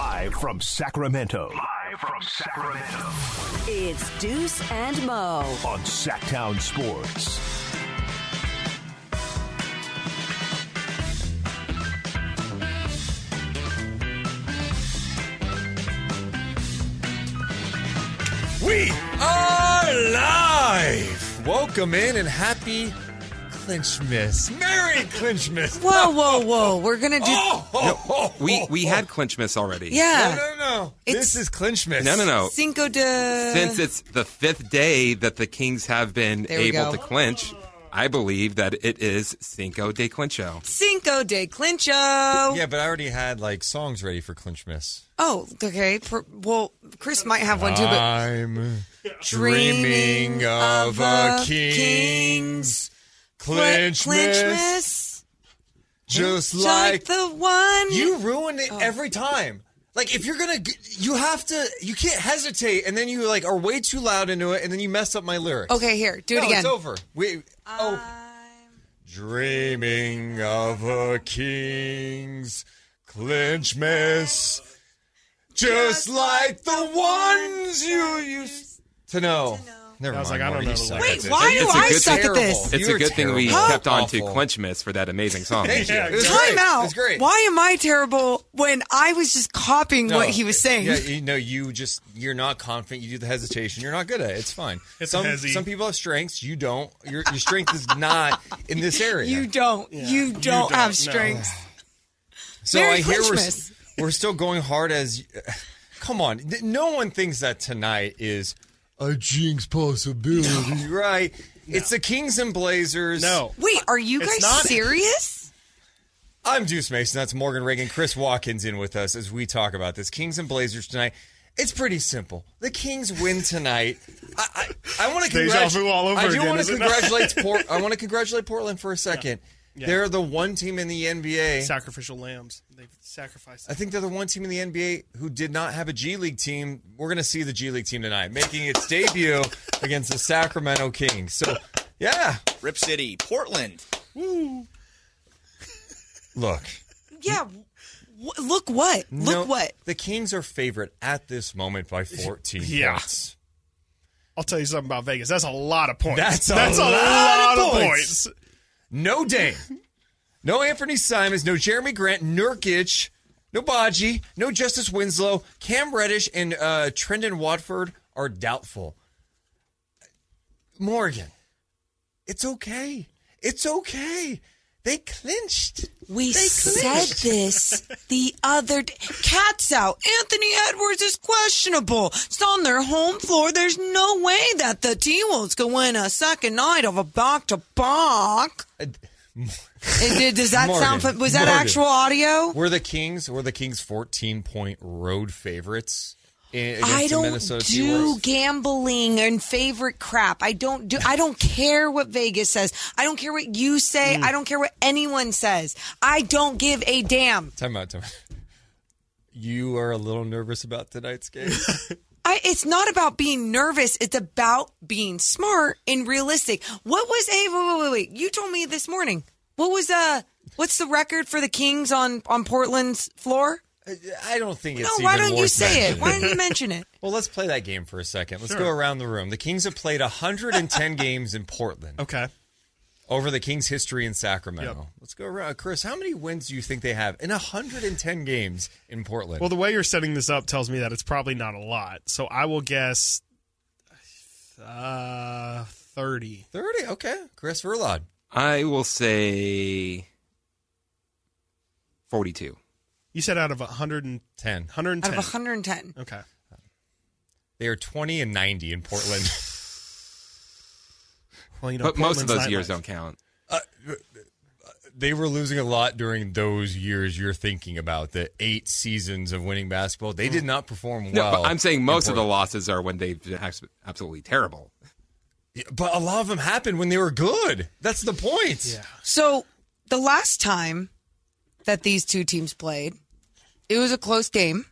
Live from Sacramento. Live from Sacramento. It's Deuce and Mo. On Sactown Sports. We are live. Welcome in and happy Clinchmas. Merry Clinchmas. Whoa, whoa, whoa! We're gonna do. Oh, oh, oh, We we oh. had Clinchmas already. yeah, No, no, no. It's- This is Clinchmas. No, no, no. Cinco de. Since it's the fifth day that the Kings have been There we able go. to clinch, I believe that it is Cinco de Clincho. Cinco de Clincho. Yeah, but I already had like songs ready for Clinchmas. Oh, okay. Per- well, Chris might have one too, but I'm dreaming of a king's Clinchmas. Clinchmas, Just like like the one. You ruin it Oh. every time. Like if you're gonna, you have to. You can't hesitate, and then you like are way too loud into it, and then you mess up my lyrics. Okay, here, do it no, again. It's over. We. Oh. I'm- Dreaming of a king's clinchmas, just like the ones you used to know. Never I was mind. like, I don't Morgan, know you the suck Wait, this. why do It's a I good suck at Terrible. this? It's You a were good thing we terrible. kept on to Awful. Clinchmas for that amazing song. Thank you. It was Time great. It out. was great. Why am I terrible when I was just copying No, what he was saying? Yeah, you know, you just you're not confident. You do the hesitation. You're not good at it. It's fine. It's some hezzy. some people have strengths. You don't. Your your strength is not in this area. You don't. You don't don't, have no. strength. so Merry I hear we're, Clinchmas. we're still going hard as. Come on, Th- no one thinks that tonight is a jinx possibility, right? It's the Kings and Blazers. No. Wait, are you It's guys not- serious? I'm Deuce Mason. That's Morgan Reagan. Chris Watkins in with us as we talk about this. Kings and Blazers tonight. It's pretty simple. The Kings win tonight. I, I, I want to Deja vu all over I do again, want to isn't it? congratulate Port. I want to congratulate Portland for a second. Yeah. They're the one team in the NBA. Sacrificial lambs. They've sacrificed. I think they're the one team in the NBA who did not have a G League team. We're going to see the G League team tonight, making its debut against the Sacramento Kings. So, yeah, Rip City, Portland. Woo. look. Yeah. W- look what? Look no- what? The Kings are favorite at this moment by 14 Yeah. points. I'll tell you something about Vegas. That's a lot of points. That's a That's a lot lot, of of points. points. No Dame. No Anthony Simons. No Jerami Grant. Nurkic. No Badji. No Justice Winslow. Cam Reddish and uh, Trendon Watford are doubtful. Morgan, it's okay. It's okay. They clinched. We They said this the other day. Cats out. Anthony Edwards is questionable. It's on their home floor. There's no way that the T Wolves can win a second night of a back to back. Does that Morgan, sound? Was that Morgan. actual audio? Were the Kings were the Kings 14 point road favorites I don't Minnesota do T-Wolves? gambling and favorite crap. I don't do. I don't care what Vegas says. I don't care what you say. Mm. I don't care what anyone says. I don't give a damn. Time out, time out. You are a little nervous about tonight's game. I, it's not about being nervous. It's about being smart and realistic. What was a wait, wait, wait, wait? You told me this morning. What was uh? What's the record for the Kings on on Portland's floor? I don't think it's. No, why even don't you say it? Why don't you mention it? Well, let's play that game for a second. Let's go around the room. The Kings have played 110 games in Portland Okay. over the Kings' history in Sacramento. Yep. Let's go around. Chris, how many wins do you think they have in 110 games in Portland? Well, the way you're setting this up tells me that it's probably not a lot. So I will guess uh, 30. 30. Okay. Chris Verlod. I will say forty-two. You said out of 100 and, 10. 110. Out of 110. okay. They are 20 and 90 in Portland. Well, you know, But most of those years nightlife. don't count. Uh, uh, they were losing a lot during those years you're thinking about the eight seasons of winning basketball. They did mm. not perform well No, well. but I'm saying most of the losses are when they've been absolutely terrible. But a lot of them happened when they were good. That's the point. Yeah. So the last time that these two teams played, it was a close game,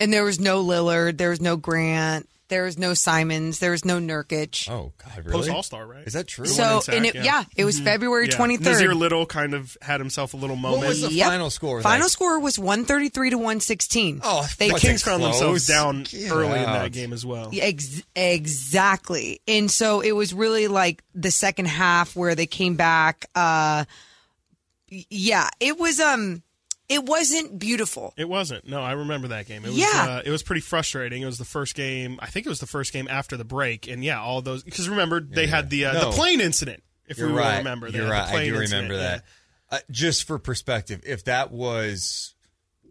and there was no Lillard, there was no Grant, There was no Simons. There was no Nurkic. Oh God, really? Post All Star, right? Is that true? So in and it, yeah. yeah. it was February Yeah. twenty Nassir third. Little kind of had himself a little moment. What was the final score of that? Final score was one thirty three to one sixteen. Oh, they the Kings found themselves down Get early in that game as well. Ex- exactly. And so it was really like the second half where they came back. Uh, y- yeah, it was, um, it wasn't beautiful. It wasn't. No, I remember that game. It was, Yeah. uh, it was pretty frustrating. It was the first game. I think it was the first game after the break, and yeah, all those because remember they had the uh, No. the plane incident. If You're we right. remember, They You're had the right. I plane do incident, remember yeah. that. Uh, just for perspective, if that was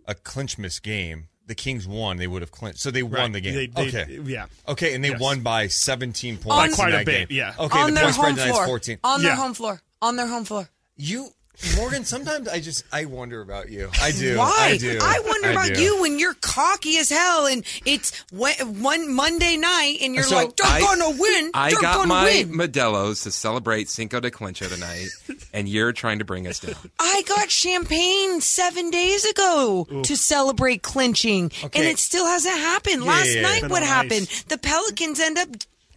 a clinch miss game, the Kings won. They would have clinched. So they won Right. the game. They- they- okay. yeah. Okay, and they Yes. won by 17 points. By in quite a bit, game. yeah. Okay, on the their point spread home tonight is floor. 14. On their home floor. On their home floor. You, Morgan, sometimes I just, I wonder about you. I do. Why? I do. I wonder I about do. you when you're cocky as hell and it's one, one Monday night and you're So like, they're I- gonna win. I they're got gonna my win. Modelo's to celebrate Cinco de Clincho tonight, and you're trying to bring us down. I got champagne seven days ago to celebrate clinching, and it still hasn't happened. Yeah, Last yeah, yeah. night, what happened? ice. The Pelicans end up.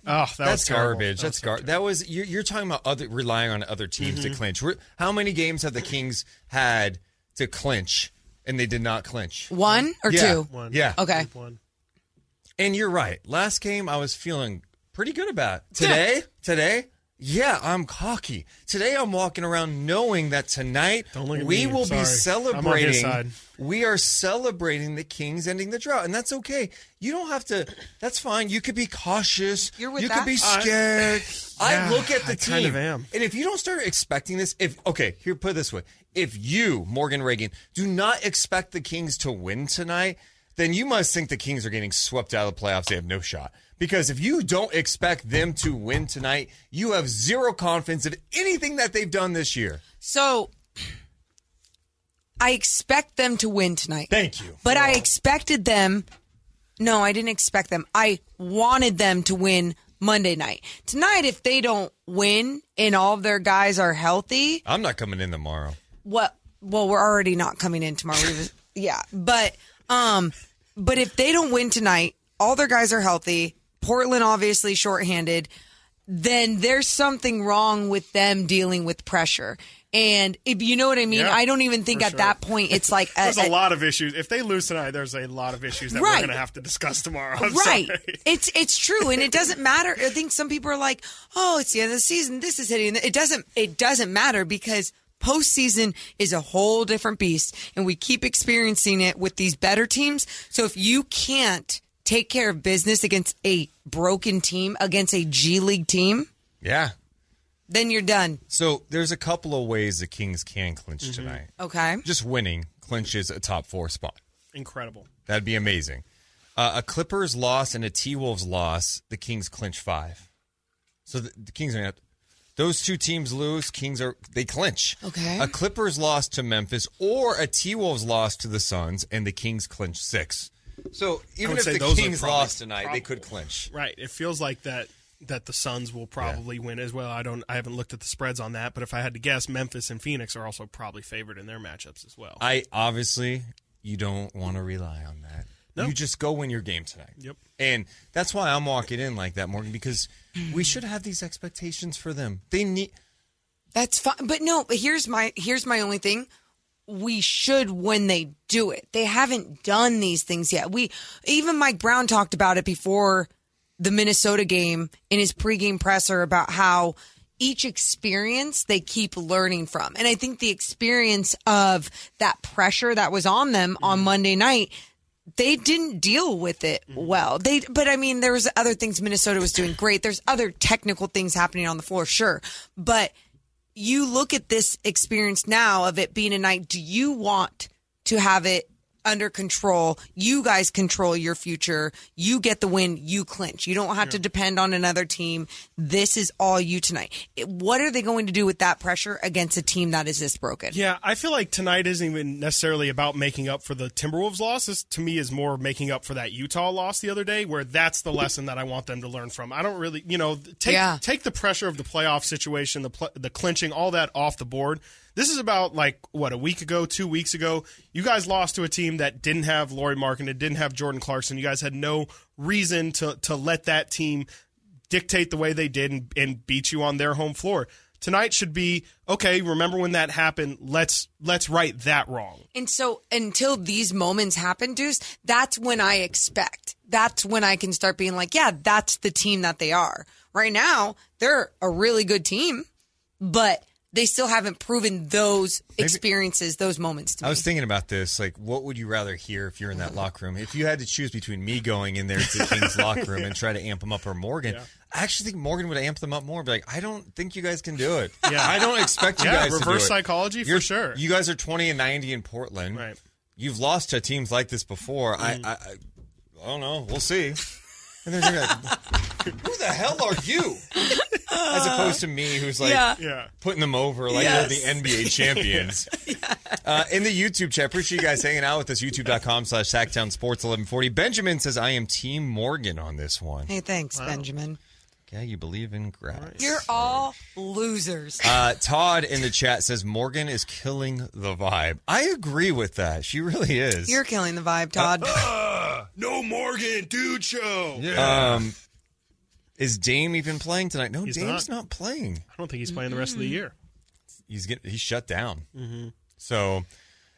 Oh, that That's was garbage. That That's was gar- That was you're, you're talking about other relying on other teams to mm-hmm. clinch. How many games have the Kings had to clinch and they did not clinch? One or Yeah. two? One. Yeah. Okay. One. And you're right. Last game I was feeling pretty good about. Today, today, yeah, I'm cocky. Today I'm walking around knowing that tonight Don't look at we me. will Sorry. be I'm on his celebrating. side. We are celebrating the Kings ending the drought, and that's okay. You don't have to. That's fine. You could be cautious. You're with you that? could be scared. I, Yeah, look at the I team, kind of am. and if you don't start expecting this, if okay, here put it this way: if you, Morgan Reagan, do not expect the Kings to win tonight, then you must think the Kings are getting swept out of the playoffs. They have no shot. Because if you don't expect them to win tonight, you have zero confidence in anything that they've done this year. So, I expect them to win tonight. Thank you. But I expected them. No, I didn't expect them. I wanted them to win Monday night. Tonight, if they don't win and all of their guys are healthy, I'm not coming in tomorrow. what well we're already not coming in tomorrow yeah but um but if they don't win tonight all their guys are healthy portland obviously shorthanded then there's something wrong with them dealing with pressure and if you know what i mean Yeah, i don't even think at sure. that point it's like a- There's a a- lot of issues. If they lose tonight, there's a lot of issues that we're going to have to discuss tomorrow. I'm right sorry. it's it's true and it doesn't matter i think some people are like oh it's the end of the season this is hitting it doesn't it doesn't matter because postseason is a whole different beast and we keep experiencing it with these better teams so if you can't take care of business against a broken team against a g league team Yeah. then you're done So there's a couple of ways the Kings can clinch tonight. okay Just winning clinches a top four spot. Incredible. That'd be amazing. Uh, a Clippers loss and a T Wolves loss, the Kings clinch five. So the, the Kings are gonna have, those two teams lose. Kings are they clinch. Okay. A Clippers loss to Memphis or a T Wolves loss to the Suns, and the Kings clinch six. So even if the Kings lost tonight, they could clinch. Right. It feels like that that the Suns will probably win as well. I don't I haven't looked at the spreads on that, but if I had to guess, Memphis and Phoenix are also probably favored in their matchups as well. I obviously you don't want to rely on that. No. You just go win your game tonight. Yep. And that's why I'm walking in like that, Morgan, because we should have these expectations for them. They need That's fine, but no. But here's my here's my only thing. We should when they do it. They haven't done these things yet. We even Mike Brown talked about it before the Minnesota game in his pregame presser about how each experience they keep learning from. And I think the experience of that pressure that was on them on mm-hmm. Monday night, they didn't deal with it mm-hmm. well. They but I mean there was other things Minnesota was doing great. There's other technical things happening on the floor, sure. But you look at this experience now of it being a night. Do you want to have it under control? You guys control your future. You get the win. You clinch. You don't have to depend on another team. This is all you tonight. It- what are they going to do with that pressure against a team that is this broken? Yeah, I feel like tonight isn't even necessarily about making up for the Timberwolves loss. This, to me, is more making up for that Utah loss the other day, where that's the lesson that I want them to learn from. I don't really, you know, take Yeah. take the pressure of the playoff situation, the pl- the clinching, all that off the board. This is about like what a week ago, two weeks ago. You guys lost to a team that didn't have Lauri Markkanen, it didn't have Jordan Clarkson. You guys had no reason to to let that team dictate the way they did and, and beat you on their home floor. Tonight should be okay. Remember when that happened? Let's let's right that wrong. And so until these moments happen, Deuce, that's when I expect. That's when I can start being like, yeah, that's the team that they are. Right now, they're a really good team, but they still haven't proven those experiences, those moments to I me. was thinking about this. Like, what would you rather hear if you're in that locker room? If you had to choose between me going in there to Kings locker room and try to amp them up or Morgan, I actually think Morgan would amp them up more. Be like, I don't think you guys can do it. Yeah. I don't expect you Yeah, guys to do reverse psychology for You're- sure. You guys are 20 and 90 in Portland. Right. You've lost to teams like this before. I, mm. I, I, I don't know. We'll see. And they're gonna be like, who the hell are you? As opposed to me, who's like Yeah. Yeah. putting them over like Yes. they're the NBA champions. uh, in the YouTube chat, appreciate you guys hanging out with us. YouTube.com slash Sactown Sports 1140. Benjamin says, I am Team Morgan on this one. hey, thanks, Benjamin. Yeah, you believe in grass. You're all losers. Uh, Todd in the chat says, Morgan is killing the vibe. I agree with that. She really is. You're killing the vibe, Todd. No Morgan, dude show. um, is Dame even playing tonight? No, He's Dame's not. not. playing. I don't think he's playing the rest of the year. He's getting he's shut down. So,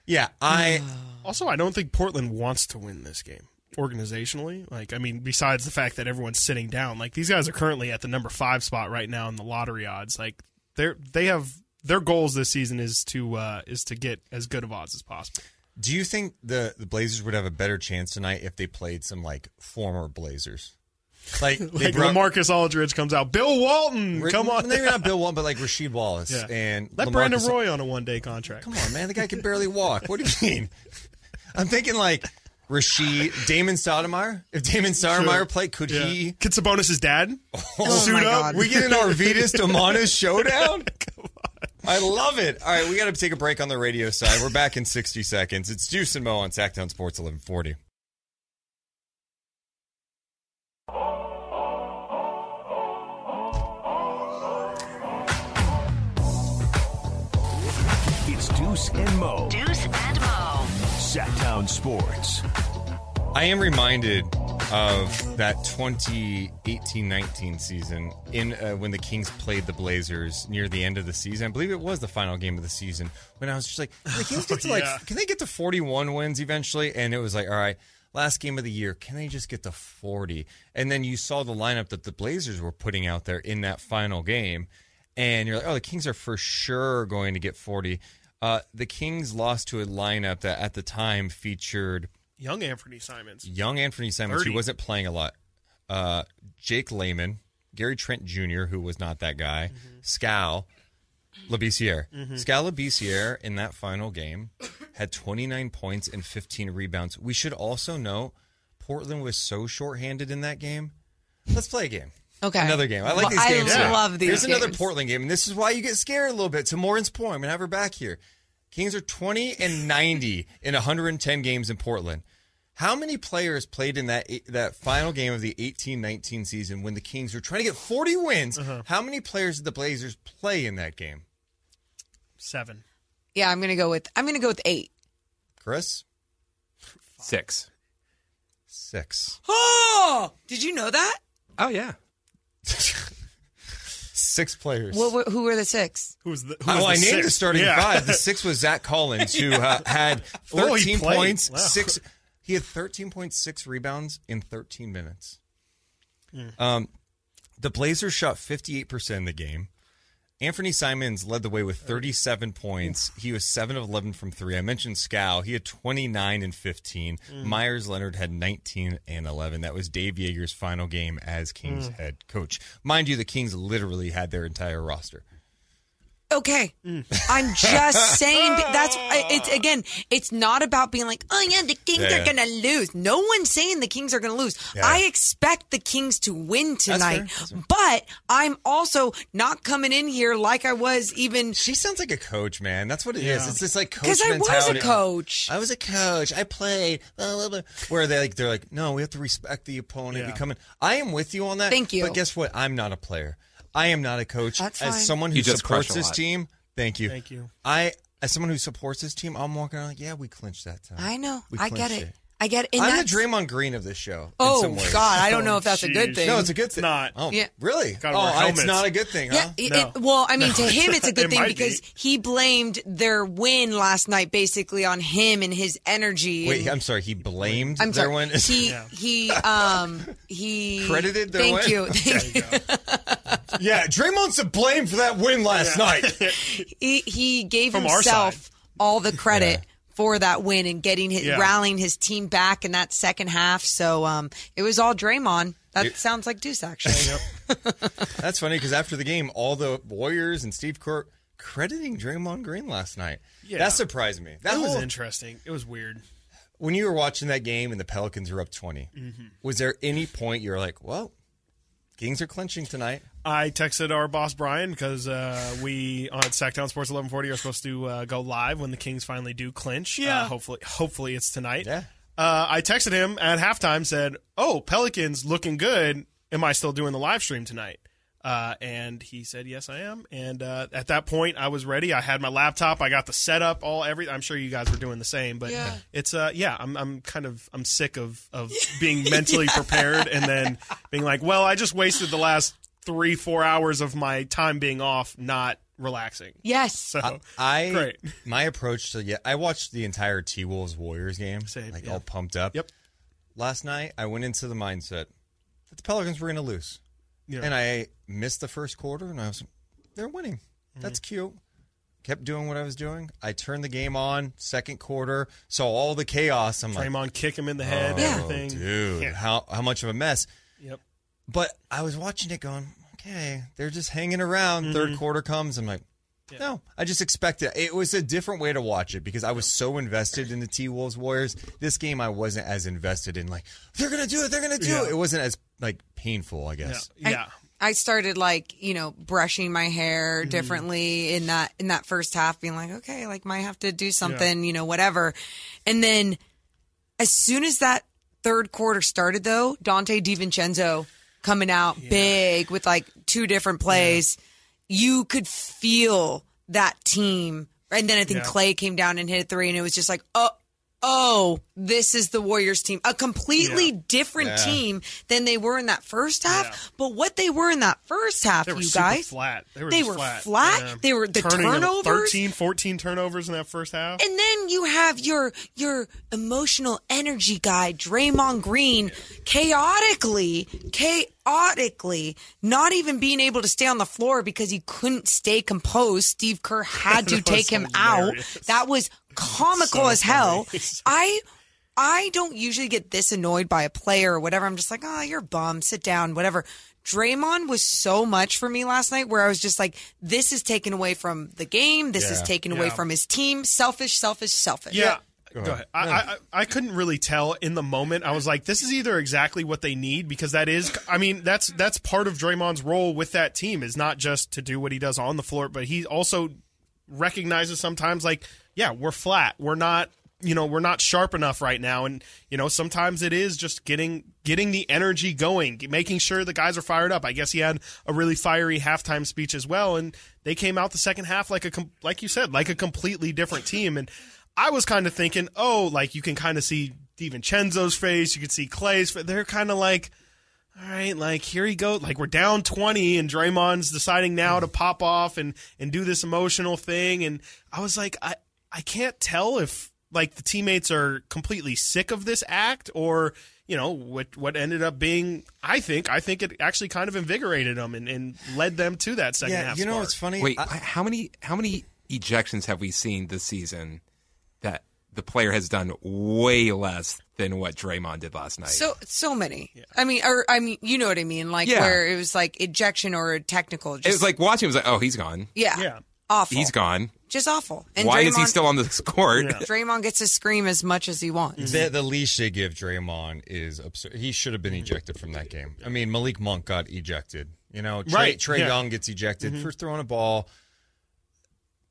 yeah, I Also, I don't think Portland wants to win this game organizationally. Like, I mean, besides the fact that everyone's sitting down, like these guys are currently at the number five spot right now in the lottery odds. Like, they're they have their goals this season is to uh, is to get as good of odds as possible. Do you think the the Blazers would have a better chance tonight if they played some like former Blazers? Like, Like brought LaMarcus Aldridge comes out, Bill Walton, Ra- come on, maybe not Bill Walton, but like Rasheed Wallace Yeah. and let LaMarcus- Brandon Roy on a one day contract. Come on, man, the guy can barely walk. What do you mean? I'm thinking like Rasheed, Damon Stoudemire. If Damon Stoudemire played, could Yeah. he? Kid Sabonis' dad. Oh Suit my up. God. We get an Arvydas Domantas showdown. I love it. All right, we got to take a break on the radio side. We're back in 60 seconds. It's Deuce and Mo on Sactown Sports 1140. It's Deuce and Mo. Deuce and Mo. Sactown Sports. I am reminded of that 2018-19 season in uh, when the Kings played the Blazers near the end of the season. I believe it was the final game of the season when I was just like, can the Kings get to like, Yeah. can they get to 41 wins eventually? And it was like, all right, last game of the year, can they just get to 40? And then you saw the lineup that the Blazers were putting out there in that final game, and you're like, oh, the Kings are for sure going to get 40. Uh, the Kings lost to a lineup that at the time featured Young Anthony Simons. young Anthony Simons, who wasn't playing a lot, uh, Jake Layman, Gary Trent Jr., who was not that guy, Mm-hmm. Skal Labissiere. Skal Labissiere in that final game had 29 points and 15 rebounds. We should also note Portland was so shorthanded in that game. Let's play a game. Okay. Another game. I like Well, these I games. too. love these Here's another. Portland game, and this is why you get scared a little bit. To Morgan's point, I'm gonna have her back here. Kings are 20 and 90 in 110 games in Portland. How many players played in that that final game of the 18-19 season when the Kings were trying to get 40 wins? Uh-huh. How many players did the Blazers play in that game? Seven. Yeah, I'm gonna go with I'm gonna go with eight. Chris, Six. six. Oh, did you know that? Oh yeah. Six players. What, what, who were the six? Who was the? Who was Oh, I the named the sixth? starting Yeah. five. The six was Zach Collins, who uh, had Oh, he 13 played. points, Wow. six. He had 13.6 rebounds in 13 minutes. Hmm. Um, the Blazers shot 58% in the game. Anthony Simons led the way with 37 points. He was 7 of 11 from 3. I mentioned Skal. He had 29 and 15. Hmm. Meyers Leonard had 19 and 11. That was Dave Joerger's final game as Kings Hmm. head coach. Mind you, the Kings literally had their entire roster. Okay, mm. I'm just saying that's it's again. It's not about being like, oh yeah, the Kings Yeah, are gonna lose. No one's saying the Kings are gonna lose. Yeah. I expect the Kings to win tonight, that's fair. but I'm also not coming in here like I was even She sounds like a coach, man. That's what it is. Yeah. It's just like coach because I was a coach. I was a coach. I played. Blah, blah, blah. Where they like they're like, no, we have to respect the opponent. Yeah. We come in. I am with you on that. Thank you. But guess what? I'm not a player. I am not a coach. That's As fine. someone who You just supports a this lot. team, Thank you. Thank you. I, as someone who supports this team, I'm walking around like, yeah, we clinched that time. I know. We I get clinched it. I get it. And I'm the that's- Draymond Green of this show. in Oh some ways. God, I don't know Oh, if that's a good jeez. thing. No, it's a good thing. not. Oh, Yeah. really? Gotta oh, wear it's not a good thing, Yeah, huh? it- No. it- well, I mean, to him, it's a good It thing might because be. he blamed their win last night basically on him and his energy. Wait, I'm sorry. He blamed I'm their sorry. win. He Yeah. he um he Credited their Thank win? you. Thank you. yeah, Draymond's to blame for that win last night. He he gave From our himself all the credit. For that win and getting his Yeah. rallying his team back in that second half, so um, it was all Draymond. That It- sounds like Deuce actually. That's funny because after the game, all the Warriors and Steve Kerr crediting Draymond Green last night. Yeah. That surprised me. That That was whole- interesting. It was weird. when you were watching that game and the Pelicans were up 20, Mm-hmm. was there any point you were like, well, Kings are clinching tonight? I texted our boss Brian because uh, we on Sactown Sports 1140 are supposed to uh, go live when the Kings finally do clinch. Yeah. Uh, hopefully, hopefully it's tonight. Yeah. Uh, I texted him at halftime, said, "Oh, Pelicans looking good. Am I still doing the live stream tonight?" Uh, and he said, "Yes, I am." And uh, at that point, I was ready. I had my laptop. I got the setup. All every. I'm sure you guys were doing the same. But Yeah. it's uh, yeah. I'm I'm kind of I'm sick of of being mentally prepared and then being like, well, I just wasted the last three four hours of my time being off, not relaxing. yes, So I Great. my approach to yeah, I watched the entire T Wolves Warriors game, Same, like yeah. all pumped up. Yep. Last night, I went into the mindset that the Pelicans were going to lose, Yeah. and I missed the first quarter, and I was, they're winning. Mm-hmm. That's cute. Kept doing what I was doing. I turned the game on, second quarter, saw all the chaos. I'm like, Draymond kick him in the head, oh, everything. dude, Yeah. how how much of a mess. Yep. But I was watching it going, okay, they're just hanging around. Third Mm-hmm. quarter comes. I'm like, no, I just expected it. It. was a different way to watch it because I was so invested in the T Wolves Warriors. This game, I wasn't as invested in, like, they're going to do it. They're going to do Yeah. it. It wasn't as, like, painful, I guess. Yeah. I started like you know brushing my hair Mm-hmm. differently in that in that first half, being like, okay, like might have to do something, you know, whatever. And then as soon as that third quarter started, though, Donte DiVincenzo coming out big with like two different plays, you could feel that team. And then I think Yeah. Clay came down and hit a three, and it was just like, oh. Oh, this is the Warriors team. A completely Yeah. different Yeah. team than they were in that first half. Yeah. But what they were in that first half, you guys, flat. They were, They were flat. flat. They were- the Turning turnovers- 13, 14 turnovers in that first half. and then you have your your emotional energy guy, Draymond Green, chaotically, chaotically, not even being able to stay on the floor because he couldn't stay composed. Steve Kerr had to take him hilarious. out. That was comical So as hell. I I don't usually get this annoyed by a player or whatever. I'm just like, oh, you're a bum. Sit down, whatever. Draymond was so much for me last night where I was just like, this is taken away from the game. This is Yeah. taken away from his team. Selfish, selfish, selfish. Yeah. Go Go ahead. ahead. I, I I couldn't really tell in the moment. I was like, this is either exactly what they need because that is. I mean, that's that's part of Draymond's role with that team is not just to do what he does on the floor, but he also recognizes sometimes like, yeah, we're flat. We're not. You know, we're not sharp enough right now, and you know, sometimes it is just getting getting the energy going, making sure the guys are fired up. I guess he had a really fiery halftime speech as well, and they came out the second half like a like you said, like a completely different team. And I was kind of thinking, oh, like you can kind of see DiVincenzo's face, you can see Clay's. face. They're kind of like, all right, like here he goes. Like we're down twenty, and Draymond's deciding now to pop off and and do this emotional thing. And I was like, I I can't tell if like the teammates are completely sick of this act or you know what what ended up being i think i think it actually kind of invigorated them and, and led them to that second Yeah, half you know spark. what's funny? Wait, I- how many how many ejections have we seen this season that the player has done way less than what Draymond did last night? So so many. I mean, or I mean, you know what I mean? Like Yeah. where it was like ejection or technical. Just, it was like watching. It was like, oh, he's gone. yeah, Yeah. Awful. He's gone. Just awful. And Why Draymond, is he still on this court? Yeah. Draymond gets to scream as much as he wants. The, the leash they give Draymond is absurd. He should have been ejected from that game. I mean, Malik Monk got ejected. You know, Trae, Right, Trae yeah. Young gets ejected mm-hmm. for throwing a ball.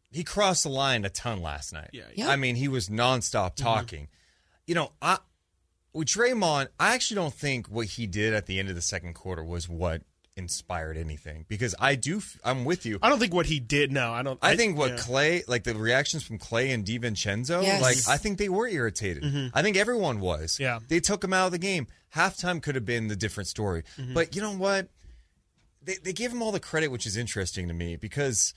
He crossed the line a ton last night. Yeah. Yeah. I mean, he was nonstop mm-hmm. talking. You know, I with Draymond, I actually don't think what he did at the end of the second quarter was what inspired anything because I do. I'm with you. I don't think what he did. No, I don't. I think what yeah. Clay, like the reactions from Clay and DiVincenzo, Yes. like I think they were irritated. I think everyone was. Mm-hmm. Yeah. they took him out of the game. Halftime could have been the different story, Mm-hmm. but you know what? They they give him all the credit, which is interesting to me because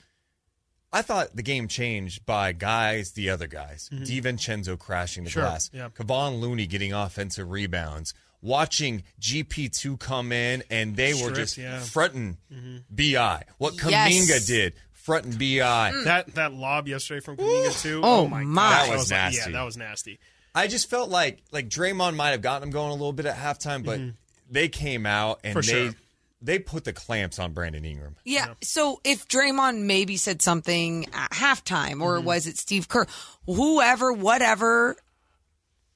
I thought the game changed by guys, the other guys, DiVincenzo crashing the Mm-hmm. Sure, glass, yeah. Kevon Looney getting offensive rebounds. Watching GP two come in and they were just yeah. fronting mm-hmm. Bi. What Kuminga Yes. did, fronting Bi. Mm. that that lob yesterday from Kuminga too. Oh, oh, my, my. gosh. That was like- nasty. Yeah, that was nasty. I just felt like like Draymond might have gotten him going a little bit at halftime, but mm-hmm. they came out and For they sure. they put the clamps on Brandon Ingram. Yeah. So if Draymond maybe said something at halftime, or mm-hmm. was it Steve Kerr, whoever, whatever,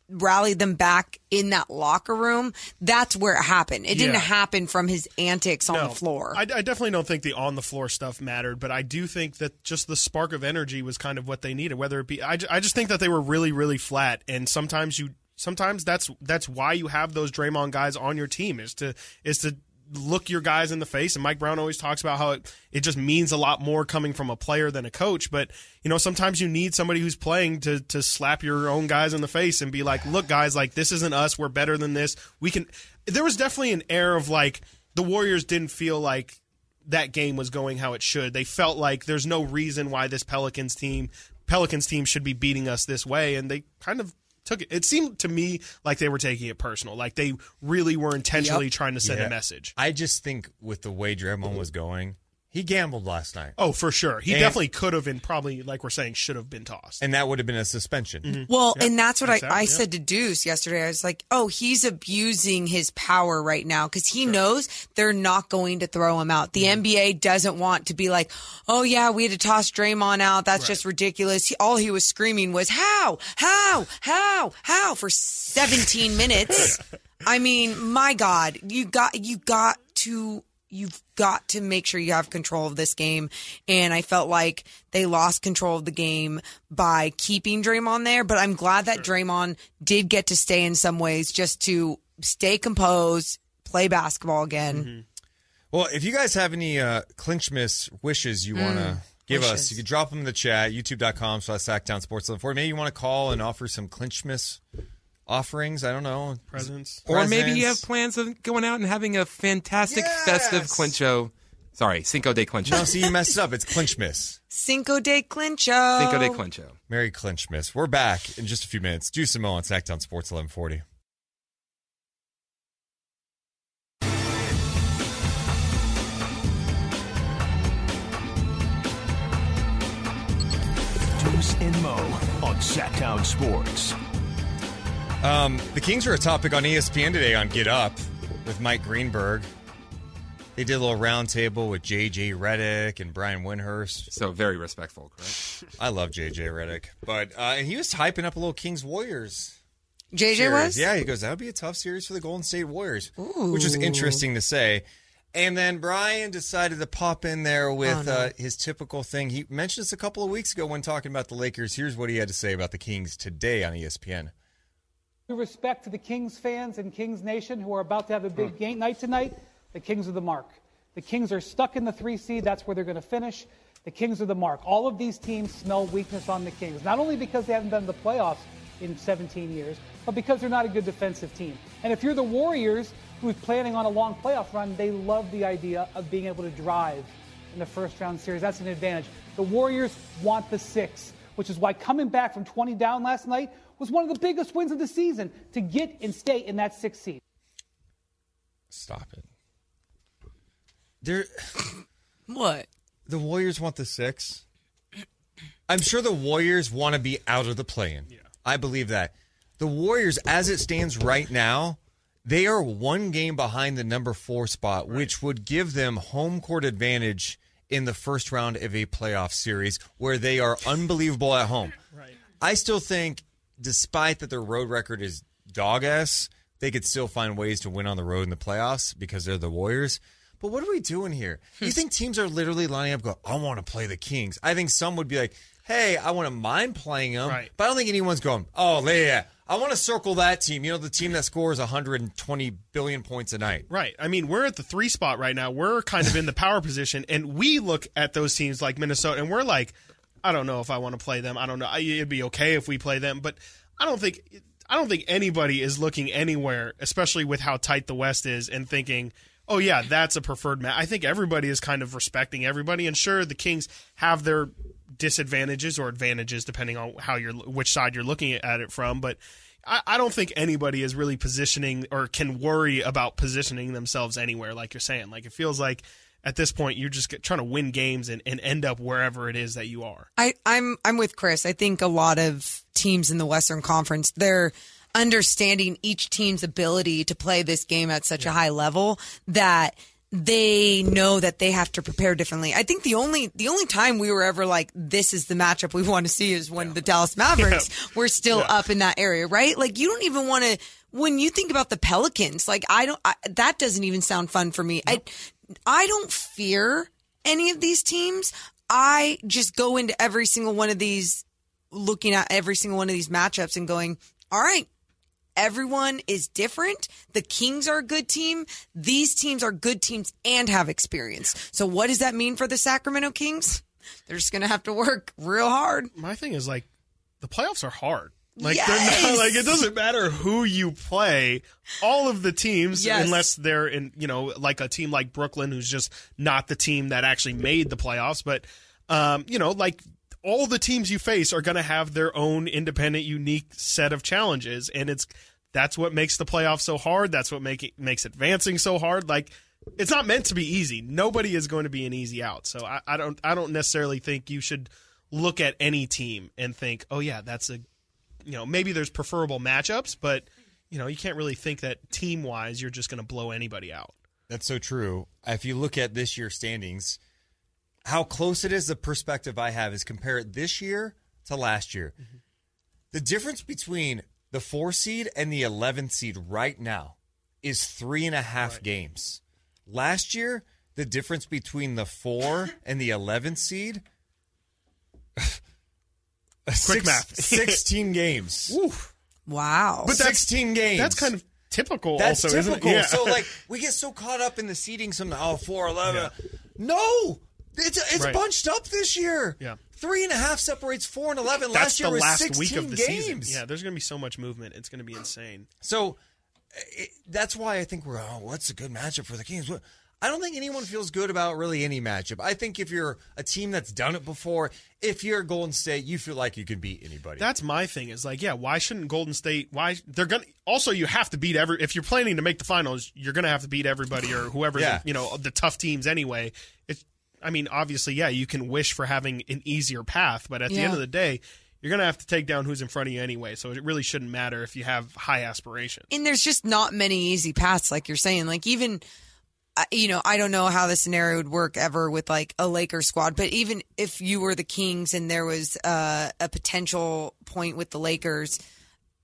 rallied them back in that locker room, that's where it happened. It didn't Yeah. happen from his antics on the floor. I, I definitely don't think the on the floor stuff mattered, but I do think that just the spark of energy was kind of what they needed. Whether it be, I, I just think that they were really, really flat, and sometimes you, sometimes that's that's why you have those Draymond guys on your team is to is to look your guys in the face. And Mike Brown always talks about how it, it just means a lot more coming from a player than a coach. But you know, sometimes you need somebody who's playing to to slap your own guys in the face and be like, "Look, guys, like this isn't us. We're better than this. We can." There was definitely an air of like the Warriors didn't feel like that game was going how it should. They felt like there's no reason why this Pelicans team Pelicans team should be beating us this way, and they kind of took it. It seemed to me like they were taking it personal, like they really were intentionally trying to send a message. I just think with the way Draymond was going, he gambled last night, Oh, for sure, he And- definitely could have, and probably like we're saying, should have been tossed. and that would have been a suspension. Mm-hmm. Well, and that's what I, exactly, I yeah. said to Deuce yesterday. I was like, oh, he's abusing his power right now because he knows they're not going to throw him out. The Mm-hmm. NBA doesn't want to be like, oh, yeah, we had to toss Draymond out. That's just ridiculous. He, all he was screaming was, how, how, how, how for 17 minutes. I mean, my God, you got, you got to you've got to make sure you have control of this game. And I felt like they lost control of the game by keeping Draymond there. But I'm glad that Draymond did get to stay in some ways just to stay composed, play basketball again. Well, if you guys have any uh, Clinchmas wishes you want to give us, you can drop them in the chat, youtube.com slash Sactown Sports 1140. Maybe you want to call and offer some Clinchmas offerings. I don't know. Presents. Or maybe you have plans of going out and having a fantastic Yes! festive clincho. Sorry, Cinco de Clincho. No, see, you messed up. It's Clinchmas. Cinco de Clincho. Cinco de Clincho. Merry Clinchmas. We're back in just a few minutes. Do some on Sactown Sports 1140. Deuce and Mo on Sactown Sports. Um, the Kings are a topic on ESPN today on Get Up with Mike Greenberg. They did a little roundtable with JJ Redick and Brian Windhorst. So very respectful, correct? I love JJ Redick, but uh, and he was hyping up a little Kings Warriors. JJ series. was? Yeah, he goes, that would be a tough series for the Golden State Warriors, which was interesting to say. And then Brian decided to pop in there with uh, his typical thing. He mentioned this a couple of weeks ago when talking about the Lakers. Here's what he had to say about the Kings today on ESPN. Due respect to the Kings fans and Kings Nation who are about to have a big hmm. game night tonight, the Kings are the mark. The Kings are stuck in the three seed. That's where they're going to finish. The Kings are the mark. All of these teams smell weakness on the Kings, not only because they haven't been in the playoffs in 17 years, but because they're not a good defensive team. And if you're the Warriors who's planning on a long playoff run, they love the idea of being able to drive in the first round series. That's an advantage. The Warriors want the six, which is why coming back from 20 down last night was one of the biggest wins of the season to get and stay in that sixth seed. Stop it. They're, What? the Warriors want the six. I'm sure the Warriors want to be out of the play-in. Yeah. I believe that. The Warriors, as it stands right now, they are one game behind the number four spot, which would give them home court advantage in the first round of a playoff series where they are unbelievable at home. Right. I still think, despite that their road record is dog ass, they could still find ways to win on the road in the playoffs because they're the Warriors. But what are we doing here? You hmm. think teams are literally lining up, go, I want to play the Kings. I think some would be like, hey, I want to mind playing them. Right. But I don't think anyone's going, oh, yeah, I want to circle that team. You know, the team that scores 120 billion points a night. Right. I mean, we're at the three spot right now. We're kind of in the power position, and we look at those teams like Minnesota, and we're like, I don't know if I want to play them. I don't know. I- It'd be okay if we play them, but I don't think I don't think anybody is looking anywhere, especially with how tight the West is, and thinking, oh yeah, that's a preferred match. I think everybody is kind of respecting everybody, and sure, the Kings have their disadvantages or advantages depending on how you're which side you're looking at it from, but. I, I don't think anybody is really positioning or can worry about positioning themselves anywhere, like you're saying. Like it feels like at this point you're just trying to win games and, and end up wherever it is that you are. I, I'm I'm with Chris. I think a lot of teams in the Western Conference they're understanding each team's ability to play this game at such a high level that they know that they have to prepare differently. I think the only the only time we were ever like this is the matchup we want to see is when the Dallas Mavericks were still up in that area, right? Like you don't even want to when you think about the Pelicans, like I don't I, that doesn't even sound fun for me. I I don't fear any of these teams. I just go into every single one of these looking at every single one of these matchups and going, "All right, everyone is different. The Kings are a good team. These teams are good teams and have experience. So what does that mean for the Sacramento Kings? They're just going to have to work real hard. My thing is like the playoffs are hard. Like they're not like it doesn't matter who you play. All of the teams, Yes. unless they're in, you know, like a team like Brooklyn, who's just not the team that actually made the playoffs. But, um, you know, like all the teams you face are going to have their own independent, unique set of challenges, and it's that's what makes the playoffs so hard. That's what make it, makes advancing so hard. Like it's not meant to be easy. Nobody is going to be an easy out. So I, I don't I don't necessarily think you should look at any team and think, oh yeah, that's a you know maybe there's preferable matchups, but you know you can't really think that team wise you're just going to blow anybody out. That's so true. If you look at this year's standings, how close it is, the perspective I have is compare it this year to last year. Mm-hmm. The difference between the four seed and the 11th seed right now is three and a half games. Last year, the difference between the four and the 11th seed. Quick math. 16 games. Wow. But 16 games. that's kind of typical. That's also, typical. Isn't it? Yeah. So like we get so caught up in the seating some oh four eleven. No. It's it's Right. bunched up this year. Yeah. Three and a half separates four and eleven. that's last year the was last 16 week of the games. season. Yeah, there's going to be so much movement. It's going to be insane. So it, that's why I think we're oh, what's a good matchup for the Kings? What- I don't think anyone feels good about really any matchup. I think if you're a team that's done it before, if you're Golden State, you feel like you can beat anybody. That's my thing. Is like, yeah, why shouldn't Golden State? Why they're gonna? Also, you have to beat every. If you're planning to make the finals, you're gonna have to beat everybody or whoever. Yeah. You know, the tough teams anyway. It's. I mean, obviously, yeah, you can wish for having an easier path, but at the end of the day, you're gonna have to take down who's in front of you anyway. So it really shouldn't matter if you have high aspirations. and there's just not many easy paths like you're saying like even you know i don't know how the scenario would work ever with like a lakers squad but even if you were the kings and there was uh, a potential point with the lakers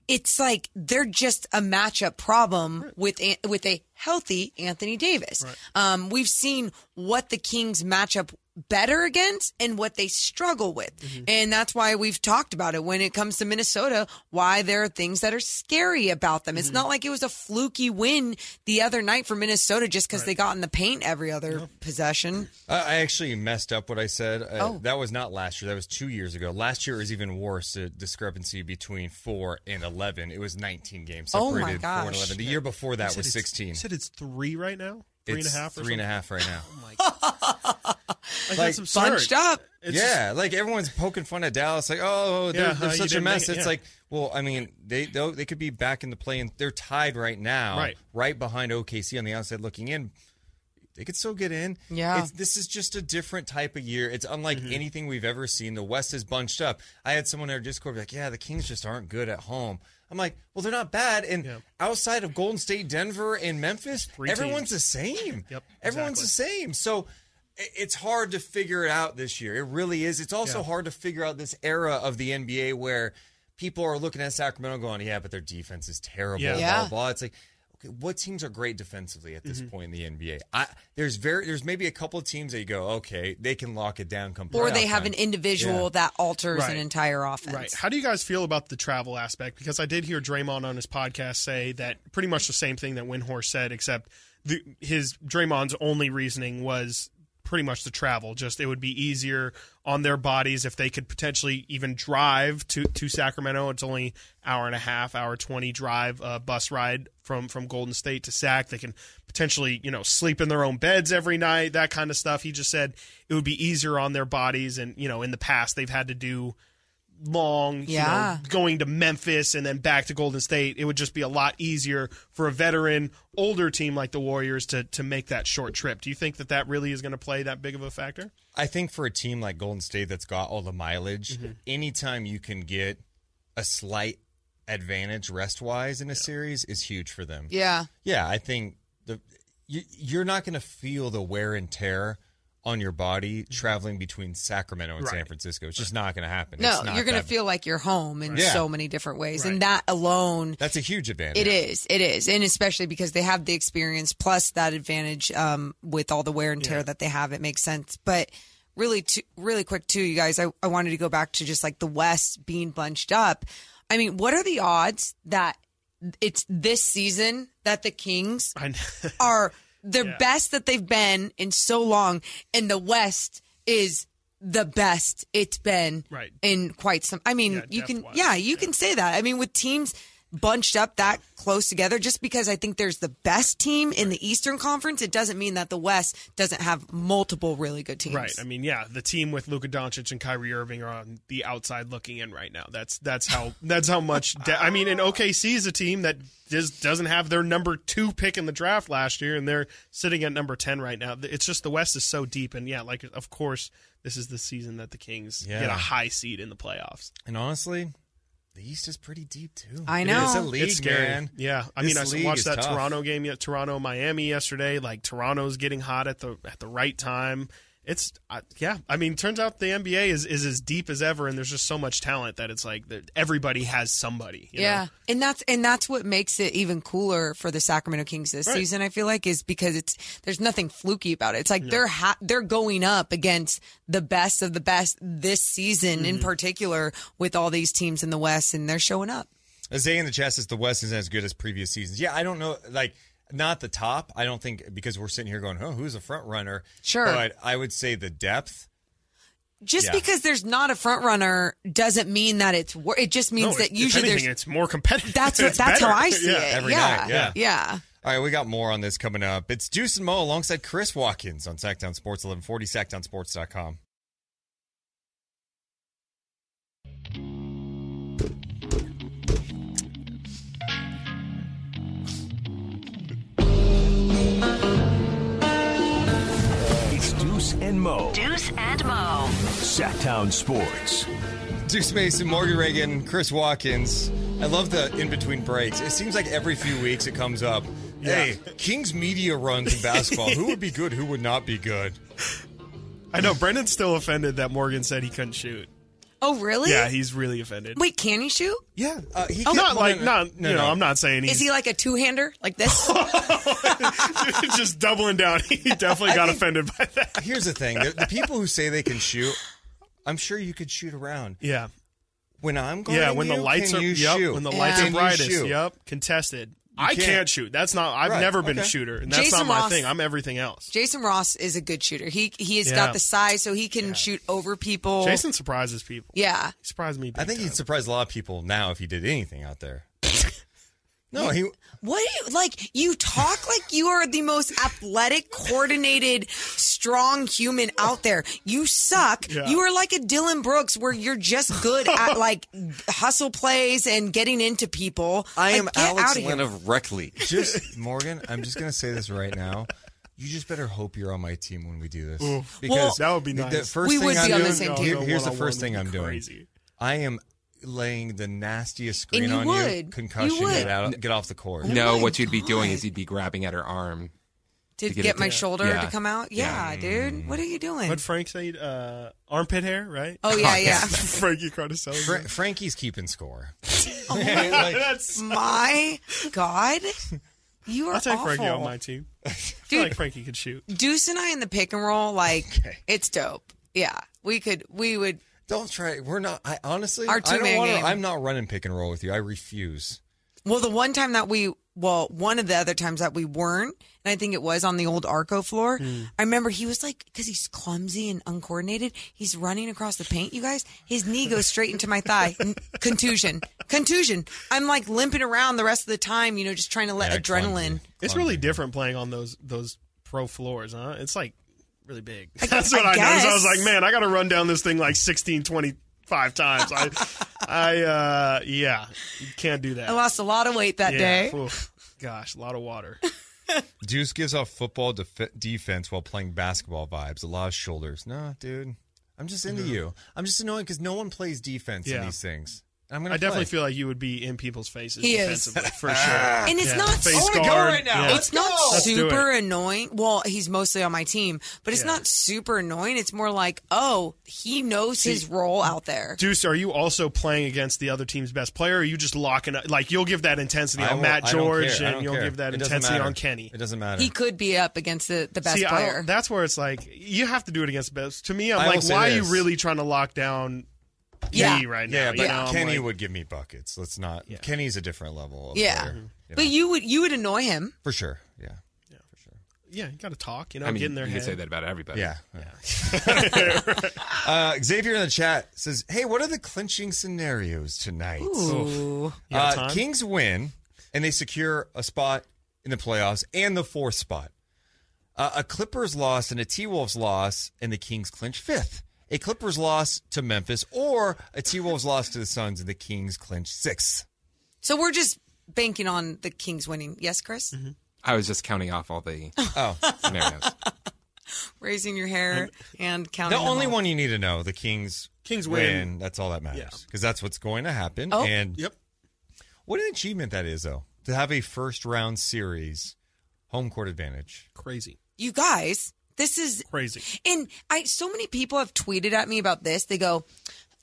it's like they're just a matchup problem with An- with a healthy Anthony Davis. Um, we've seen what the Kings match up better against and what they struggle with, and that's why we've talked about it when it comes to Minnesota. Why there are things that are scary about them. It's not like it was a fluky win the other night for Minnesota just because they got in the paint every other possession. I I actually messed up what I said. Uh, Oh. That was not last year. That was two years ago. Last year was even worse. The discrepancy between four and eleven. It was nineteen games separated Oh, my separated. four and gosh. eleven. The year before that was sixteen. You said it's three right now. Three and a It's half. Or Three and a half right now. Like, Like, that's absurd. Bunched up. It's just- yeah, like everyone's poking fun at Dallas. Like, oh, they're, Yeah, they're uh, such a mess. make it, It's yeah. like, well, I mean, they they'll- could be back in the play, and they're tied right now, Right. behind OKC on the outside looking in. They could still get in. Yeah. It's, this is just a different type of year. It's unlike Mm-hmm. anything we've ever seen. The West is bunched up. I had someone in our Discord be like, "Yeah, the Kings just aren't good at home." I'm like, "Well, they're not bad." And Yeah. outside of Golden State, Denver, and Memphis, Three everyone's teams. the same. Yep, Everyone's exactly. the same. So it's hard to figure it out this year. It really is. It's also Yeah. hard to figure out this era of the NBA where people are looking at Sacramento going, yeah, but their defense is terrible, Yeah. blah, blah, blah. It's like, what teams are great defensively at this Mm-hmm. point in the NBA? I, there's very there's maybe a couple of teams that you go, okay, they can lock it down. Come Or they have time. an individual Yeah. that alters Right. an entire offense. Right. How do you guys feel about the travel aspect? Because I did hear Draymond on his podcast say that pretty much the same thing that Windhorst said, except the, his Draymond's only reasoning was pretty much the travel. Just it would be easier on their bodies if they could potentially even drive to, to Sacramento. It's only hour and a half, hour twenty drive uh, bus ride from from Golden State to Sac. They can potentially you know sleep in their own beds every night, that kind of stuff. He just said it would be easier on their bodies, and you know in the past they've had to do long, Yeah. you know, going to Memphis and then back to Golden State, it would just be a lot easier for a veteran, older team like the Warriors to to make that short trip. Do you think that that really is going to play that big of a factor? I think for a team like Golden State that's got all the mileage, Mm-hmm. anytime you can get a slight advantage rest wise in a series is huge for them. Yeah. Yeah, I think the you, you're not going to feel the wear and tear on your body traveling between Sacramento and San Francisco. It's just not going to happen. No, It's not you're going to feel like you're home in Yeah. so many different ways. Right. And that alone that's a huge advantage. It is. It is. And especially because they have the experience plus that advantage um, with all the wear and tear that they have. It makes sense. But really, to, really quick, too, you guys, I, I wanted to go back to just like the West being bunched up. I mean, what are the odds that it's this season that the Kings are the Yeah. best that they've been in so long, and the West is the best it's been Right. in quite some. I mean, Yeah, you can, depth-wise, yeah, you can say that. I mean, with teams bunched up that close together, just because I think there's the best team in the Eastern Conference, it doesn't mean that the West doesn't have multiple really good teams. Right. I mean, yeah, the team with Luka Doncic and Kyrie Irving are on the outside looking in right now. That's that's how that's how much. De- I mean, and OKC is a team that just doesn't have their number two pick in the draft last year, and they're sitting at number ten right now. It's just the West is so deep, and yeah, like of course, this is the season that the Kings Yeah. get a high seed in the playoffs. And honestly, the East is pretty deep too. I know. is a league, it's scary. man. Yeah, I This mean, I watched that tough. Toronto game, Toronto Miami yesterday. Like Toronto's getting hot at the at the right time. It's uh, yeah. I mean, turns out the NBA is is as deep as ever, and there's just so much talent that it's like that everybody has somebody. you Yeah, know? and that's and that's what makes it even cooler for the Sacramento Kings this Right. season. I feel like is because it's there's nothing fluky about it. It's like they're ha- they're going up against the best of the best this season in Mm-hmm. particular with all these teams in the West, and they're showing up. Zay in the chest is the West isn't as good as previous seasons. Yeah, I don't know. Like, not the top. I don't think because we're sitting here going, "Oh, who's a front runner?" Sure. but I would say the depth. Just Yeah. because there's not a front runner doesn't mean that it's wor- it just means No, that usually anything, there's it's more competitive. that's what that's better. how I see Yeah. it. every yeah. night, yeah. yeah. All right, we got more on this coming up. It's Deuce and Mo alongside Chris Watkins on Sactown Sports 1140, sactownsports.com. and Mo. Deuce and Mo. Sactown Sports. Deuce Mason, Morgan Reagan, Chris Watkins. I love the in between breaks. It seems like every few weeks it comes up. Hey, Kings media runs in basketball. who would be good? Who would not be good? I know Brendan's still offended that Morgan said he couldn't shoot. Oh really? Yeah, he's really offended. Wait, can he shoot? yeah, Uh, he not can't- like no, not no, you know. no. I'm not saying he's Is he like a two hander like this? just doubling down. He definitely got offended by that. Here's the thing: the, the people who say they can shoot, I'm sure you could shoot around. Yeah, When I'm going, yeah. When the lights are yep, when the Yeah. lights Can are you brightest. Yep, contested. I can't. can't. shoot. That's not. I've Right, never been a shooter, and that's Jason not my Ross- thing. I'm everything else. Jason Ross is a good shooter. He he has Yeah. got the size so he can shoot over people. Jason surprises people. Yeah. He surprised me. I think time. he'd surprise a lot of people now if he did anything out there. no, he. What do you like? You talk like you are the most athletic, coordinated, strong human out there. You suck. Yeah. You are like a Dillon Brooks where you're just good at like hustle plays and getting into people. I Like, am Alex outta. Lynn of Reckley. Just Morgan, I'm just gonna say this right now. You just better hope you're on my team when we do this. Because Well- That would be the- nice. The first We thing would I'm be on the doing, same team. here- here's the one-on-one first thing I'm be doing. I am laying the nastiest screen And you on would. you. Concussion. You would. Get out. Get off the court. no, my what you'd be doing is you'd be grabbing at her arm. to to get, get it my to- shoulder yeah. to come out. Yeah, dude. What are you doing? What Frank said? Uh, armpit hair, right? oh yeah, yeah. Frankie Cardicelli. Fra- Frankie's keeping score. Oh That's My God. You are I'll take awful. Frankie on my team. I feel Dude. like Frankie could shoot. Deuce and I in the pick and roll, like it's dope. Yeah, we could, we would. Don't try. We're not. I honestly, Our I don't two-man wanna, game. I'm not running pick and roll with you. I refuse. Well, the one time that we, well, one of the other times that we weren't, and I think it was on the old Arco floor. Hmm. I remember he was like, because he's clumsy and uncoordinated, he's running across the paint. You guys, his knee goes straight into my thigh. Contusion, contusion. I'm like limping around the rest of the time, you know, just trying to let Yeah, adrenaline. clumsy. It's really different playing on those those pro floors, huh? It's like really big. I- That's what I I, noticed. I was like, man, I got to run down this thing like 16, 25 times. I, I, uh, yeah, can't do that. I lost a lot of weight that yeah, day. oof. gosh, a lot of water. Deuce gives off football def- defense while playing basketball vibes. A lot of shoulders. No, dude. I'm just into you. I'm just annoying because no one plays defense in these things. And I'm gonna. I definitely feel like you would be in people's faces He is. for sure. And it's Yeah. not Face I wanna go guard, right now. yeah. It's not Let's do super it. annoying. Well, he's mostly on my team, but it's Yeah. not super annoying. It's more like, oh, he knows his role out there. Deuce, are you also playing against the other team's best player? Or are you just locking up? Like you'll give that intensity on Matt George, and you'll care. give that It intensity on Kenny. It doesn't matter. He could be up against the, the best See, player. don't- that's where it's like you have to do it against best. To me, I'm I like, say why are you really trying to lock down Yeah. me right now? yeah, You but know, I'm Kenny like- would give me buckets. Let's not. Yeah. Kenny's a different level. Of yeah, player, you but know. you would you would annoy him. for sure. Yeah. Yeah, you got to talk. You know, I mean, get in their you head. can say that about everybody. Yeah. uh, Xavier in the chat says, "Hey, what are the clinching scenarios tonight? Ooh. Uh. Kings win, and they secure a spot in the playoffs and the fourth spot. Uh, a Clippers loss and a T Wolves loss, and the Kings clinch fifth. A Clippers loss to Memphis, or a T Wolves loss to the Suns, and the Kings clinch sixth. So we're just banking on the Kings winning. Yes, Chris, Mm-hmm. I was just counting off all the Oh, scenarios. raising your hair and counting. the only all. one you need to know: the Kings Kings win. That's all that matters because that's what's going to happen. Oh. And Yep. what an achievement that is, though, to have a first round series home court advantage. Crazy, You guys, this is crazy. And I so many people have tweeted at me about this. They go,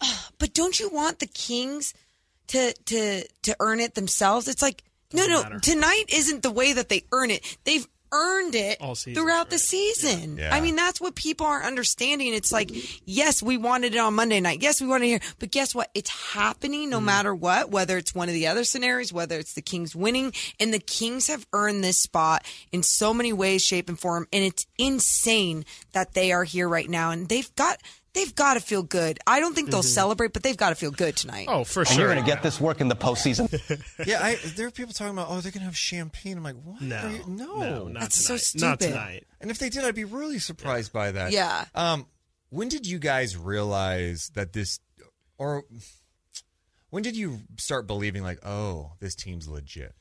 "Ugh, "But don't you want the Kings to to to earn it themselves?" It's like, no, no. matter. Tonight isn't the way that they earn it. They've earned it All season, throughout the season. Yeah. I mean, that's what people aren't understanding. It's like, yes, we wanted it on Monday night. Yes, we wanted it here. But guess what? It's happening no mm-hmm. matter what, whether it's one of the other scenarios, whether it's the Kings winning. And the Kings have earned this spot in so many ways, shape, and form. And it's insane that they are here right now. And they've got. They've got to feel good. I don't think they'll celebrate, but they've got to feel good tonight. Oh, for And sure. you're going to get this work in the postseason. Yeah, I, there are people talking about, oh, they're going to have champagne. I'm like, what? No, you- no, no, not That's so tonight. Not stupid. tonight. And if they did, I'd be really surprised by that. Yeah. Um, when did you guys realize that this, or when did you start believing like, oh, this team's legit?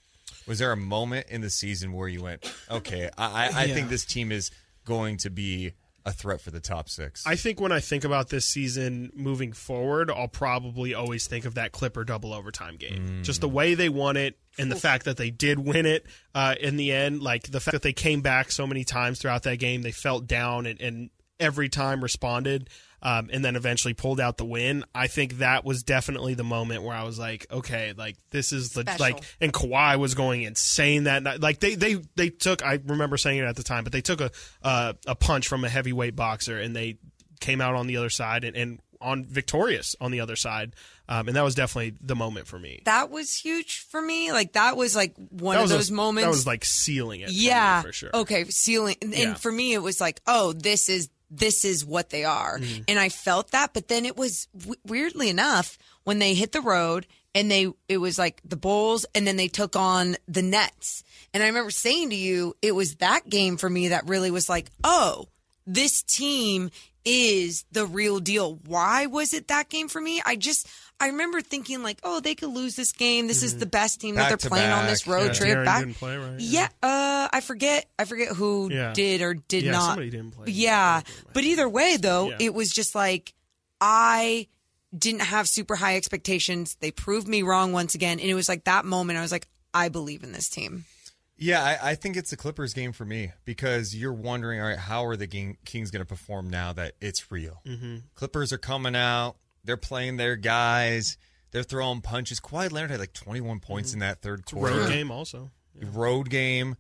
Was there a moment in the season where you went, okay, I, I, I think this team is going to be a threat for the top six? I think when I think about this season moving forward, I'll probably always think of that Clipper double overtime game. Just the way they won it and the fact that they did win it uh, in the end. Like the fact that they came back so many times throughout that game, they felt down and, and every time responded. Um, and then eventually pulled out the win. I think that was definitely the moment where I was like, okay, like this is the, Special. like, and Kawhi was going insane that night. Like they they they took. I remember saying it at the time, but they took a uh, a punch from a heavyweight boxer and they came out on the other side and, and on victorious on the other side. Um, and that was definitely the moment for me. That was huge for me. Like that was like one that of was a- those moments. That was like sealing it. for yeah for sure. okay sealing. and, and for me it was like oh this is this is what they are. Mm-hmm. and i felt that but then it was w- weirdly enough when they hit the road and they it was like the bulls and then they took on the nets. And i remember saying to you it was that game for me that really was like oh this team is the real deal. Why was it that game for me? I just I remember thinking like, oh, they could lose this game. This is the best team that they're to playing on this road Yeah, trip. De'Aaron Back, didn't play, right? yeah, uh, I forget. I forget who Yeah. did or did Yeah, not. somebody didn't play. Yeah, but either way, though, Yeah. it was just like I didn't have super high expectations. They proved me wrong once again, and it was like that moment. I was like, I believe in this team. Yeah, I, I think it's the Clippers game for me because you're wondering, all right, how are the game, Kings going to perform now that it's real? Mm-hmm. Clippers are coming out. They're playing their guys. They're throwing punches. Kawhi Leonard had like 21 points in that third quarter. Road game also. road game.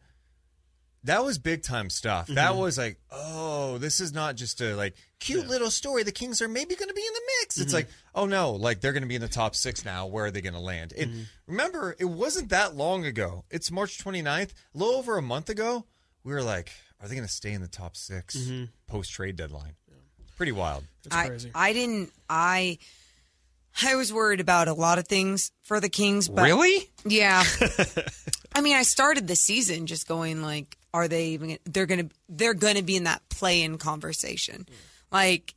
That was big time stuff. That was like, oh, this is not just a like cute little story. The Kings are maybe going to be in the mix. It's like, oh no, like they're going to be in the top six now. Where are they going to land? And remember, it wasn't that long ago. It's March 29th. A little over a month ago, we were like, are they going to stay in the top 6 post trade deadline? Pretty wild. I, crazy. I didn't. I I was worried about a lot of things for the Kings, but really? yeah. I mean, I started the season just going like, are they even? They're gonna they're gonna be in that play-in conversation, like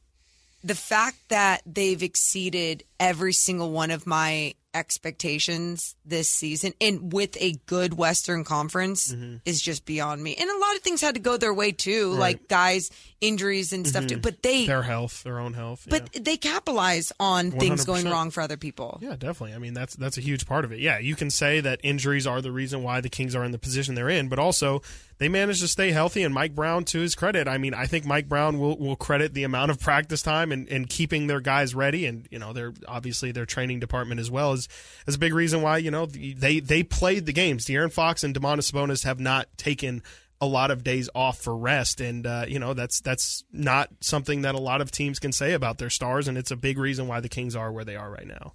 the fact that they've exceeded every single one of my expectations this season and with a good Western Conference mm-hmm. is just beyond me. And a lot of things had to go their way too, like guys injuries and stuff mm-hmm. too. But they Their health, their own health. but yeah. they capitalize on things going wrong for other people. Yeah, definitely. I mean, that's that's a huge part of it. Yeah, you can say that injuries are the reason why the Kings are in the position they're in, but also they managed to stay healthy. And Mike Brown, to his credit, I mean, I think Mike Brown will, will credit the amount of practice time and, and keeping their guys ready. And you know, they're obviously their training department as well is is a big reason why you know they they played the games. De'Aaron Fox and Domantas Sabonis have not taken a lot of days off for rest, and uh, you know that's that's not something that a lot of teams can say about their stars, and it's a big reason why the Kings are where they are right now.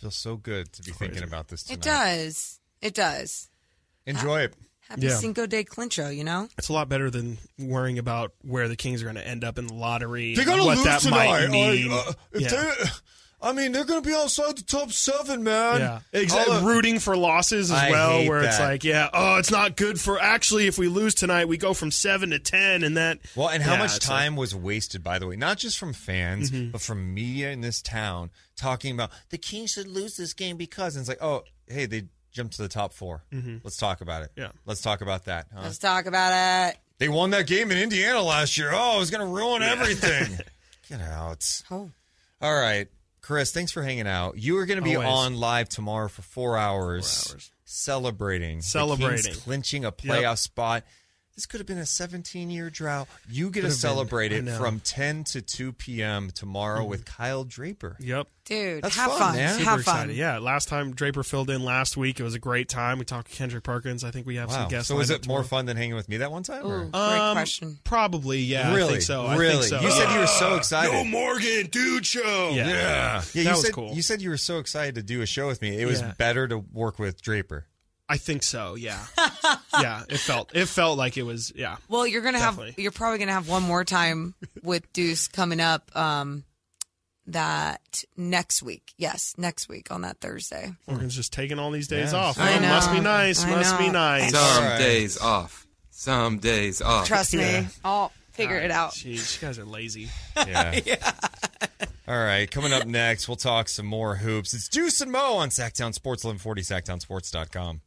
Feels so good to be thinking about this tonight. It does. It does. Enjoy it. Happy Yeah. Cinco de Clincho, you know? It's a lot better than worrying about where the Kings are going to end up in the lottery. They're gonna what lose that tonight. might mean. I, uh, if yeah. They- I mean, they're going to be outside the top seven, man. Yeah, exactly. All the- Rooting for losses as I well, hate where it's like, yeah, oh, it's not good for. Actually, if we lose tonight, we go from seven to ten, and that. Well, and how Yeah, much it's like- time was wasted, by the way, not just from fans, Mm-hmm. but from media in this town talking about the Kings should lose this game because and it's like, oh, hey, they jumped to the top 4 Let's talk about it. Mm-hmm. Yeah. let's talk about that. Huh? Let's talk about it. They won that game in Indiana last year. Oh, it was going to ruin everything. Get out. Oh. All right, Chris, thanks for hanging out. You are going to be Always. on live tomorrow for four hours, Four hours. celebrating, the Celebrating. Kings clinching a playoff spot. This could have been a 17 year drought. You get to Could have been. celebrate I it from 10 to 2 p.m. tomorrow with Kyle Draper. Yep. Dude, That's have fun, fun. man. Super Have excited. fun. Yeah, last time Draper filled in last week, it was a great time. We talked to Kendrick Perkins. I think we have Wow. some guests. So is lined it more tomorrow. fun than hanging with me that one time? or- Ooh, great Um, question. Probably, yeah. really? I think so. I really? think so. You said you were so excited. No Morgan, dude show. Yeah. Yeah. Yeah, you That was said cool. you said you were so excited to do a show with me. It was Yeah. better to work with Draper. I think so. Yeah. yeah. It felt. It felt like it was. Yeah. Well, you're gonna Definitely. have you're probably gonna have one more time with Deuce coming up um that next week. Yes, next week on that Thursday. Morgan's just taking all these days Yeah. off. I Oh, know. Must be nice. I must be nice. Some All right. days off. Some days off. Trust me, I'll figure it out. Jeez, you guys are lazy. Yeah. All right. Coming up next, we'll talk some more hoops. It's Deuce and Mo on Sactown Sports, 1140 SactownSports.com.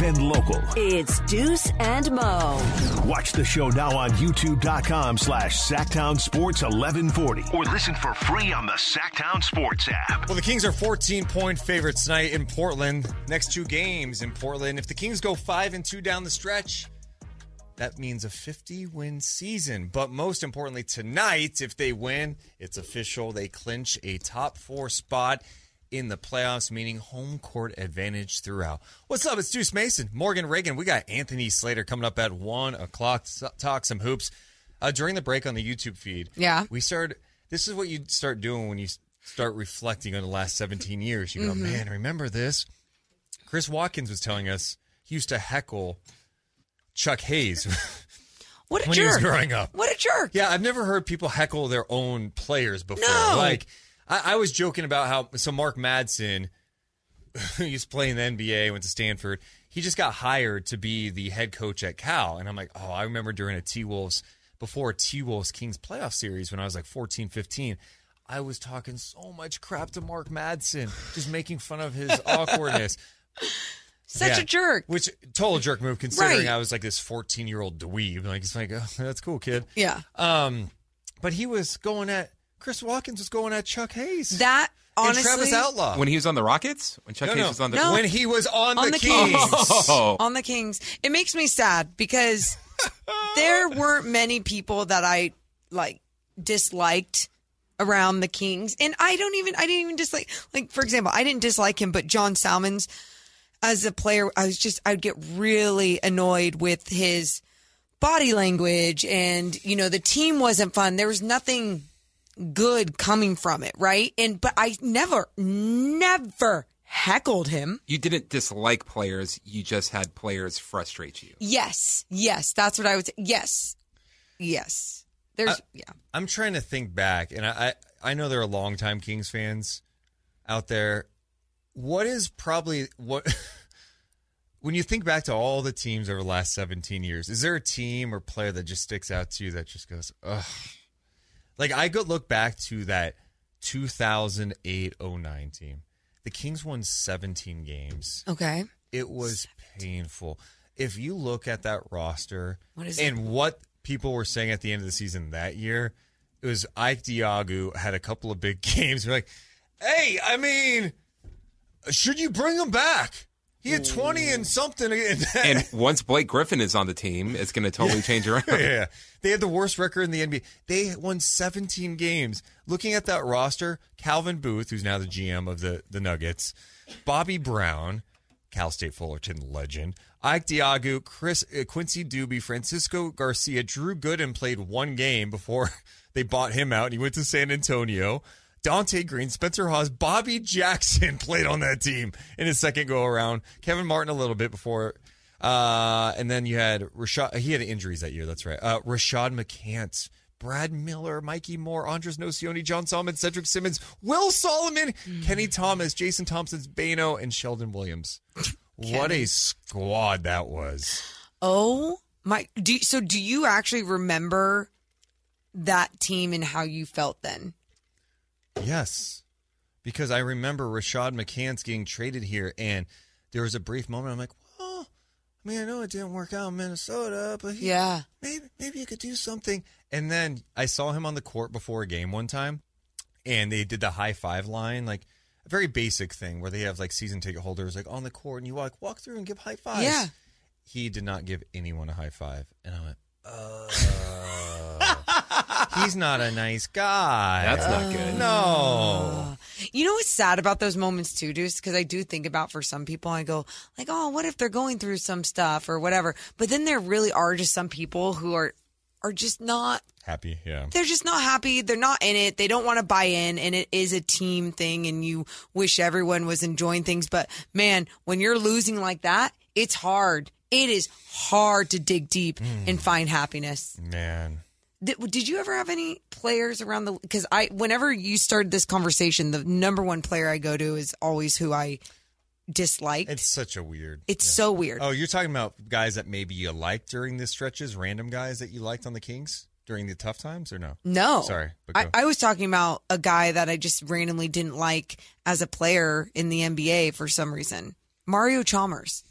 Live and local. It's Deuce and Mo. Watch the show now on youtube.com slash Sactown Sports 1140. Or listen for free on the Sactown Sports app. Well, the Kings are 14 point favorites tonight in Portland. Next two games in Portland. If the Kings go 5 and 2 down the stretch, that means a 50 win season. But most importantly, tonight, if they win, it's official. They clinch a top four spot in the playoffs, meaning home court advantage throughout. What's up? It's Deuce Mason, Morgan Reagan. We got Anthony Slater coming up at 1 o'clock talk some hoops. Uh, during the break on the YouTube feed, Yeah. we started. This is what you start doing when you start reflecting on the last 17 years. You go, Mm-hmm. man, remember this? Chris Watkins was telling us he used to heckle Chuck Hayes. What a When he was jerk! growing up. What a jerk! yeah, I've never heard people heckle their own players before. No. Like, I, I was joking about how, so Mark Madsen, he's playing the NBA, went to Stanford. He just got hired to be the head coach at Cal. And I'm like, oh, I remember during a T Wolves, before a T Wolves Kings playoff series when I was like 14, 15. I was talking so much crap to Mark Madsen, just making fun of his awkwardness. Such Yeah. a jerk. Which total jerk move considering Right. I was like this 14 year old dweeb. Like it's like, oh, that's cool, kid. Yeah. Um, but he was going at Chris Watkins was going at Chuck Hayes. That and honestly, Travis Outlaw. When he was on the Rockets? When Chuck no, Hayes no, was on the No. when he was on, On the, the Kings. Kings. Oh. on the Kings, it makes me sad because there weren't many people that I like disliked around the Kings, and I don't even I didn't even dislike like for example I didn't dislike him, but John Salmons as a player I was just I'd get really annoyed with his body language and you know the team wasn't fun. There was nothing good coming from it, right? And but I never never heckled him. You didn't dislike players, you just had players frustrate you. Yes, yes, that's what I would say. Yes, yes. There's yeah. I'm trying to think back, and I I I know there are longtime Kings fans out there. What is probably what when you think back to all the teams over the last 17 years? Is there a team or player that just sticks out to you that just goes, ugh? Like I could look back to that 2008-09 team. The Kings won 17 games. Okay. It was painful. If you look at that roster What and what people were saying at the end of the season that year, it was Ike Diogu had a couple of big games. We're like, hey, I mean, should you bring him back? He had 20 and something. And once Blake Griffin is on the team, it's going to totally change around. yeah, yeah. They had the worst record in the NBA. They won 17 games. Looking at that roster, Calvin Booth, who's now the GM of the, the Nuggets, Bobby Brown, Cal State Fullerton legend, Ike Diogu, Chris uh, Quincy Douby, Francisco Garcia, Drew Gooden played one game before they bought him out, and he went to San Antonio. Donté Greene, Spencer Hawes, Bobby Jackson played on that team in his second go around. Kevin Martin a little bit before. Uh, and then you had Rashad. He had injuries that year. That's right. Uh, Rashad McCants, Brad Miller, Mikki Moore, Andres Nocioni, John Salmons, Cedric Simmons, Will Solomon, Kenny Thomas, Jason Thompson's Bano, and Shelden Williams. What a squad that was. Oh my! Do so? Do you actually remember that team and how you felt then? Yes, because I remember Rashad McCants getting traded here, and there was a brief moment. I'm like, well, I mean, I know it didn't work out in Minnesota, but he, Yeah. maybe maybe you could do something. And then I saw him on the court before a game one time, and they did the high five line, like a very basic thing where they have like season ticket holders like on the court, and you walk walk through and give high fives. Yeah. He did not give anyone a high five, and I went, oh, he's not a nice guy. That's not good. No. You know what's sad about those moments too, Deuce? Because I do think about for some people, I go like, oh, what if they're going through some stuff or whatever? But then there really are just some people who are are just not. Happy, yeah. They're just not happy. They're not in it. They don't want to buy in, and it is a team thing. And you wish everyone was enjoying things, but man, when you're losing like that, it's hard. It is hard to dig deep mm. and find happiness. Man. Did, did you ever have any players around the? Because I, whenever you started this conversation, the number one player I go to is always who I disliked. It's such a weird. It's so weird. Oh, you're talking about guys that maybe you liked during the stretches, random guys that you liked on the Kings during the tough times, or no? No, Sorry, but I. I was talking about a guy that I just randomly didn't like as a player in the NBA for some reason. Mario Chalmers.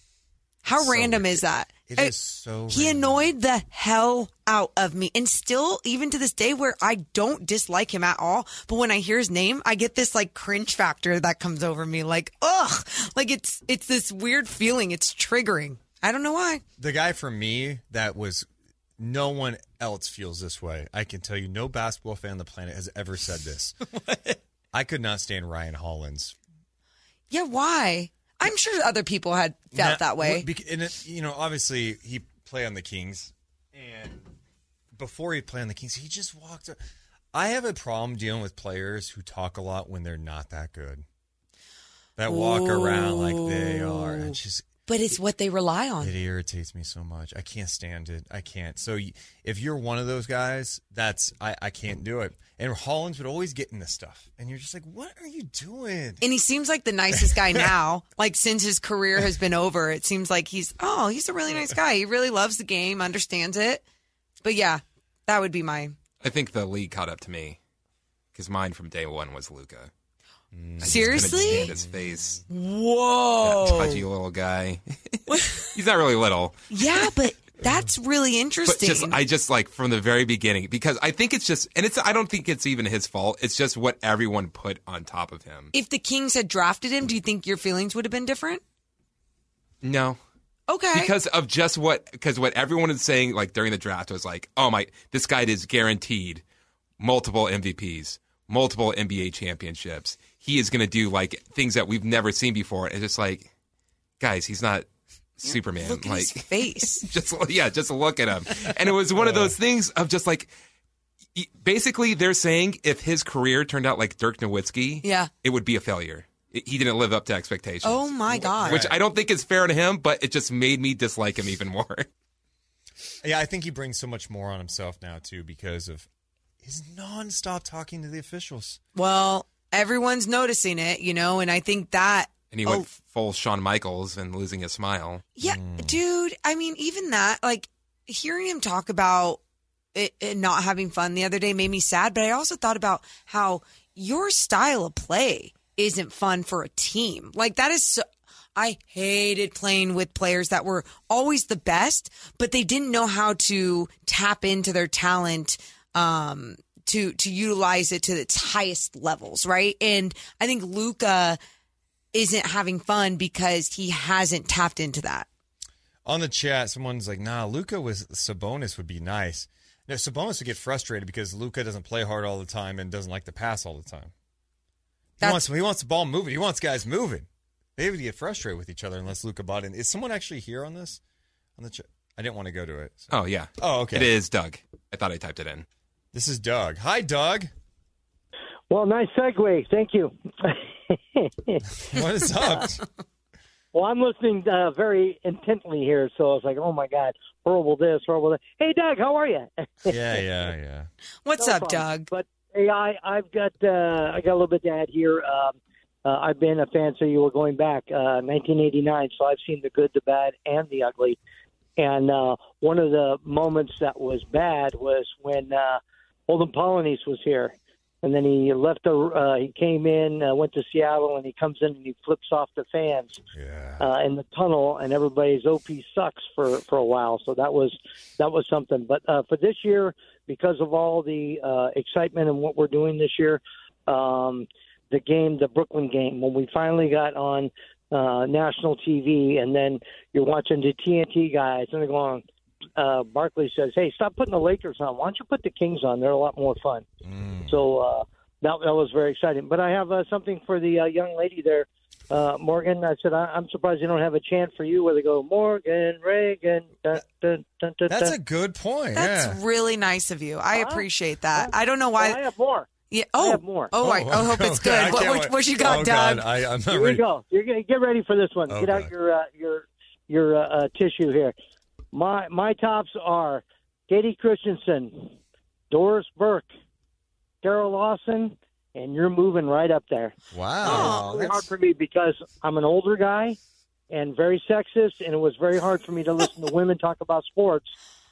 How So random is that? It Uh, is so He random. annoyed the hell out of me, and still, even to this day, where I don't dislike him at all, but when I hear his name, I get this like cringe factor that comes over me, like ugh, like it's it's this weird feeling. It's triggering. I don't know why. the guy for me that was no one else feels this way. I can tell you, no basketball fan on the planet has ever said this. I could not stand Ryan Hollins. Yeah, why? I'm sure other people had felt that way. And it, you know, obviously he played on the Kings, and before he played on the Kings, he just walked. I have a problem dealing with players who talk a lot when they're not that good. That walk around like they are, and just but it's what they rely on. it irritates me so much. I can't stand it. I can't. So if you're one of those guys, that's I, I can't do it. And Hollins would always get in this stuff, and you're just like, what are you doing? And he seems like the nicest guy now. like since his career has been over, it seems like he's oh, he's a really nice guy. He really loves the game, understands it. But yeah, that would be my I think the league caught up to me because mine from day one was Luka. Seriously. his face, Whoa. that pudgy little guy. He's not really little, Yeah, but that's really but interesting. just I just like from the very beginning because I think it's just and it's I don't think it's even his fault. It's just what everyone put on top of him. if the Kings had drafted him, do you think your feelings would have been different? No, Okay. Because of just what because what everyone is saying like during the draft was like, oh my, this guy is guaranteed multiple MVPs, multiple NBA championships. He is going to do like things that we've never seen before. And it's just like, guys, he's not Superman. Look at like his face. just yeah, just look at him. And it was one of those things of just like basically they're saying if his career turned out like Dirk Nowitzki, Yeah. it would be a failure. He didn't live up to expectations. Oh my god. Which I don't think is fair to him, but it just made me dislike him even more. Yeah, I think he brings so much more on himself now too because of his nonstop talking to the officials. well, everyone's noticing it, you know, and I think that And he Oh. went full Shawn Michaels and losing his smile. Yeah, dude. I mean, even that, like, hearing him talk about it, it not having fun the other day made me sad. But I also thought about how your style of play isn't fun for a team. Like, that is so. I hated playing with players that were always the best, but they didn't know how to tap into their talent um, to to utilize it to its highest levels, right? And I think Luka isn't having fun because he hasn't tapped into that. On the chat, someone's like, "Nah, Luka with Sabonis would be nice." No, Sabonis would get frustrated because Luka doesn't play hard all the time and doesn't like to pass all the time. He That's- wants he wants the ball moving. He wants guys moving. They would get frustrated with each other unless Luka bought in. Is someone actually here on this? On the chat? I didn't want to go to it. so- Oh yeah. Oh, okay. It is Doug. I thought I typed it in. This is Doug. Hi, Doug. Well, nice segue. Thank you. What is up? well, I'm listening uh, very intently here, so I was like, "Oh my God, horrible this, horrible that." Hey, Doug, how are you? yeah, yeah, yeah. What's No up, problem. Doug? But hey, I I've got uh, I got a little bit to add here. Um, uh, I've been a fan, so you were going back uh, 1989, so I've seen the good, the bad, and the ugly. And uh, one of the moments that was bad was when uh, Olden Polynice was here, and then he left. The, uh, he came in, uh, went to Seattle, and he comes in and he flips off the fans Yeah. uh, in the tunnel, and everybody's OP sucks for for a while. So that was that was something. But uh, for this year, because of all the uh, excitement and what we're doing this year, um, the game, the Brooklyn game, when we finally got on uh, national TV, and then you're watching the TNT guys, and they're going. Uh, Barkley says, "Hey, stop putting the Lakers on. Why don't you put the Kings on? They're a lot more fun." So uh, that that was very exciting. But I have uh, something for the uh, young lady there, uh, Morgan. I said I, I'm surprised they don't have a chant for you where they go Morgan Reagan. Dun, dun, dun, dun, That's a good point. That's yeah. really nice of you. I appreciate that. I don't know Well, I why. have more. Yeah. I Oh, have more. oh, I, I hope it's okay, I good. What, what, what you got, oh, Doug? God, I, I'm not Here we go. You're gonna get ready for this one. Oh, get out God. your uh, your your uh, uh, tissue here. My my tops are Kayte Christensen, Doris Burke, Carol Lawson, and you're moving right up there. Wow. It's really hard for me because I'm an older guy and very sexist, and it was very hard for me to listen to women talk about sports.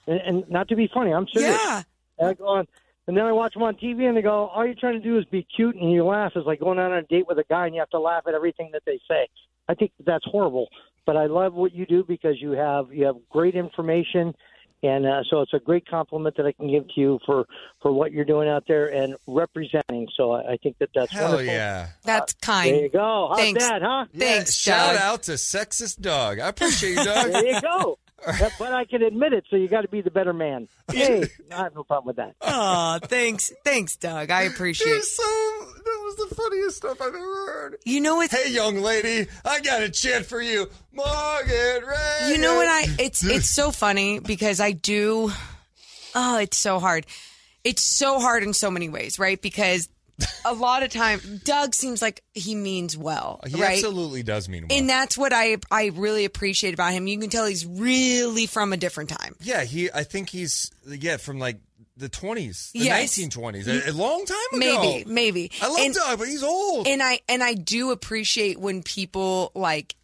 And, and not to be funny, I'm serious. Yeah. And I go on, and then I watch them on TV, and they go, "All you're trying to do is be cute and you laugh." It's like going out on a date with a guy, and you have to laugh at everything that they say. I think that's horrible. But I love what you do because you have you have great information, and uh, so it's a great compliment that I can give to you for for what you're doing out there and representing. So I, I think that that's Hell wonderful. yeah. That's kind. There you go. How's Thanks. that, huh? Thanks, yeah, Shout Doug. out to sexist dog. I appreciate you, Doug. There you go. But- but I can admit it, so you got to be the better man. Hey, I have no problem with that. Oh, thanks, thanks, Doug. I appreciate. You're so that was the funniest stuff I've ever heard. You know what? Hey, young lady, I got a chant for you, Morgan Ray. You know what I it's it's so funny because I do oh it's so hard. It's so hard in so many ways, right? Because a lot of time Doug seems like he means well, He right? absolutely does mean well. And that's what I I really appreciate about him. You can tell he's really from a different time. yeah, he. I think he's yeah from like the twenties, the Yes. nineteen twenties, a, a long time ago. Maybe, maybe. I love And- Doug, but he's old. and I and I do appreciate when people like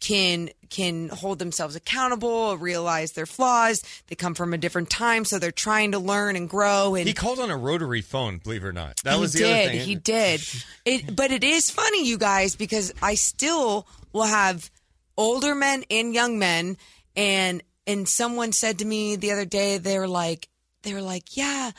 can can hold themselves accountable, realize their flaws. They come from a different time, so they're trying to learn and grow. And he called on a rotary phone. Believe it or not, that was the did, other thing. he did. It, but it is funny, you guys, because I still will have older men and young men, and and someone said to me the other day, they were like, they were like, yeah,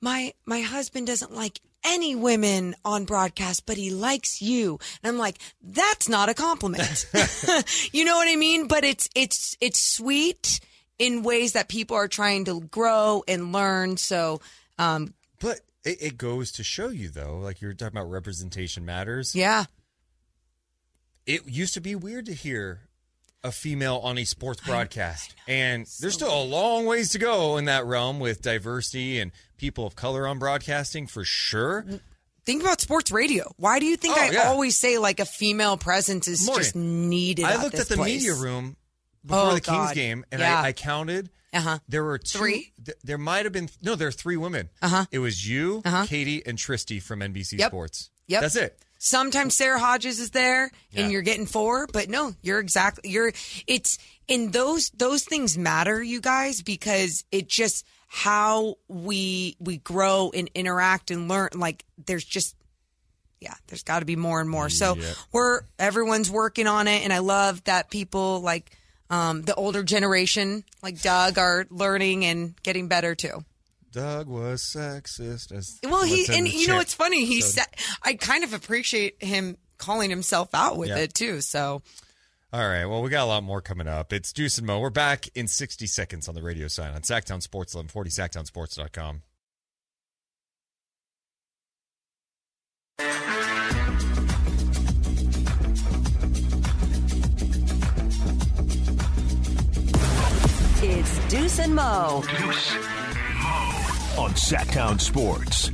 my my husband doesn't like any women on broadcast, but he likes you. And I'm like, that's not a compliment. you know what I mean? But it's it's it's sweet in ways that people are trying to grow and learn. So, um, But it, it goes to show you, though, like you're talking about representation matters. yeah. It used to be weird to hear a female on a sports broadcast. And there's still a long ways to go in that realm with diversity and people of color on broadcasting for sure. Think about sports radio. Why do you think Oh, I yeah. always say like a female presence is just needed? I at looked at the place? media room before Oh, the Kings God. game and Yeah. I, I counted. Uh-huh. There were two, Three? th- there might have been no. There are three women. Uh-huh. It was you, Uh-huh. Katie, and Tristy from NBC Yep. Sports. Yep. That's it. Sometimes Sarah Hodges is there Yeah. and you're getting four, but no, you're exactly you're it's in those those things matter, you guys, because it just how we we grow and interact and learn like there's just yeah, there's got to be more and more. So Yep. we're everyone's working on it, and I love that people like um, the older generation, like Doug, are learning and getting better too. Doug was sexist. As Well, he and the you know it's funny? He So- said I kind of appreciate him calling himself out with Yeah. it too. So All right. Well, we got a lot more coming up. It's Deuce and Mo. We're back in 60 seconds on the radio sign on Sactown Sports 1140, sactownsports.com. It's Deuce and Mo. Deuce Mo on Sactown Sports.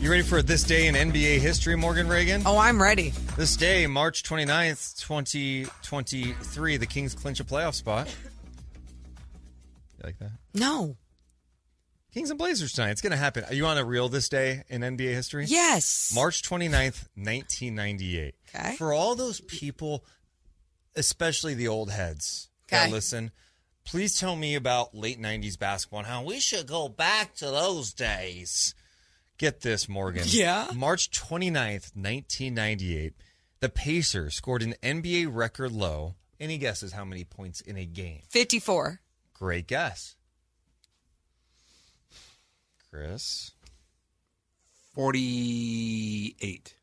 You ready for this day in NBA history, Morgan Reagan? oh, I'm ready. This day, March 29th, 2023, the Kings clinch a playoff spot. You like that? No. Kings and Blazers tonight. It's going to happen. Are you on a reel this day in NBA history? Yes. March 29th, 1998. Okay. For all those people, especially the old heads that Okay. listen, please tell me about late 90s basketball and how we should go back to those days. Get this, Morgan. Yeah? March 29th, 1998, the Pacers scored an NBA record low. Any guesses how many points in a game? 54. Great guess. Chris? 48.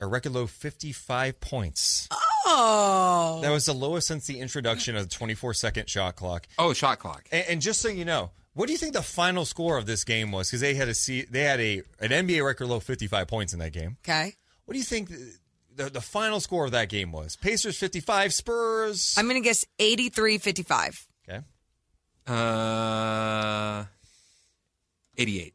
A record low 55 points. Oh. That was the lowest since the introduction of the 24 second shot clock. Oh, shot clock. And, and just so you know, what do you think the final score of this game was? Because they had a they had a an NBA record low 55 points in that game. Okay. What do you think the, the, the final score of that game was? Pacers 55, Spurs. I'm going to guess 83 55. okay. Uh, 88.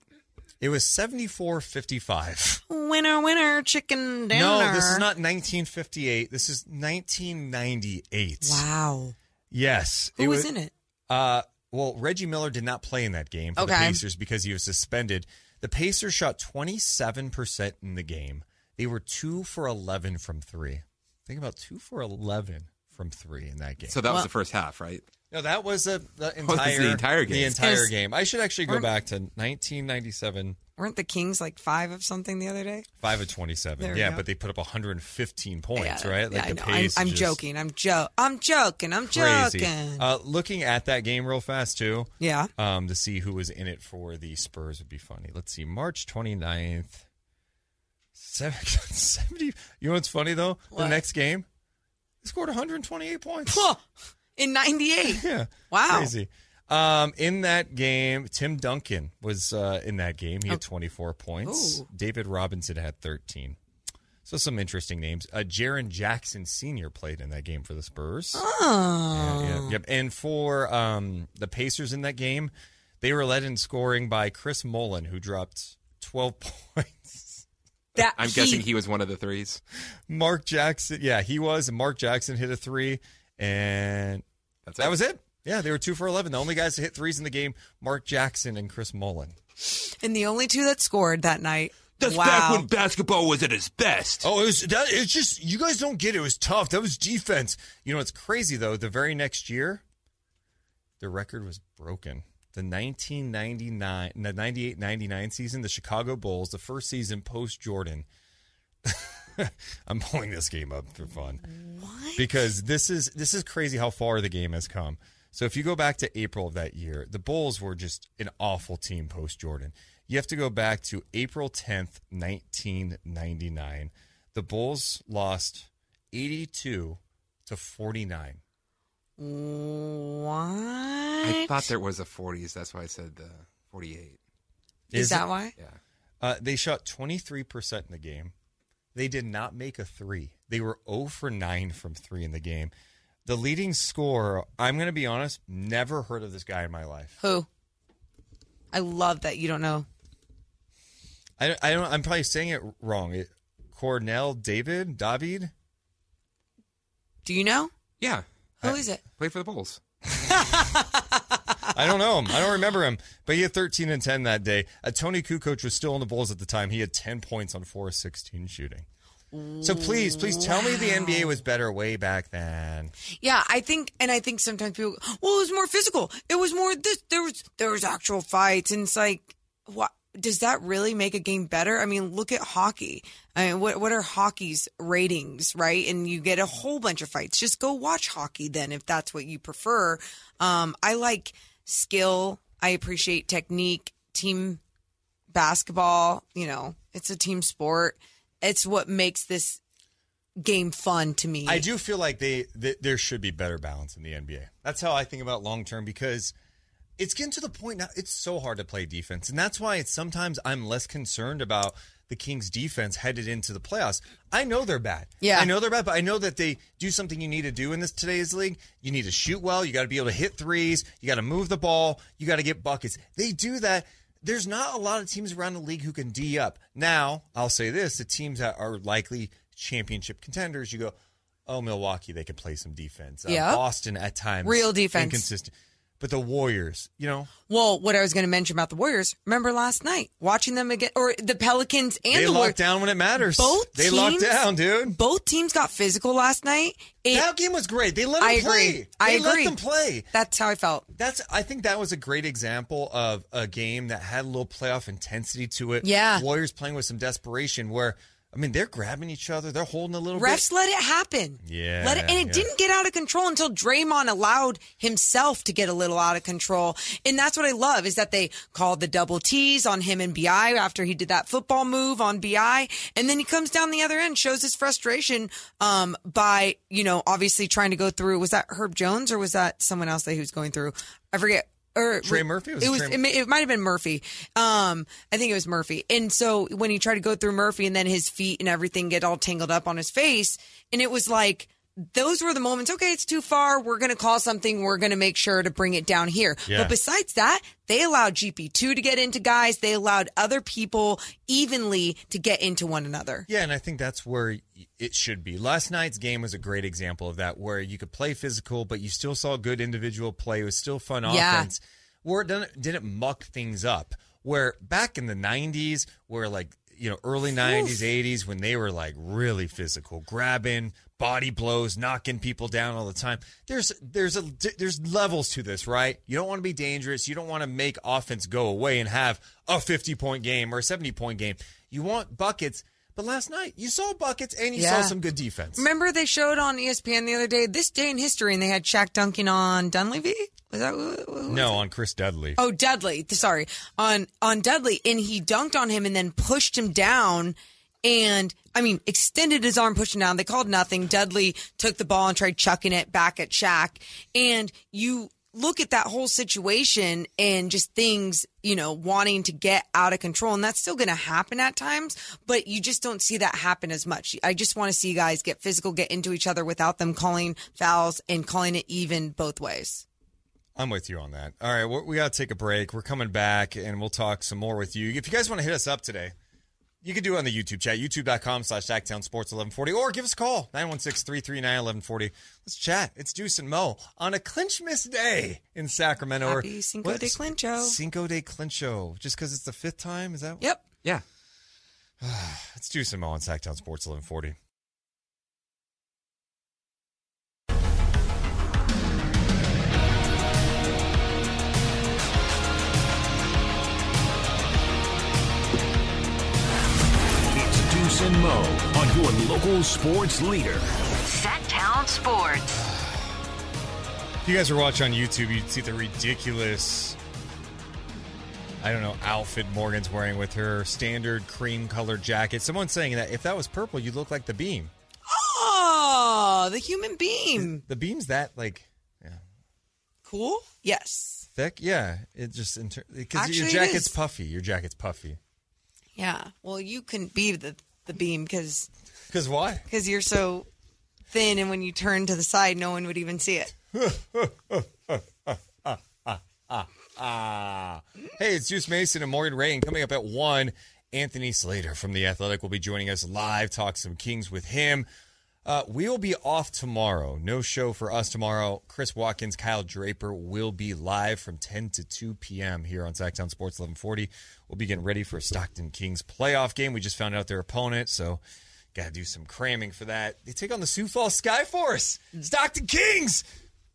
It was 74 55. Winner, winner, chicken dinner. No, this is not 1958. This is 1998. Wow. Yes. Who was in it? Uh, well, Reggie Miller did not play in that game for the Pacers because he was suspended. The Pacers shot 27% in the game. They were 2 for 11 from 3. Think about 2 for 11 from 3 in that game. So that was Well- the first half, right? No, that was a, the was entire the entire game. The entire Is- game. I should actually go back to 1997, Weren't the Kings like five of something the other day? 5 of 27. There yeah, go. but they put up 115 points, Yeah, right? yeah, the know. I'm, pace I'm just joking. I'm jo- I'm joking. I'm Crazy. joking. Uh, looking at that game real fast, too. yeah. um, to see who was in it for the Spurs would be funny. Let's see, March 29th. Seven- 70. You know what's funny, though? The next game, they scored 128 points. Huh. In 98. Yeah. Wow. Crazy. Um, in that game, Tim Duncan was uh, in that game. He had 24 points. Ooh. David Robinson had 13. So some interesting names. Uh, Jaren Jackson Sr. played in that game for the Spurs. Oh. Yeah, yeah, yep. And for um, the Pacers in that game, they were led in scoring by Chris Mullin, who dropped 12 points. That I'm guessing he was one of the threes. Mark Jackson, yeah, he was. And Mark Jackson hit a three, and That's that it. was it. Yeah, they were two for 11. The only guys to hit threes in the game, Mark Jackson and Chris Mullin. And the only two that scored that night. That's wow. back when basketball was at its best. Oh, it was that. It's just you guys don't get it. It was tough. That was defense. You know, it's crazy though. The very next year, the record was broken. The 1999, the 98-99 season, the Chicago Bulls, the first season post Jordan. I'm pulling this game up for fun What? because this is this is crazy how far the game has come. So if you go back to April of that year, the Bulls were just an awful team post Jordan. You have to go back to April 10th, 1999. The Bulls lost 82 to 49. What? I thought there was a 40s. That's why I said the 48. Is, Is that it? why? Yeah. Uh, they shot 23% in the game. They did not make a three. They were 0 for 9 from three in the game. The leading scorer, I'm going to be honest, never heard of this guy in my life. Who? I love that you don't know. I, I don't. I'm probably saying it wrong. It, Kornel David David. Do you know? Yeah. Who is it? Play for the Bulls. I don't know him. I don't remember him. But he had 13 and 10 that day. Uh, Toni Kukoc was still in the Bulls at the time. He had 10 points on 4 of 16 shooting. So please, please tell me the NBA was better way back then. Yeah, I think, and I think sometimes people, well, it was more physical. It was more this. There was there was actual fights, and it's like, what does that really make a game better? I mean, look at hockey. I mean, what what are hockey's ratings, right? And you get a whole bunch of fights. Just go watch hockey then, if that's what you prefer. Um, I like skill. I appreciate technique, team basketball. You know, it's a team sport. It's what makes this game fun to me. I do feel like they, th there should be better balance in the NBA. That's how I think about long term because it's getting to the point now. It's so hard to play defense, and that's why it's sometimes I'm less concerned about the Kings' defense headed into the playoffs. I know they're bad. Yeah. I know they're bad, but I know that they do something you need to do in this today's league. You need to shoot well. You got to be able to hit threes. You got to move the ball. You got to get buckets. They do that. There's not a lot of teams around the league who can D up. Now, I'll say this: the teams that are likely championship contenders, you go, oh, Milwaukee, they can play some defense. Uh, Yeah. Boston at times, Real defense. inconsistent. But the Warriors, you know, Well, what I was going to mention about the Warriors, remember last night watching them again, or the Pelicans and they the lock Warriors. down when it matters. Both they teams- down, dude. Both teams got physical last night. It- that game was great. They let them I play. agree. I They let agree. them play. That's how I felt. That's. I think that was a great example of a game that had a little playoff intensity to it. Yeah. Warriors playing with some desperation. Where I mean, they're grabbing each other. They're holding a little Refs bit. let it happen. Yeah, Let it, and it yeah. didn't get out of control until Draymond allowed himself to get a little out of control. And that's what I love is that they called the double T's on him and BI after he did that football move on BI. And then he comes down the other end, shows his frustration um, by, you know, obviously trying to go through. Was that Herb Jones or was that someone else that he was going through? I forget. Or Trey Murphy? Was it was. It, may, it might have been Murphy. Um, I think it was Murphy. And so when he tried to go through Murphy, and then his feet and everything get all tangled up on his face, and it was like those were the moments. Okay, it's too far. We're going to call something. We're going to make sure to bring it down here. Yeah. But besides that, they allowed GP two to get into guys. They allowed other people evenly to get into one another. Yeah, and I think that's where it should be. Last night's game was a great example of that, where you could play physical, but you still saw good individual play. It was still fun Yeah. offense. Where it didn't, didn't muck things up. Where back in the '90s, where like you know early '90s, '80s, when they were like really physical, grabbing, body blows, knocking people down all the time. There's there's a there's levels to this, right? You don't want to be dangerous. You don't want to make offense go away and have a 50 point game or a 70 point game. You want buckets. But last night you saw buckets and you Yeah. saw some good defense. Remember they showed on ESPN the other day this day in history, and they had Shaq dunking on Dunleavy. Was that? was no, on Chris Dudley. Oh, Dudley. Sorry, on on Dudley, and he dunked on him and then pushed him down. And I mean, extended his arm, pushed him down. They called nothing. Dudley took the ball and tried chucking it back at Shaq. And you look at that whole situation and just things, you know, wanting to get out of control. And that's still going to happen at times, but you just don't see that happen as much. I just want to see you guys get physical, get into each other without them calling fouls and calling it even both ways. I'm with you on that. All right, we got to take a break. We're coming back and we'll talk some more with you. If you guys want to hit us up today, you can do it on the YouTube chat, youtube.com slash Sactown Sports 1140, or give us a call, 916 339 1140. Let's chat. It's Deuce and Mo on a clinch miss day in Sacramento. or- Happy Cinco what? de Clincho. Cinco de Clincho. Just because it's the fifth time? Is that? Yep. Yeah. It's Deuce and Mo on Sactown Sports 1140. It's and Mo on your local sports leader. Sactown Sports. If you guys are watching on YouTube, you'd see the ridiculous, I don't know, outfit Morgan's wearing with her standard cream colored jacket. Someone's saying that if that was purple, you'd look like the beam. Oh, the human beam. The beam's that, like, yeah. Cool? Yes. thick? Yeah. It just, because your jacket's puffy. Your jacket's puffy. Yeah. Well, you couldn't be the, the beam because Because why? because you're so thin, and when you turn to the side, no one would even see it. Ah. Hey, it's Deuce Mason and Morgan Reagan coming up at 1. Anthony Slater from The Athletic will be joining us live, talk some Kings with him. Uh, we will be off tomorrow. No show for us tomorrow. Chris Watkins, Kyle Draper will be live from 10 to 2 p.m. here on Sactown Sports 1140. We'll be getting ready for a Stockton Kings playoff game. We just found out their opponent, so got to do some cramming for that. They take on the Sioux Falls Skyforce. Stockton Kings!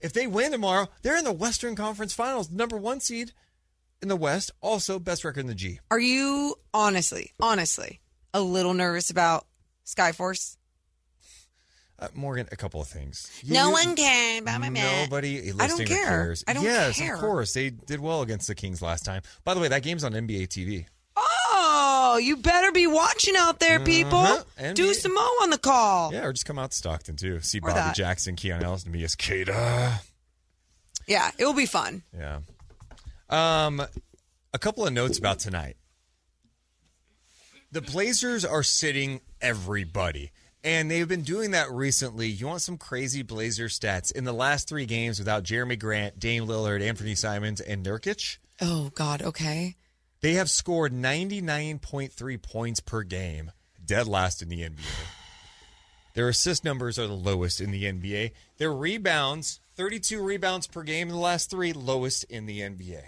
If they win tomorrow, they're in the Western Conference Finals, number one seed in the West, also best record in the G. Are you honestly, honestly, a little nervous about Skyforce? Uh, Morgan, a couple of things. No You- one cares about my man. Nobody I don't care. cares. I don't yes, care. of course. They did well against the Kings last time. By the way, that game's on NBA TV. Oh, you better be watching out there, people. Mhm. And Do some Mo on the call. Yeah, or just come out to Stockton too. See Or Bobby that. Jackson, Keon Ellis, and Kada. Yeah, it will be fun. Yeah. Um, a couple of notes about tonight. The Blazers are sitting everybody, and they've been doing that recently. You want some crazy Blazer stats in the last three games without Jerami Grant, Dame Lillard, Anthony Simons, and Nurkic? Oh God. Okay. They have scored 99.3 points per game, dead last in the NBA. Their assist numbers are the lowest in the NBA. Their rebounds, 32 rebounds per game in the last three, lowest in the NBA.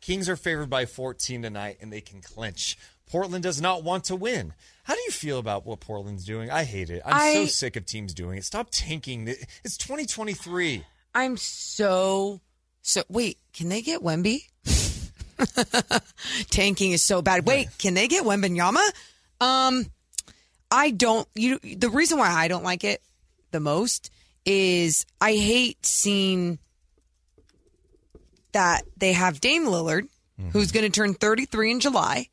Kings are favored by 14 tonight, and they can clinch. Portland does not want to win. How do you feel about what Portland's doing? I hate it. I'm so sick of teams doing it. Stop tanking. It's 2023. I'm so so. Wait, can they get Wemby? Tanking is so bad. Wait, can they get Wembanyama? Um, I don't. You. The reason why I don't like it the most is I hate seeing that they have Dame Lillard, who's going to turn 33 in July,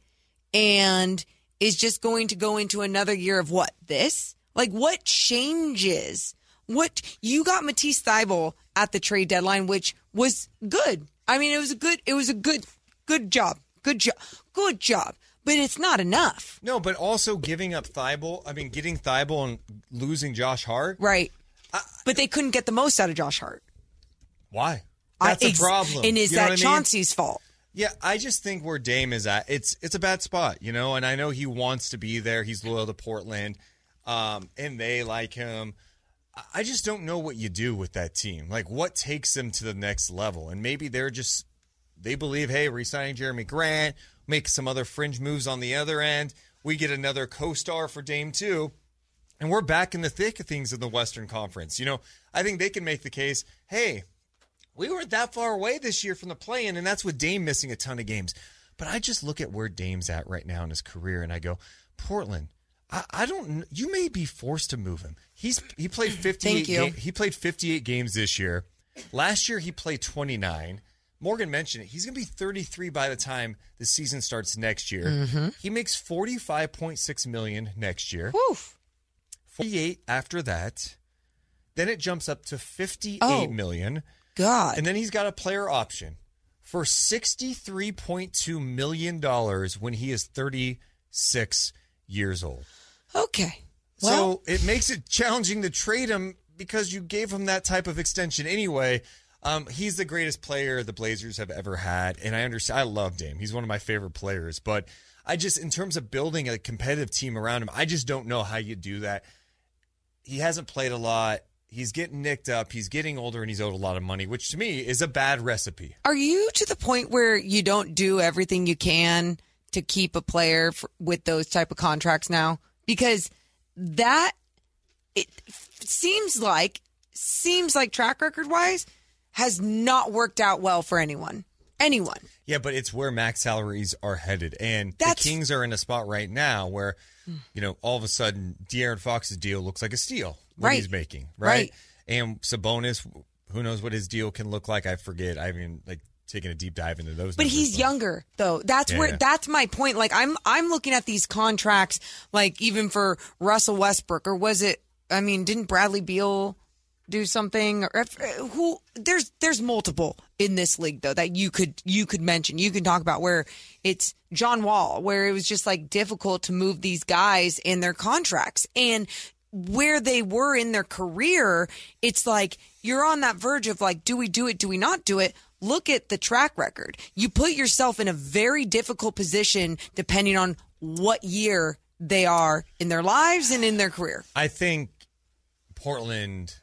and is just going to go into another year of what this? Like, what changes? What you got Matisse Thybulle at the trade deadline, which was good. I mean, it was a good. It was a good, good job. Good job. Good job. But it's not enough, No, but also giving up Thybulle. I mean, getting Thybulle and losing Josh Hart. right? but they couldn't get the most out of Josh Hart. Why? I- That's a problem. And is You that I mean? Chauncey's fault? Yeah, I just think where Dame is at, it's it's a bad spot, you know. And I know he wants to be there. He's loyal to Portland, um, and they like him. I- just don't know what you do with that team. Like, what takes them to the next level? And maybe they're just they believe, hey, resigning Jerami Grant, make some other fringe moves on the other end. We get another co-star for Dame too, and we're back in the thick of things in the Western Conference. You know, I think they can make the case, hey, we weren't that far away this year from the play-in, and that's with Dame missing a ton of games. But I just look at where Dame's at right now in his career, and I go, Portland. I, I don't. You may be forced to move him. He's he played fifty eight. Thank you. he played fifty eight games this year. Last year he played twenty nine. Morgan mentioned it. He's going to be thirty three by the time the season starts next year. Mm-hmm. He makes forty five point six million next year. Woof. Forty eight after that. Then it jumps up to fifty eight Oh. million. God. And then he's got a player option for $63.2 million when he is 36 years old. okay. Well, so it makes it challenging to trade him because you gave him that type of extension anyway. Um, he's the greatest player the Blazers have ever had. And I understand, I love Dame. He's one of my favorite players. But I just, in terms of building a competitive team around him, I just don't know how you do that. He hasn't played a lot. He's getting nicked up. He's getting older and he's owed a lot of money, which to me is a bad recipe. Are you to the point where you don't do everything you can to keep a player for, with those type of contracts now? Because that it seems like seems like track record wise has not worked out well for anyone. Anyone. Yeah, but it's where max salaries are headed. And That's- the Kings are in a spot right now where, you know, all of a sudden De'Aaron Fox's deal looks like a steal. What Right. he's making, right? Right. And Sabonis, Who knows what his deal can look like? I forget. I haven't like taken a deep dive into those. But he's younger though. That's Yeah, where yeah. that's my point. Like I'm I'm looking at these contracts like even for Russell Westbrook or was it I mean, didn't Bradley Beal do something or if, uh, who there's there's multiple in this league though that you could you could mention. You can talk about where it's John Wall where it was just like difficult to move these guys in their contracts and where they were in their career, it's like you're on that verge of like, do we do it? Do we not do it? Look at the track record. You put yourself in a very difficult position depending on what year they are in their lives and in their career. I think Portland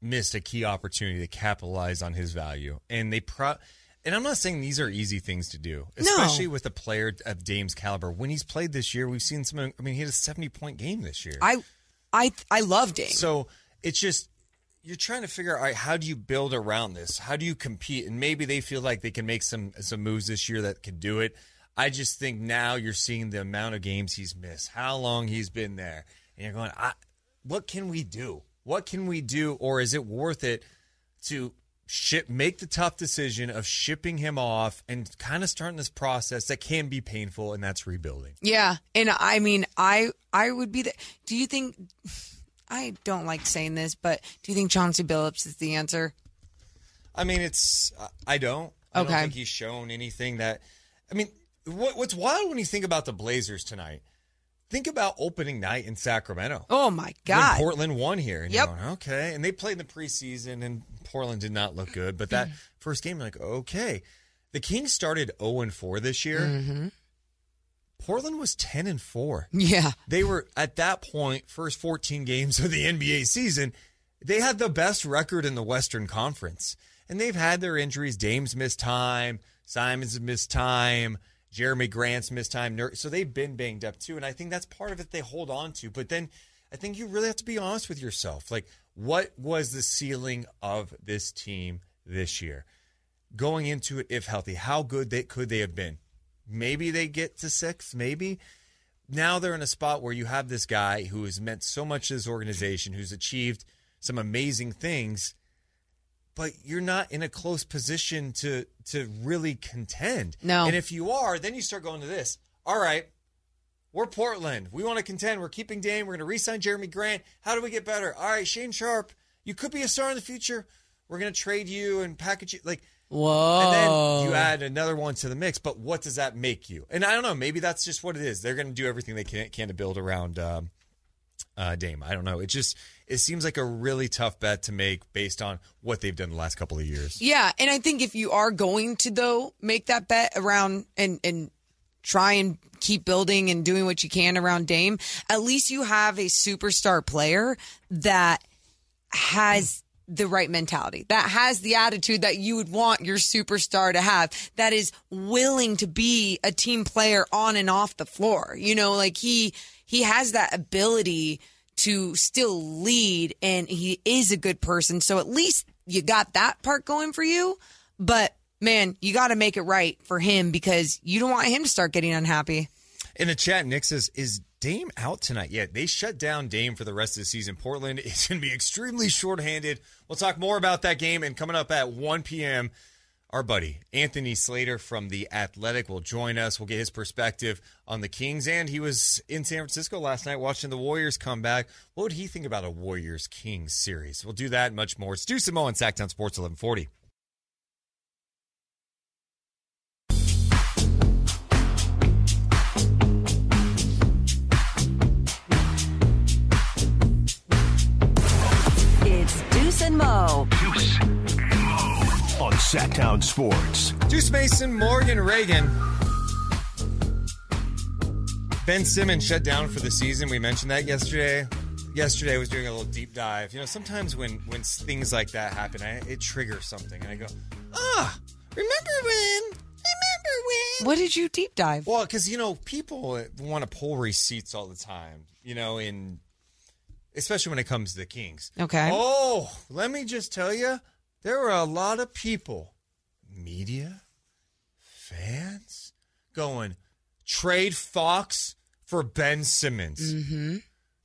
missed a key opportunity to capitalize on his value, and they pro. And I'm not saying these are easy things to do, No. especially with a player of Dame's caliber. When he's played this year, we've seen some. I mean, he had a 70 point game this year. I, I, I love Dame. So it's just you're trying to figure out how do you build around this? How do you compete? And maybe they feel like they can make some some moves this year that can do it. I just think now you're seeing the amount of games he's missed, how long he's been there, and you're going, what can we do? What can we do, or is it worth it to ship make the tough decision of shipping him off and kind of starting this process that can be painful, and that's rebuilding. Yeah, and I mean, I I would be the. Do you think? I don't like saying this, but do you think Chauncey Billups is the answer? I mean, it's I don't. I Okay. don't think he's shown anything that. I mean, what, what's wild when you think about the Blazers tonight? Think about opening night in Sacramento. Oh my When God! Portland won here. And Yep. going, okay. And they played in the preseason, and Portland did not look good. But that Mm-hmm. first game, you're like, okay. The Kings started 0 and 4 this year. Mm-hmm. Portland was 10 and 4. Yeah, They were at that point, first 14 games of the NBA season, they had the best record in the Western Conference. And they've had their injuries. Dame's missed time, Simon's missed time, Jerami Grant's missed time. So they've been banged up too. And I think that's part of it they hold on to. But then I think you really have to be honest with yourself. Like, what was the ceiling of this team this year? Going into it, if healthy, how good they could they have been? Maybe they get to six, maybe now they're in a spot where you have this guy who has meant so much to this organization, who's achieved some amazing things, but you're not in a close position to to really contend. No. And if you are, then you start going to this. All right, we're Portland. We want to contend. We're keeping Dame. We're going to re-sign Jerami Grant. How do we get better? All right, Shaedon Sharpe, you could be a star in the future. We're going to trade you and package you like whoa! and then you add another one to the mix. But what does that make you? And I don't know. Maybe that's just what it is. They're going to do everything they can, can to build around um, uh, Dame. I don't know. It just it seems like a really tough bet to make based on what they've done the last couple of years. Yeah, and I think if you are going to though make that bet around and and try and keep building and doing what you can around Dame, at least you have a superstar player that has the right mentality, that has the attitude that you would want your superstar to have, that is willing to be a team player on and off the floor. You know, like he he has that ability to still lead and he is a good person. So at least you got that part going for you. But man, you got to make it right for him because you don't want him to start getting unhappy. In the chat, Nick says, "Is Dame out tonight?" Yeah, they shut down Dame for the rest of the season. Portland is going to be extremely shorthanded. We'll talk more about that game and coming up at 1 p.m. Our buddy Anthony Slater from the Athletic will join us. We'll get his perspective on the Kings, and he was in San Francisco last night watching the Warriors come back. What would he think about a Warriors Kings series? We'll do that and much more. It's Stu Samo on Sactown Sports 1140. It's Deuce and Mo. Deuce and Mo on Sacktown Sports. Deuce Mason, Morgan Reagan. Ben Simmons shut down for the season. We mentioned that yesterday. Yesterday I was doing a little deep dive. You know, sometimes when when things like that happen, I, it triggers something, and I go, ah, remember when? Remember when? What did you deep dive? Well, because you know, people want to pull receipts all the time. You know, in especially when it comes to the Kings. Okay. Oh, let me just tell you, there were a lot of people, media, fans, going trade Fox for Ben Simmons. Mm-hmm.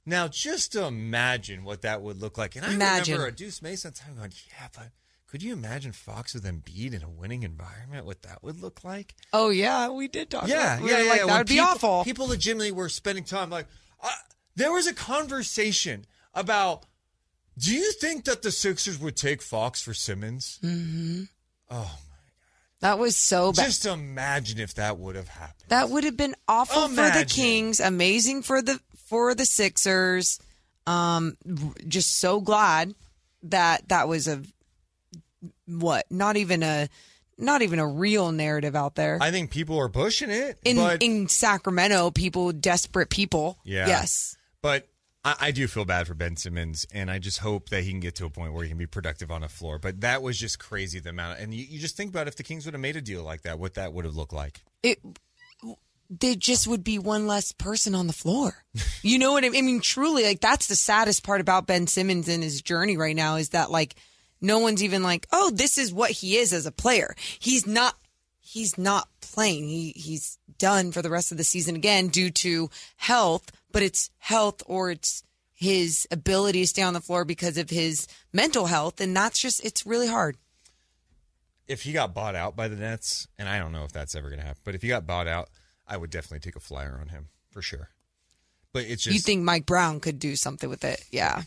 Now, just imagine what that would look like. And I Imagine. remember a Deuce Mason time going, yeah, but could you imagine Fox with Embiid in a winning environment? What that would look like? Oh yeah, we did talk. Yeah, about, yeah, yeah. Like, yeah. that would be awful. People legitimately were spending time like uh, there was a conversation about. Do you think that the Sixers would take Fox for Simmons? hmm Oh, That was so bad. just imagine if that would have happened. That would have been awful for the Kings, amazing for the for the Sixers. Um, just so glad that that was a what? Not even a not even a real narrative out there. I think people are pushing it, in but in Sacramento, people desperate people. Yeah. Yes. But I, I do feel bad for Ben Simmons, and I just hope that he can get to a point where he can be productive on the floor. But that was just crazy the amount. and you, you just think about if the Kings would have made a deal like that, what that would have looked like. It there just would be one less person on the floor. You know what I mean? I mean, truly, like that's the saddest part about Ben Simmons and his journey right now is that like no one's even like, oh, this is what he is as a player. He's not. He's not playing. He he's done for the rest of the season again due to health, but it's health or it's his ability to stay on the floor because of his mental health, and that's just it's really hard. If he got bought out by the Nets, and I don't know if that's ever going to happen, but if he got bought out, I would definitely take a flyer on him for sure. But it's just you think Mike Brown could do something with it? Yeah,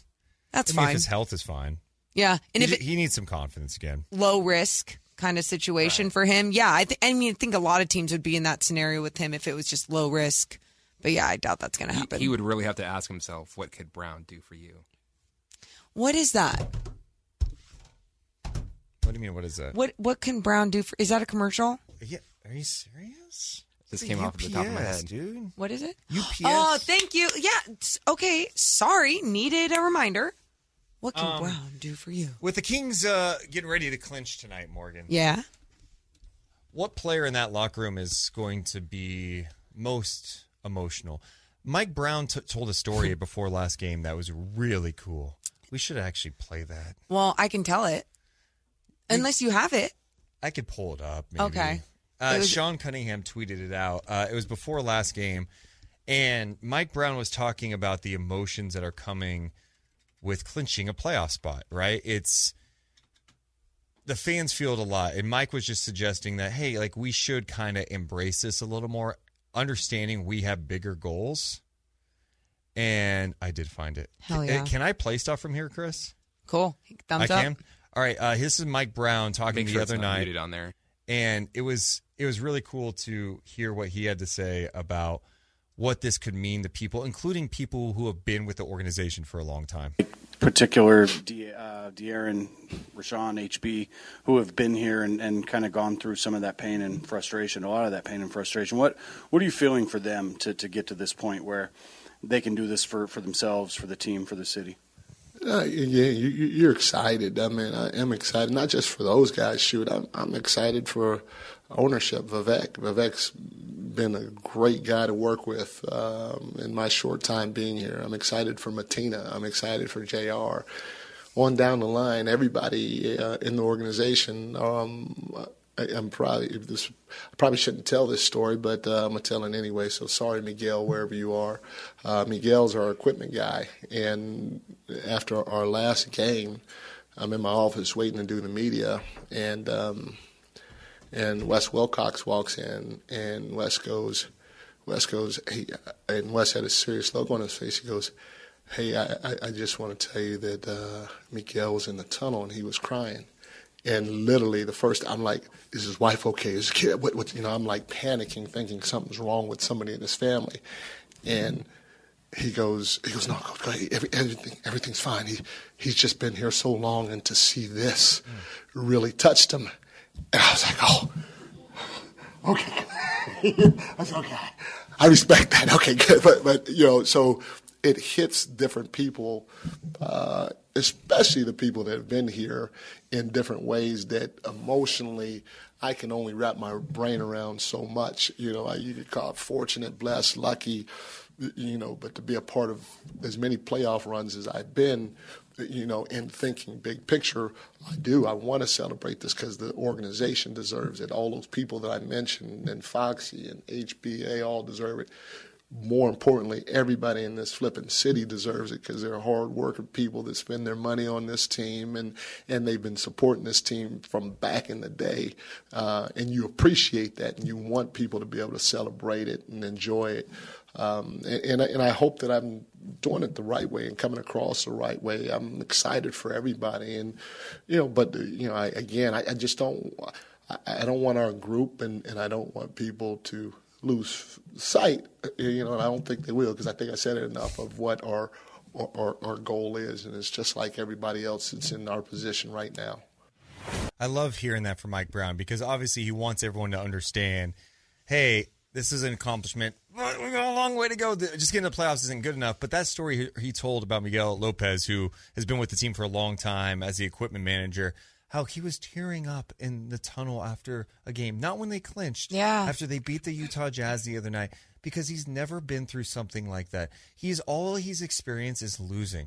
that's I mean, fine. If his health is fine, yeah, and he, if it, he needs some confidence again. low risk kind of situation for him. Yeah, I, th- I mean, I think a lot of teams would be in that scenario with him if it was just low risk. But yeah, I doubt that's going to happen. he would really have to ask himself, what could Brown do for you? what is that? What do you mean? What is that? What what can Brown do for? Is that a commercial? Yeah, are you serious? This It's a came off the top of my head. dude. What is it? UPS. Oh, thank you. Yeah. Okay. Sorry. Needed a reminder. What can Um, Brown do for you? With the Kings uh, getting ready to clinch tonight, Morgan. Yeah. What player in that locker room is going to be most emotional? Mike Brown t- told a story before last game that was really cool. We should actually play that. Well, I can tell it. Unless you have it. I could pull it up. Maybe. Okay. Uh, was- Sean Cunningham tweeted it out. Uh, it was before last game, and Mike Brown was talking about the emotions that are coming with clinching a playoff spot. Right? It's the fans feel it a lot, and Mike was just suggesting that hey, like we should kind of embrace this a little more, understanding we have bigger goals. And I did find it. Hell yeah. Can I play stuff from here, Chris? Cool. Thumbs I up. can. All right. Uh, this is Mike Brown talking Make the sure it's other not night muted on there. and it was it was really cool to hear what he had to say about what this could mean to people, including people who have been with the organization for a long time. particular De, uh, De'Aaron, Richaun, HB, who have been here and, and kind of gone through some of that pain and frustration, a lot of that pain and frustration. What what are you feeling for them to, to get to this point where they can do this for, for themselves, for the team, for the city? Uh, yeah, you, you- you're excited. I mean, I am excited, not just for those guys. Shoot, I'm, I'm excited for ownership. Vivek, Vivek's been a great guy to work with um, in my short time being here. I'm excited for Matina. I'm excited for Jr. On down the line, everybody uh, in the organization. Um, I, I'm probably this. I probably shouldn't tell this story, but uh, I'm gonna tell it anyway. So sorry, Miguel, wherever you are. Uh, Miguel's our equipment guy, and after our last game, I'm in my office waiting to do the media, and um, and Wes Wilcox walks in, and Wes goes, Wes goes, hey, and Wes had a serious look on his face. He goes, hey, I, I, I just want to tell you that uh, Miguel was in the tunnel and he was crying. And literally, the first, I'm like, is his wife okay? Is his kid, what, what, you know, I'm like panicking, thinking something's wrong with somebody in his family. And he goes, he goes, no, go, go, every, everything, everything's fine. He, he's just been here so long, and to see this really touched him. And I was like, oh, okay. I said, okay, I respect that. Okay, good. But, but you know, so it hits different people, uh, especially the people that have been here in different ways that emotionally I can only wrap my brain around so much. You know, I, you could call it fortunate, blessed, lucky, you know, but to be a part of as many playoff runs as I've been, you know, in thinking big picture, I do. I want to celebrate this because the organization deserves it. All those people that I mentioned, and Foxy and HBA all deserve it. more importantly, everybody in this flipping city deserves it because they're hard working people that spend their money on this team and, and they've been supporting this team from back in the day. Uh, and you appreciate that and you want people to be able to celebrate it and enjoy it. Um, and, and I hope that I'm doing it the right way and coming across the right way. I'm excited for everybody, and you know, but you know, I, again, I, I just don't, I, I don't want our group, and, and I don't want people to lose sight, you know, and I don't think they will because I think I said it enough of what our, our our goal is, and it's just like everybody else that's in our position right now. I love hearing that from Mike Brown because obviously he wants everyone to understand, hey, this is an accomplishment. We got a long way to go. Just getting the playoffs isn't good enough. But that story he told about Miguel Lopez, who has been with the team for a long time as the equipment manager, how he was tearing up in the tunnel after a game, not when they clinched, yeah, after they beat the Utah Jazz the other night, because he's never been through something like that. He's all he's experienced is losing.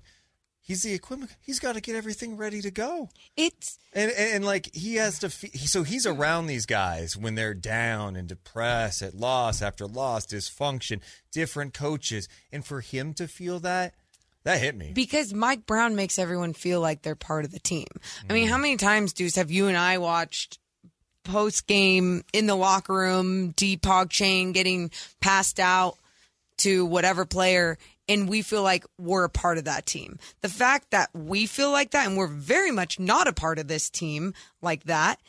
He's the equipment. He's got to get everything ready to go. It's and, and, and like he has to. So he's around these guys when they're down and depressed at loss after loss, dysfunction, different coaches, and for him to feel that, that hit me because Mike Brown makes everyone feel like they're part of the team. I mean, how mm-hmm. many times, Deuce, have you and I watched post game in the locker room, Deepak Chain getting passed out to whatever player, and we feel like we're a part of that team. The fact that we feel like that and we're very much not a part of this team like that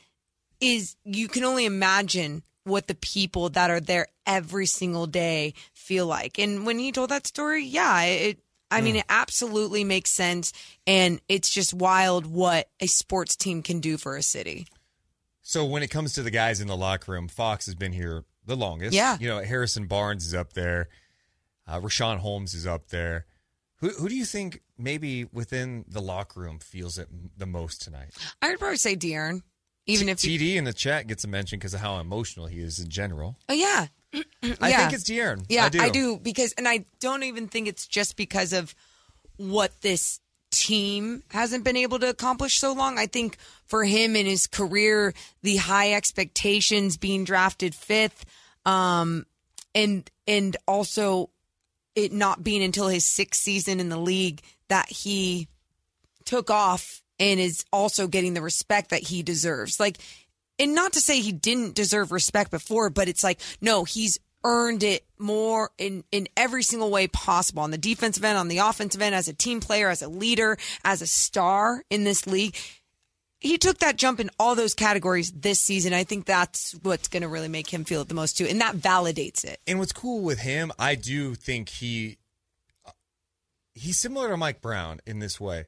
is you can only imagine what the people that are there every single day feel like. And when he told that story, yeah, it I mean, it absolutely makes sense. And it's just wild what a sports team can do for a city. So, when it comes to the guys in the locker room, Fox has been here the longest. Yeah. You know, Harrison Barnes is up there, uh, Richaun Holmes is up there. Who, who do you think maybe within the locker room feels it the most tonight? I would probably say De'Aaron. Even if TD he, in the chat gets a mention because of how emotional he is in general. Oh yeah, I think it's De'Aaron. Yeah, I do. I do because, and I don't even think it's just because of what this team hasn't been able to accomplish so long. I think for him in his career, the high expectations, being drafted fifth, um, and and also it not being until his sixth season in the league that he took off and is also getting the respect that he deserves. Like, and not to say he didn't deserve respect before, but it's like, no, he's earned it more in, in every single way possible on the defensive end, on the offensive end, as a team player, as a leader, as a star in this league. He took that jump in all those categories this season. I think that's what's going to really make him feel it the most too, and that validates it. And what's cool with him, I do think he he's similar to Mike Brown in this way.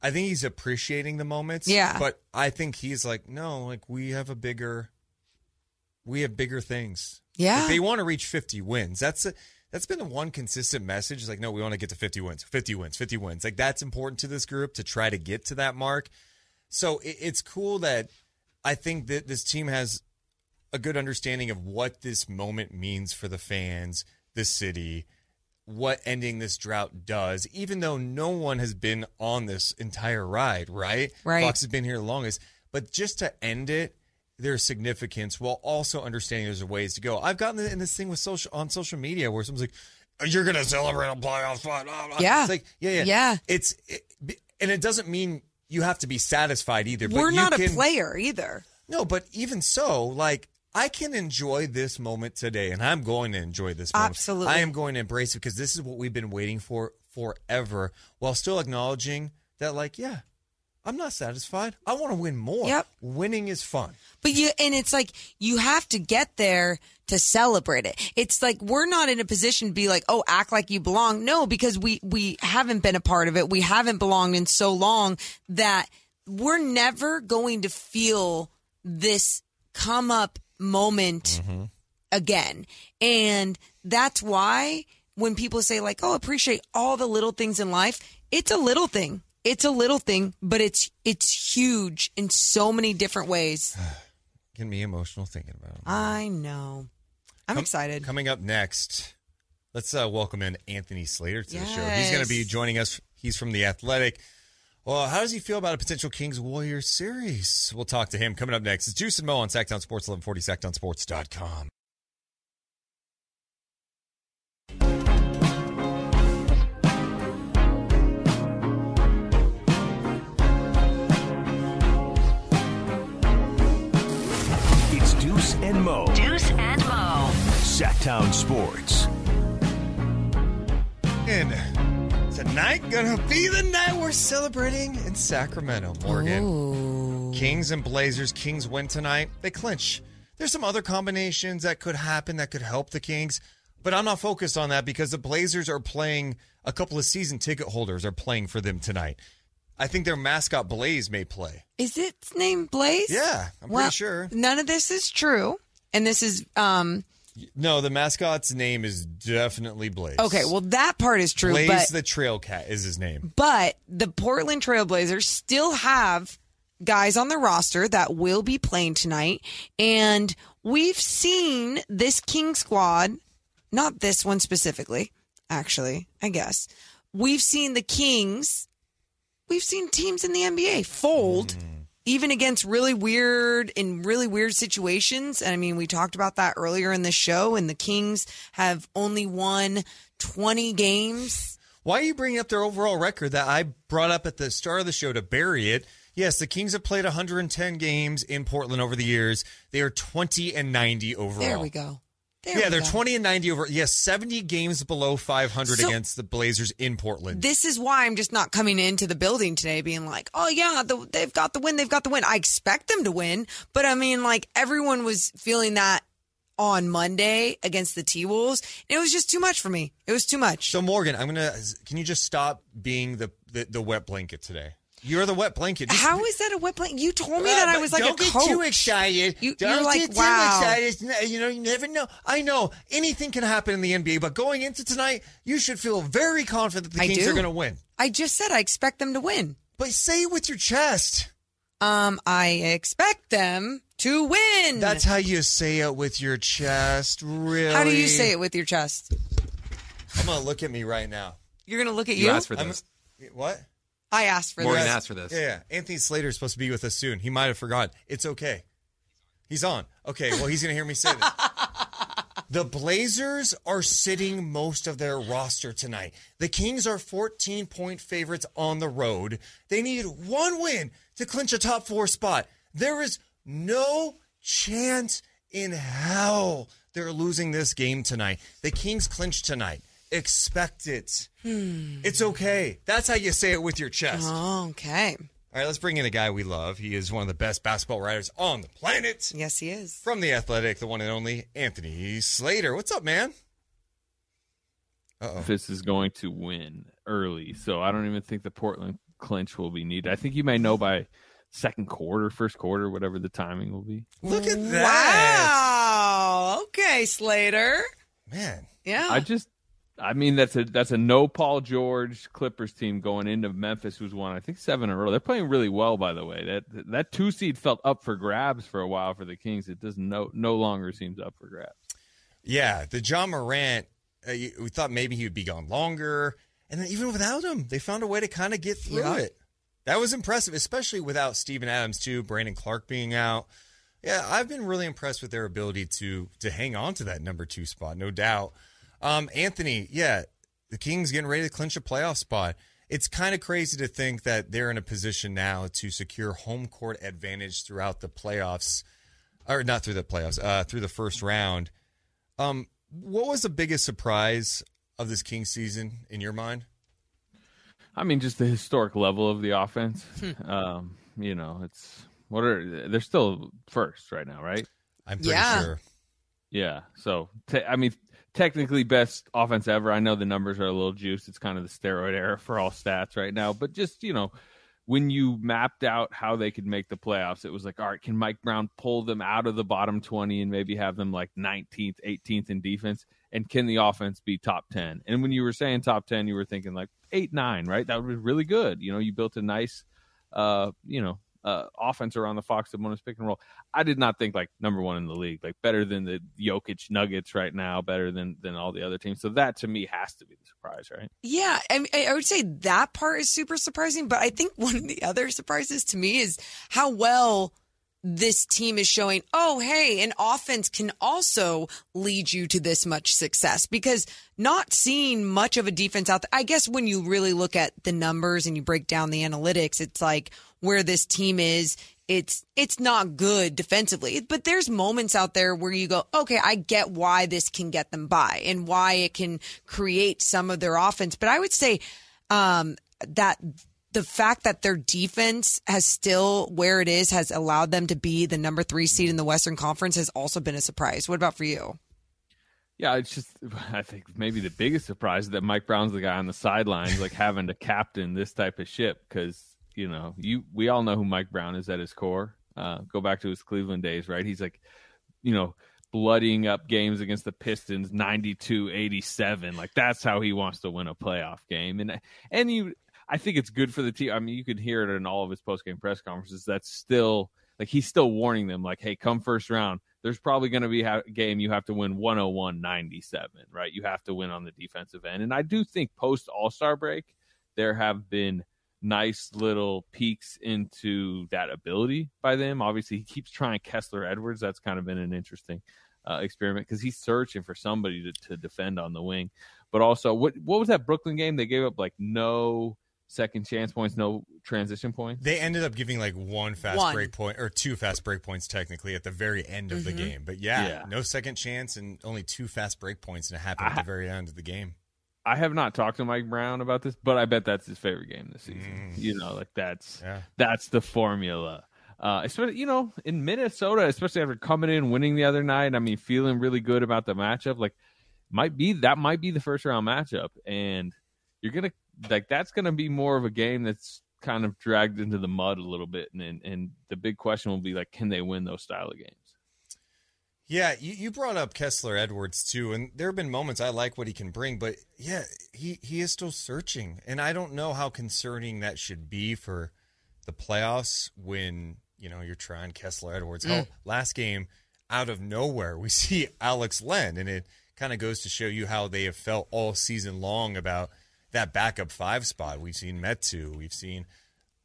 I think he's appreciating the moments. Yeah. But I think he's like, no, like we have a bigger we have bigger things. Yeah. Like they want to reach 50 wins. That's a, that's been the one consistent message. It's like, no, we want to get to 50 wins, 50 wins, 50 wins. Like that's important to this group to try to get to that mark. So it, it's cool that I think that this team has a good understanding of what this moment means for the fans, the city, what ending this drought does, even though no one has been on this entire ride, right? Right. Fox has been here the longest. But just to end it, there's significance while also understanding there's ways to go. I've gotten in this thing with social on social media where someone's like, "You're gonna celebrate a playoff spot." Yeah. It's like, yeah, yeah, Yeah. It's it, and it doesn't mean you have to be satisfied either. We're you not a player either. No, but even so, like I can enjoy this moment today, and I'm going to enjoy this moment. Absolutely. I am going to embrace it because this is what we've been waiting for forever, while still acknowledging that, like, yeah, I'm not satisfied. I want to win more. Yep. Winning is fun. But you and it's like you have to get there to celebrate it. It's like we're not in a position to be like, "Oh, act like you belong." No, because we we haven't been a part of it. We haven't belonged in so long that we're never going to feel this come up moment mm-hmm. again. And that's why when people say like, "Oh, appreciate all the little things in life," it's a little thing. It's a little thing, but it's it's huge in so many different ways. Getting me emotional thinking about it. I know. I'm Com- excited. Coming up next, let's uh, welcome in Anthony Slater to the show. He's going to be joining us. He's from the Athletic. Well, how does he feel about a potential Kings Warriors series? We'll talk to him coming up next. It's Deuce and Mo on Sactown Sports, 1140 SactownSports.com. and Mo. Deuce and Mo. Sactown Sports. And tonight gonna be the night we're celebrating in Sacramento, Morgan. Ooh. Kings and Blazers. Kings win tonight. They clinch. There's some other combinations that could happen that could help the Kings, but I'm not focused on that because the Blazers are playing. A couple of season ticket holders are playing for them tonight. I think their mascot Blaze may play. Is its name Blaze? Yeah, I'm well, pretty sure. None of this is true. And this is um No, the mascot's name is definitely Blaze. okay, well that part is true, Blaze but the Trail Cat is his name. but the Portland Trailblazers still have guys on the roster that will be playing tonight and we've seen this King squad, not this one specifically, actually, I guess. We've seen the Kings we've seen teams in the NBA fold mm-hmm. even against really weird in really weird situations. And I mean, we talked about that earlier in the show and the Kings have only won 20 games. Why are you bringing up their overall record that I brought up at the start of the show to bury it? Yes, the Kings have played 110 games in Portland over the years. They are 20 and 90 overall. There we go. There yeah, they're go. 20 and 90 over. Yes, 70 games below 500 So- against the Blazers in Portland. This is why I'm just not coming into the building today being like, oh, yeah, the, they've got the win. They've got the win. I expect them to win. But I mean, like, everyone was feeling that on Monday against the T Wolves. It was just too much for me. It was too much. so Morgan, I'm gonna. Can you just stop being the the, the wet blanket today? You're the wet blanket. Just- How is that a wet blanket? You told me Uh, that I was like don't a get coach. too excited. You, don't you're like, get too wow. excited. You know, you never know. I know anything can happen in the NBA, but going into tonight, you should feel very confident that the I Kings do. are going to win. I just said I expect them to win. But say it with your chest. Um, I expect them to win. That's how you say it with your chest. Really? How do you say it with your chest? I'm going to look at me right now. You're gonna look at you. You asked for I'm- this. What? I asked for Morgan this. asked for this. Yeah, yeah. Anthony Slater is supposed to be with us soon. He might have forgotten. It's okay. He's on. Okay, well, he's going to hear me say that. the Blazers are sitting most of their roster tonight. The Kings are 14 point favorites on the road. They need one win to clinch a top four spot. There is no chance in hell they're losing this game tonight. The Kings clinch tonight. Expect it. Hmm. It's okay. That's how you say it with your chest. Oh, okay. All right, let's bring in a guy we love. He is one of the best basketball writers on the planet. Yes, he is. From The Athletic, the one and only Anthony Slater. What's up, man? Uh-oh. Memphis is going to win early, so I don't even think the Portland clinch will be needed. I think you may know by second quarter, first quarter, whatever the timing will be. Look at that. Wow. Okay, Slater. Man. Yeah. I just, I mean, that's a that's a no Paul George Clippers team going into Memphis, who's won I think seven in a row. They're playing really well, by the way. That that two seed felt up for grabs for a while for the Kings. It does no no longer seems up for grabs. Yeah, the Ja Morant, uh, we thought maybe he would be gone longer. And then even without him, they found a way to kind of get through Yeah. it. That was impressive, especially without Steven Adams, too, Brandon Clarke being out. Yeah, I've been really impressed with their ability to to hang on to that number two spot, no doubt. Um, Anthony, yeah, the Kings getting ready to clinch a playoff spot. It's kind of crazy to think that they're in a position now to secure home court advantage throughout the playoffs, or not through the playoffs, uh, through the first round. Um, what was the biggest surprise of this King season in your mind? I mean, just the historic level of the offense. Hmm. um, you know, it's what are they're still first right now, right? I'm pretty Yeah. sure. Yeah. So te- I mean, technically best offense ever. I know the numbers are a little juiced. It's kind of the steroid era for all stats right now. But just you know, when you mapped out how they could make the playoffs, it was like, all right, can Mike Brown pull them out of the bottom twenty and maybe have them like 19th, 18th in defense? And can the offense be top 10? And when you were saying top 10, you were thinking like eight, nine, right? That would be really good. You know, you built a nice, uh, you know, uh, offense around the Fox Sabonis pick and roll. I did not think like number one in the league, like better than the Jokic Nuggets right now, better than than all the other teams. So that to me has to be the surprise, right? Yeah, I, I would say that part is super surprising, but I think one of the other surprises to me is how well this team is showing. Oh, hey, an offense can also lead you to this much success because not seeing much of a defense out there. I guess when you really look at the numbers and you break down the analytics, it's like where this team is it's it's not good defensively. But there's moments out there where you go, okay, I get why this can get them by and why it can create some of their offense. But I would say um, that the fact that their defense has still where it is has allowed them to be the number three seed in the Western Conference has also been a surprise. What about for you? Yeah, it's just I think maybe the biggest surprise is that Mike Brown's the guy on the sidelines, like having to captain this type of ship because you know you we all know who Mike Brown is at his core. Uh, go back to his Cleveland days, right? He's like, you know, bloodying up games against the Pistons 92-87. Like that's how he wants to win a playoff game. And and you I think it's good for the team. I mean, you could hear it in all of his post-game press conferences. That's still like he's still warning them like, "Hey, come first round, there's probably going to be a game you have to win 101-97, right? You have to win on the defensive end." And I do think post All-Star break there have been nice little peeks into that ability by them. Obviously, he keeps trying Kessler Edwards. That's kind of been an interesting uh, experiment because he's searching for somebody to, to defend on the wing. But also, what what was that Brooklyn game? They gave up like no second chance points, no transition points. They ended up giving like one fast One. break point or two fast break points technically at the very end of the Mhm. game. But yeah, Yeah. no second chance and only two fast break points, and it happened at the very end of the game. I have not talked to Mike Brown about this, but I bet that's his favorite game this season. You know, like that's Yeah. that's the formula. Uh, especially you know in Minnesota, especially after coming in winning the other night. I mean, feeling really good about the matchup. Like, might be that might be the first round matchup, and you're gonna like that's gonna be more of a game that's kind of dragged into the mud a little bit, and and, and the big question will be like, can they win those style of games? Yeah, you, you brought up Kessler Edwards too, and there have been moments I like what he can bring, but yeah, he, he is still searching. And I don't know how concerning that should be for the playoffs when, you know, you're trying Kessler Edwards. Hell, Mm. last game, out of nowhere, we see Alex Len, and it kind of goes to show you how they have felt all season long about that backup five spot. We've seen Metu, we've seen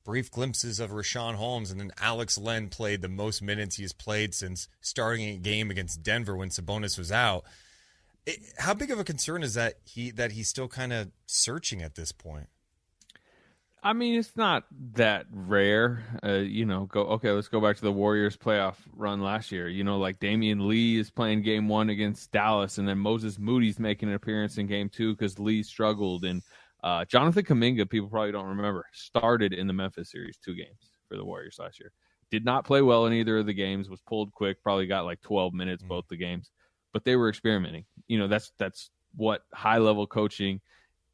brief glimpses of Richaun Holmes, and then Alex Len played the most minutes he has played since starting a game against Denver when Sabonis was out. It, how big of a concern is that he that he's still kind of searching at this point? I mean, it's not that rare. Uh, you know, go okay. Let's go back to the Warriors playoff run last year. You know, like Damion Lee is playing Game One against Dallas, and then Moses Moody's making an appearance in Game Two because Lee struggled, and uh, Jonathan Kuminga, people probably don't remember, started in the Memphis series two games for the Warriors last year. Did not play well in either of the games. Was pulled quick. Probably got like 12 minutes both the games, but they were experimenting. You know, that's that's what high level coaching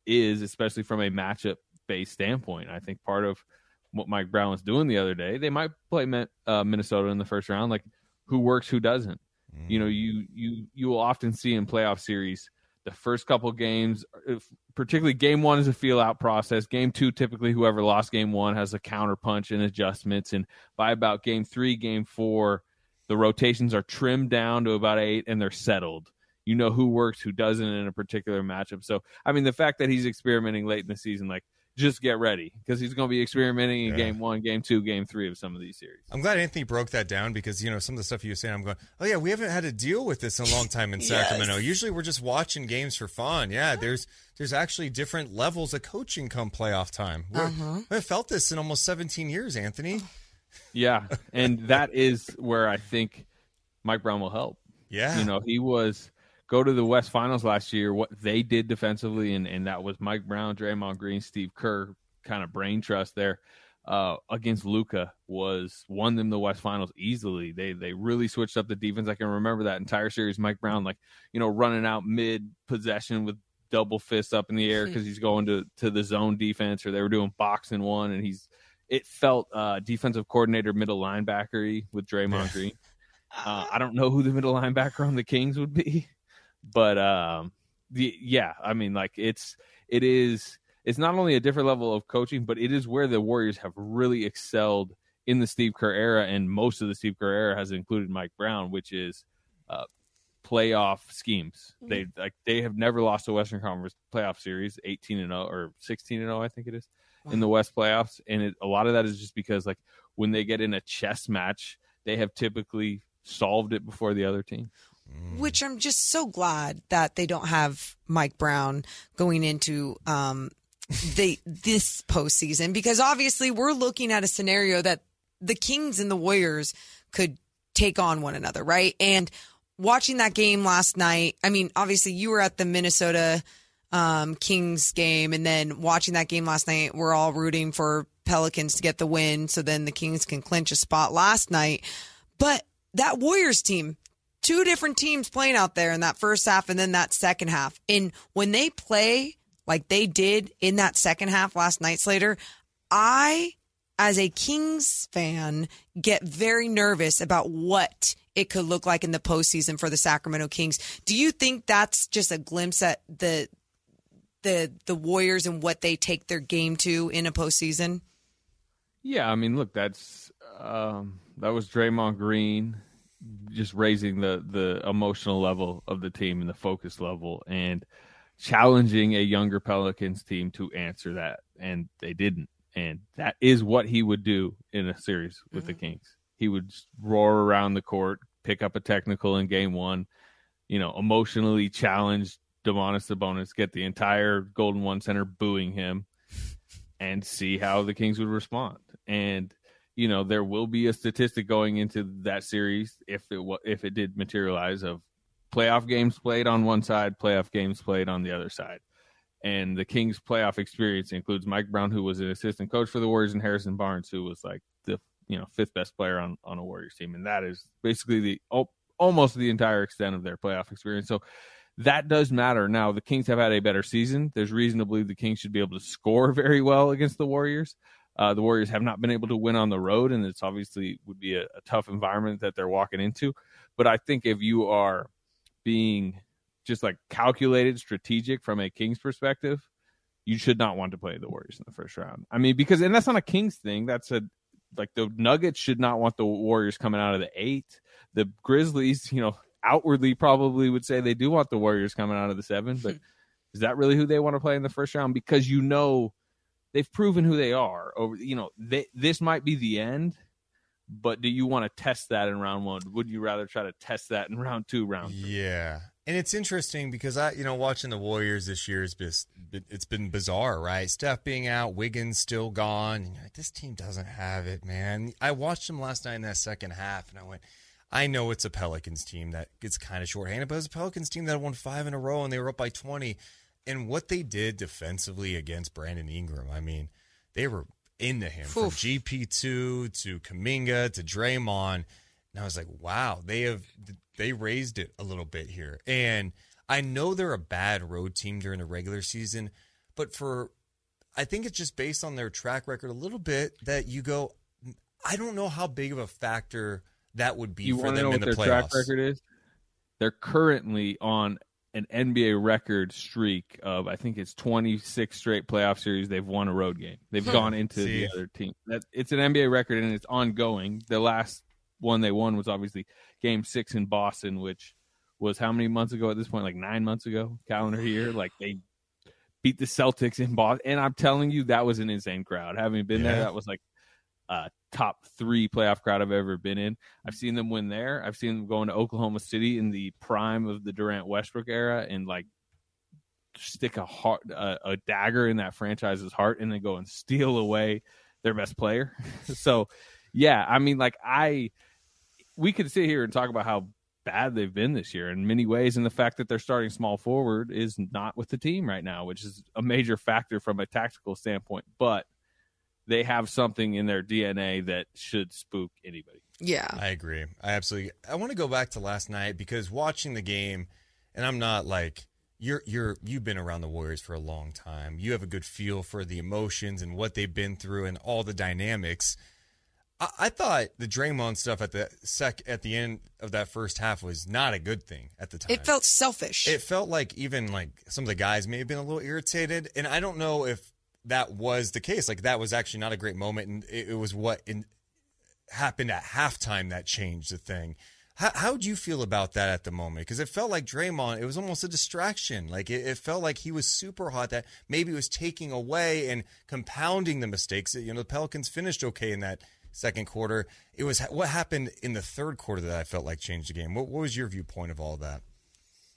is, especially from a matchup based standpoint. I think part of what Mike Brown was doing the other day, they might play uh, Minnesota in the first round. Like who works, who doesn't. You know, you you you will often see in playoff series the first couple games, uh, if, particularly game one is a feel out process. Game two, typically whoever lost game one has a counter punch and adjustments, and by about game three, game four, the rotations are trimmed down to about eight and they're settled. You know who works, who doesn't in a particular matchup. So, I mean, the fact that he's experimenting late in the season, like, just get ready because he's going to be experimenting in Yeah. game one, game two, game three of some of these series. I'm glad Anthony broke that down because you know some of the stuff you were saying. I'm going, oh yeah, we haven't had to deal with this in a long time in Yes. Sacramento. Usually we're just watching games for fun. Yeah, there's there's actually different levels of coaching come playoff time. We're- Uh-huh. We haven't felt this in almost 17 years, Anthony. Yeah, and that is where I think Mike Brown will help. Yeah. you know, he was go to the West Finals last year. What they did defensively, and and that was Mike Brown, Draymond Green, Steve Kerr, kind of brain trust there. Uh, against Luka was won them the West Finals easily. They they really switched up the defense. I can remember that entire series. Mike Brown, like you know, running out mid possession with double fists up in the air because he's going to to the zone defense, or they were doing boxing one, and he's it felt uh, defensive coordinator middle linebacker with Draymond Green. Uh, I don't know who the middle linebacker on the Kings would be, but um, the yeah, I mean, like it's it is it's not only a different level of coaching, but it is where the Warriors have really excelled in the Steve Kerr era, and most of the Steve Kerr era has included Mike Brown, which is uh, playoff schemes. They like they have never lost a Western Conference playoff series, eighteen and zero or sixteen and zero, I think it is in the West playoffs, and it, a lot of that is just because like when they get in a chess match, they have typically solved it before the other team. Which I'm just so glad that they don't have Mike Brown going into um, the this postseason because obviously we're looking at a scenario that the Kings and the Warriors could take on one another, right? And watching that game last night, I mean, obviously you were at the Minnesota um, Kings game, and then watching that game last night, we're all rooting for Pelicans to get the win so then the Kings can clinch a spot last night. But that Warriors team, two different teams playing out there in that first half and then that second half. And when they play like they did in that second half last night, Slater, I, as a Kings fan, get very nervous about what it could look like in the postseason for the Sacramento Kings. Do you think that's just a glimpse at the the the Warriors and what they take their game to in a postseason? Yeah, I mean, look, that's um, that was Draymond Green just raising the the emotional level of the team and the focus level and challenging a younger Pelicans team to answer that, and they didn't. And that is what he would do in a series with mm-hmm. the Kings. He would roar around the court, pick up a technical in game one, you know, emotionally challenge Domantas Sabonis, get the entire Golden One Center booing him, and see how the Kings would respond. And you know, there will be a statistic going into that series if it if it did materialize of playoff games played on one side, playoff games played on the other side. And the Kings' playoff experience includes Mike Brown, who was an assistant coach for the Warriors, and Harrison Barnes, who was like the you know fifth best player on on a Warriors team, and that is basically the oh, almost the entire extent of their playoff experience. So that does matter. Now, the Kings have had a better season. There's reason to believe the Kings should be able to score very well against the Warriors. Uh, the Warriors have not been able to win on the road, and it's obviously would be a, a tough environment that they're walking into. But I think if you are being just like calculated, strategic from a Kings perspective, you should not want to play the Warriors in the first round. I mean, because and that's not a Kings thing. That's a like the Nuggets should not want the Warriors coming out of the eight. The Grizzlies, you know, outwardly probably would say they do want the Warriors coming out of the seven, but is that really who they want to play in the first round? Because you know they've proven who they are. Over you know, they, this might be the end, but do you want to test that in round one? Would you rather try to test that in round two, round three? Yeah. And it's interesting because I, you know, watching the Warriors this year has been it's been bizarre, right? Steph being out, Wiggins still gone. Like, this team doesn't have it, man. I watched them last night in that second half, and I went, I know it's a Pelicans team that gets kind of shorthanded, but it's a Pelicans team that won five in a row and they were up by 20. And what they did defensively against Brandon Ingram, I mean, they were into him Oof. from GP2 to Kuminga to Draymond. And I was like, wow, they have they raised it a little bit here. And I know they're a bad road team during the regular season, but for I think it's just based on their track record a little bit that you go, I don't know how big of a factor – that would be you for them know in what the their playoffs. track record is? They're currently on an NBA record streak of I think it's 26 straight playoff series they've won a road game. They've hmm. gone into See. the other team. That it's an NBA record and it's ongoing. The last one they won was obviously Game Six in Boston, which was how many months ago at this point? Like nine months ago, calendar year. Like they beat the Celtics in Boston, and I'm telling you, that was an insane crowd. Having been yeah. there, that was like uh, top three playoff crowd I've ever been in. I've seen them win there. I've seen them going to Oklahoma City in the prime of the Durant Westbrook era and like stick a heart, a, a dagger in that franchise's heart and then go and steal away their best player. so, yeah, I mean, like I, we could sit here and talk about how bad they've been this year in many ways, and the fact that they're starting small forward is not with the team right now, which is a major factor from a tactical standpoint. But they have something in their DNA that should spook anybody. Yeah. I agree. I absolutely I want to go back to last night because watching the game and I'm not like you're you're you've been around the Warriors for a long time. You have a good feel for the emotions and what they've been through and all the dynamics. I, I thought the Draymond stuff at the sec at the end of that first half was not a good thing at the time. It felt selfish. It felt like even like some of the guys may have been a little irritated, and I don't know if that was the case. Like that was actually not a great moment, and it, it was what in, happened at halftime that changed the thing. How how'd you feel about that at the moment? Because it felt like Draymond, it was almost a distraction. Like it, it, felt like he was super hot. That maybe was taking away and compounding the mistakes. You know, the Pelicans finished okay in that second quarter. It was what happened in the third quarter that I felt like changed the game. What, what was your viewpoint of all that?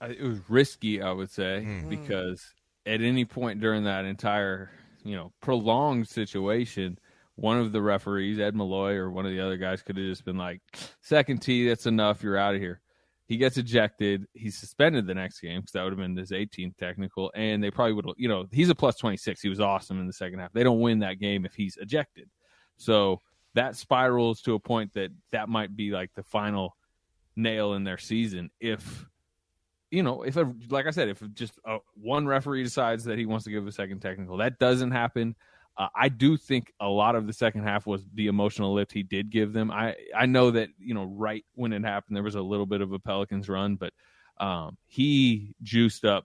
It was risky, I would say, mm. because at any point during that entire you know prolonged situation one of the referees, Ed Malloy, or one of the other guys could have just been like, second tee, that's enough. You're out of here. He gets ejected. He's suspended the next game because that would have been his 18th technical. And they probably would you know, he's a plus 26. He was awesome in the second half. They don't win that game if he's ejected. So that spirals to a point that that might be like the final nail in their season if you know if a, like i said if just a, one referee decides that he wants to give a second technical that doesn't happen. Uh, i do think a lot of the second half was the emotional lift he did give them. I i know that you know right when it happened there was a little bit of a pelicans run but um, he juiced up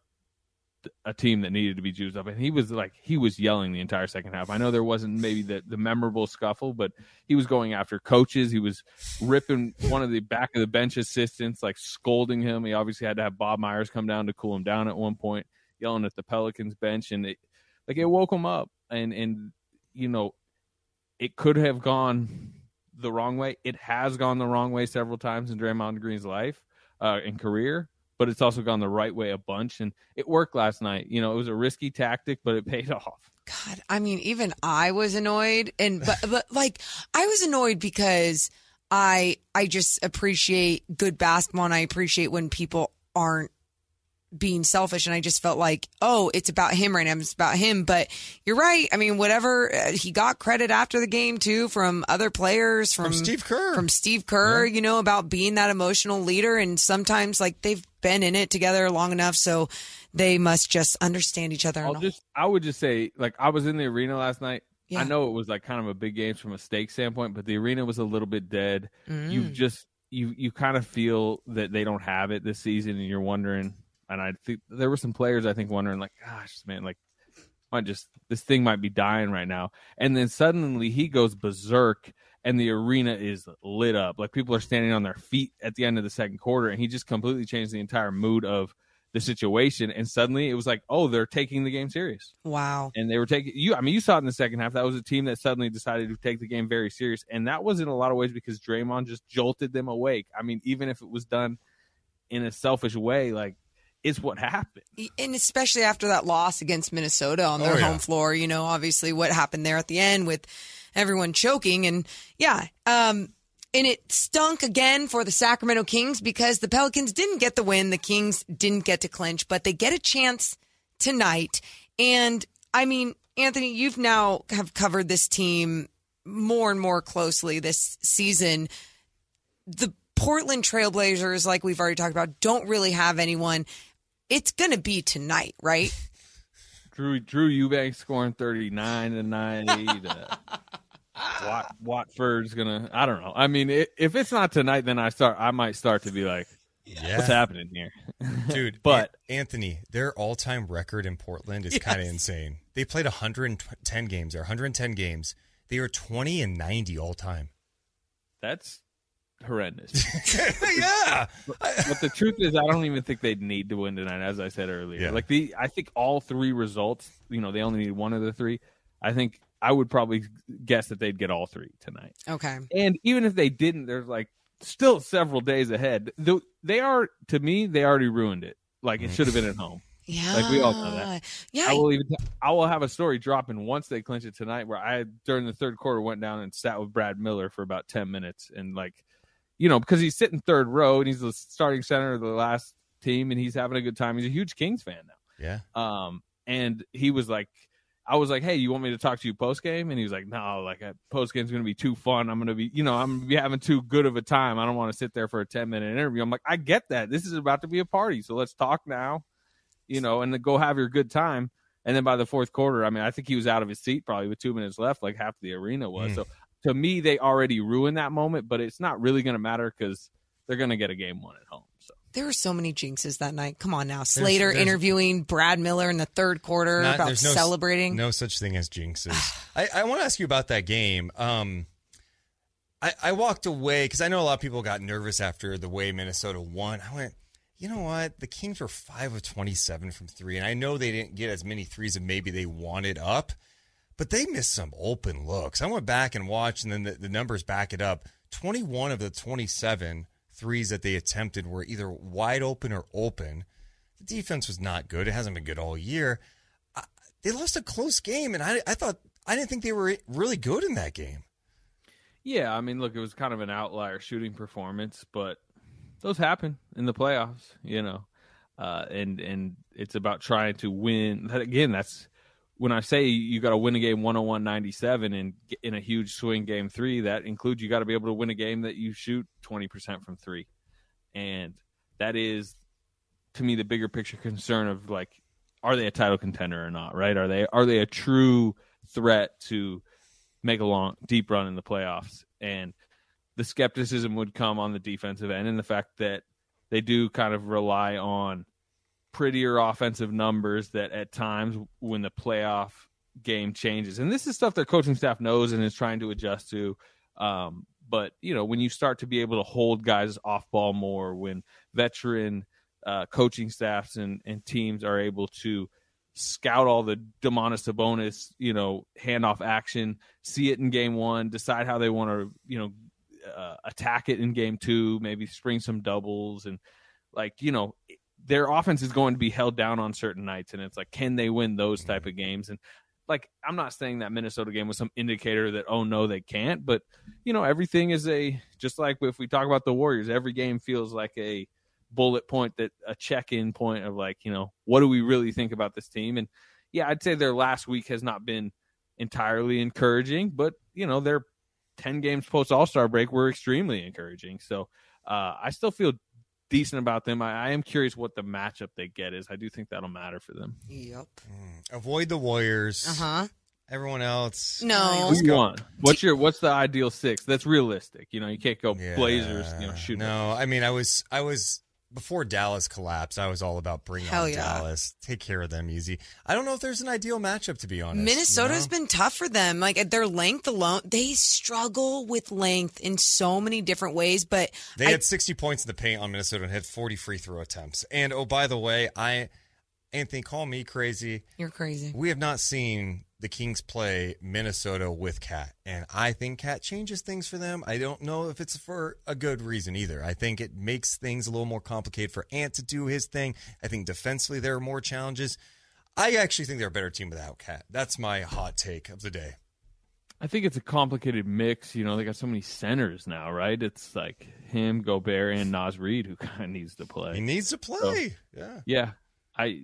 a team that needed to be juiced up. And he was like he was yelling the entire second half. I know there wasn't maybe the, the memorable scuffle but he was going after coaches. He was ripping one of the back of the bench assistants like scolding him. He obviously had to have bob myers come down to cool him down at one point yelling at the pelicans bench. And it like it woke him up. And and you know it could have gone the wrong way. It has gone the wrong way several times in Draymond Green's life uh and career but it's also gone the right way a bunch and it worked last night. You know it was a risky tactic but it paid off. God, I mean, even I was annoyed, and but but like I was annoyed because I I just appreciate good basketball, and I appreciate when people aren't being selfish, and I just felt like, oh, it's about him right now, it's about him. But you're right. I mean, whatever uh, he got credit after the game too from other players, from, From Steve Kerr. from Steve Kerr, you know, about being that emotional leader, and sometimes like they've been in it together long enough, so they must just understand each other. I'll just I would just say like I was in the arena last night. Yeah. I know it was like kind of a big game from a stake standpoint, but the arena was a little bit dead. Mm. You just you you kind of feel that they don't have it this season, and you're wondering. And I think there were some players I think wondering like, gosh, man, like, might just this thing might be dying right now. And then suddenly he goes berserk, and the arena is lit up. Like people are standing on their feet at the end of the second quarter, and he just completely changed the entire mood of the situation. And suddenly it was like, oh, they're taking the game serious Wow. and they were taking you. I mean, you saw it in the second half. That was a team that suddenly decided to take the game very serious, and that was in a lot of ways because Draymond just jolted them awake. I mean, even if it was done in a selfish way, like it's what happened. and especially after that loss against Minnesota on their Oh, yeah. home floor, you know, obviously what happened there at the end with everyone choking and yeah, um and it stunk again for the Sacramento Kings because the Pelicans didn't get the win, the Kings didn't get to clinch, but they get a chance tonight. And I mean, Anthony, you've now have covered this team more and more closely this season. The Portland Trailblazers, like we've already talked about, don't really have anyone. It's going to be tonight, right? Drew Drew Eubanks scoring thirty nine tonight. uh, Wat, Watford's gonna. I don't know. I mean, i if it's not tonight, then I start. I might start to be like, Yeah. what's happening here, Dude, But An- Anthony, their all-time record in Portland is kind of insane. They played 110 games there, 110 games. They are 20 and 90 all time. that's horrendous. yeah. but the truth is, I don't even think they'd need to win tonight. As I said earlier, Yeah. like the, I think all three results. You know, they only need one of the three. I think I would probably guess that they'd get all three tonight. Okay. And even if they didn't, there's like still several days ahead. Though They are to me, they already ruined it. Like it mm-hmm. should have been at home. Yeah. Like we all know that. Yeah. I will even I will have a story dropping once they clinch it tonight where I during the third quarter went down and sat with Brad Miller for about 10 minutes and like you know because he's sitting third row and he's the starting center of the last team and he's having a good time. He's a huge Kings fan now. Yeah. Um and he was like I was like, "Hey, you want me to talk to you post game?" And he was like, "No, like post game's going to be too fun. I'm going to be, you know, I'm to be having too good of a time. I don't want to sit there for a 10 minute interview." I'm like, "I get that. This is about to be a party, so let's talk now." You know, and then go have your good time. And then by the fourth quarter, I mean, I think he was out of his seat probably with two minutes left, like half the arena was. Mm. So to me, they already ruined that moment, but it's not really going to matter because they're going to get a game one at home. So There were so many jinxes that night. Come on now. Slater there's- interviewing Brad Miller in the third quarter Not- about no, celebrating. No such thing as jinxes. I, I want to ask you about that game. Um, I, I walked away because I know a lot of people got nervous after the way Minnesota won. I went, you know what? The Kings were five of twenty-seven from three, and I know they didn't get as many threes as maybe they wanted up, but they missed some open looks. I went back and watched, and then the, the numbers back it up. Twenty-one of the 27 threes that they attempted were either wide open or open. The defense was not good. It hasn't been good all year. I, they lost a close game, and I, I thought I didn't think they were really good in that game. Yeah, I mean, look, it was kind of an outlier shooting performance, but those happen in the playoffs, you know. Uh, and and it's about trying to win. Again, that's when I say you got to win a game 101-97 and get in a huge swing game 3, that includes you got to be able to win a game that you shoot 20% from 3. And that is to me the bigger picture concern of like are they a title contender or not, right? Are they are they a true threat to make a long deep run in the playoffs? And the skepticism would come on the defensive end and the fact that they do kind of rely on prettier offensive numbers that at times when the playoff game changes. And this is stuff their coaching staff knows and is trying to adjust to. Um, but you know when you start to be able to hold guys off ball more when veteran uh, coaching staffs and, and teams are able to scout all the Domantas Sabonis, you know, handoff action, see it in game one, decide how they want to, you know, uh, attack it in game two, maybe spring some doubles and like, you know, their offense is going to be held down on certain nights. And it's like, can they win those type of games? And like, I'm not saying that Minnesota game was some indicator that, oh no, they can't, but you know, everything is a, just like if we talk about the Warriors, every game feels like a, bullet point that a check in point of like, you know, what do we really think about this team? And yeah, I'd say their last week has not been entirely encouraging, but you know, their 10 games post All Star break were extremely encouraging. So uh, I still feel decent about them. I, I, am curious what the matchup they get is. I do think that'll matter for them. Yep. Mm. Avoid the Warriors. Uh huh. Everyone else. No. Who you? What's your what's the ideal six? That's realistic. You know, you can't go Yeah. Blazers. You know, shoot. No, I mean, I was, I was before Dallas collapsed. I was all about bringing Hell on yeah. Dallas, take care of them easy. I don't know if there's an ideal matchup to be honest. you Minnesota's know? been tough for them. Like at their length alone, they struggle with length in so many different ways. But They I- had 60 points in the paint on Minnesota and had 40 free throw attempts. And oh, by the way, I, Anthony, call me crazy. you're crazy. We have not seen the Kings play Minnesota with Cat, and I think Cat changes things for them. I don't know if it's for a good reason either. I think it makes things a little more complicated for Ant to do his thing. I think defensively there are more challenges. I actually think they're a better team without Cat. That's my hot take of the day. I think it's a complicated mix. You know, they got so many centers now, right? It's like him, Gobert, and Naz Reid, who kind of needs to play. He needs to play. yeah. Yeah, I,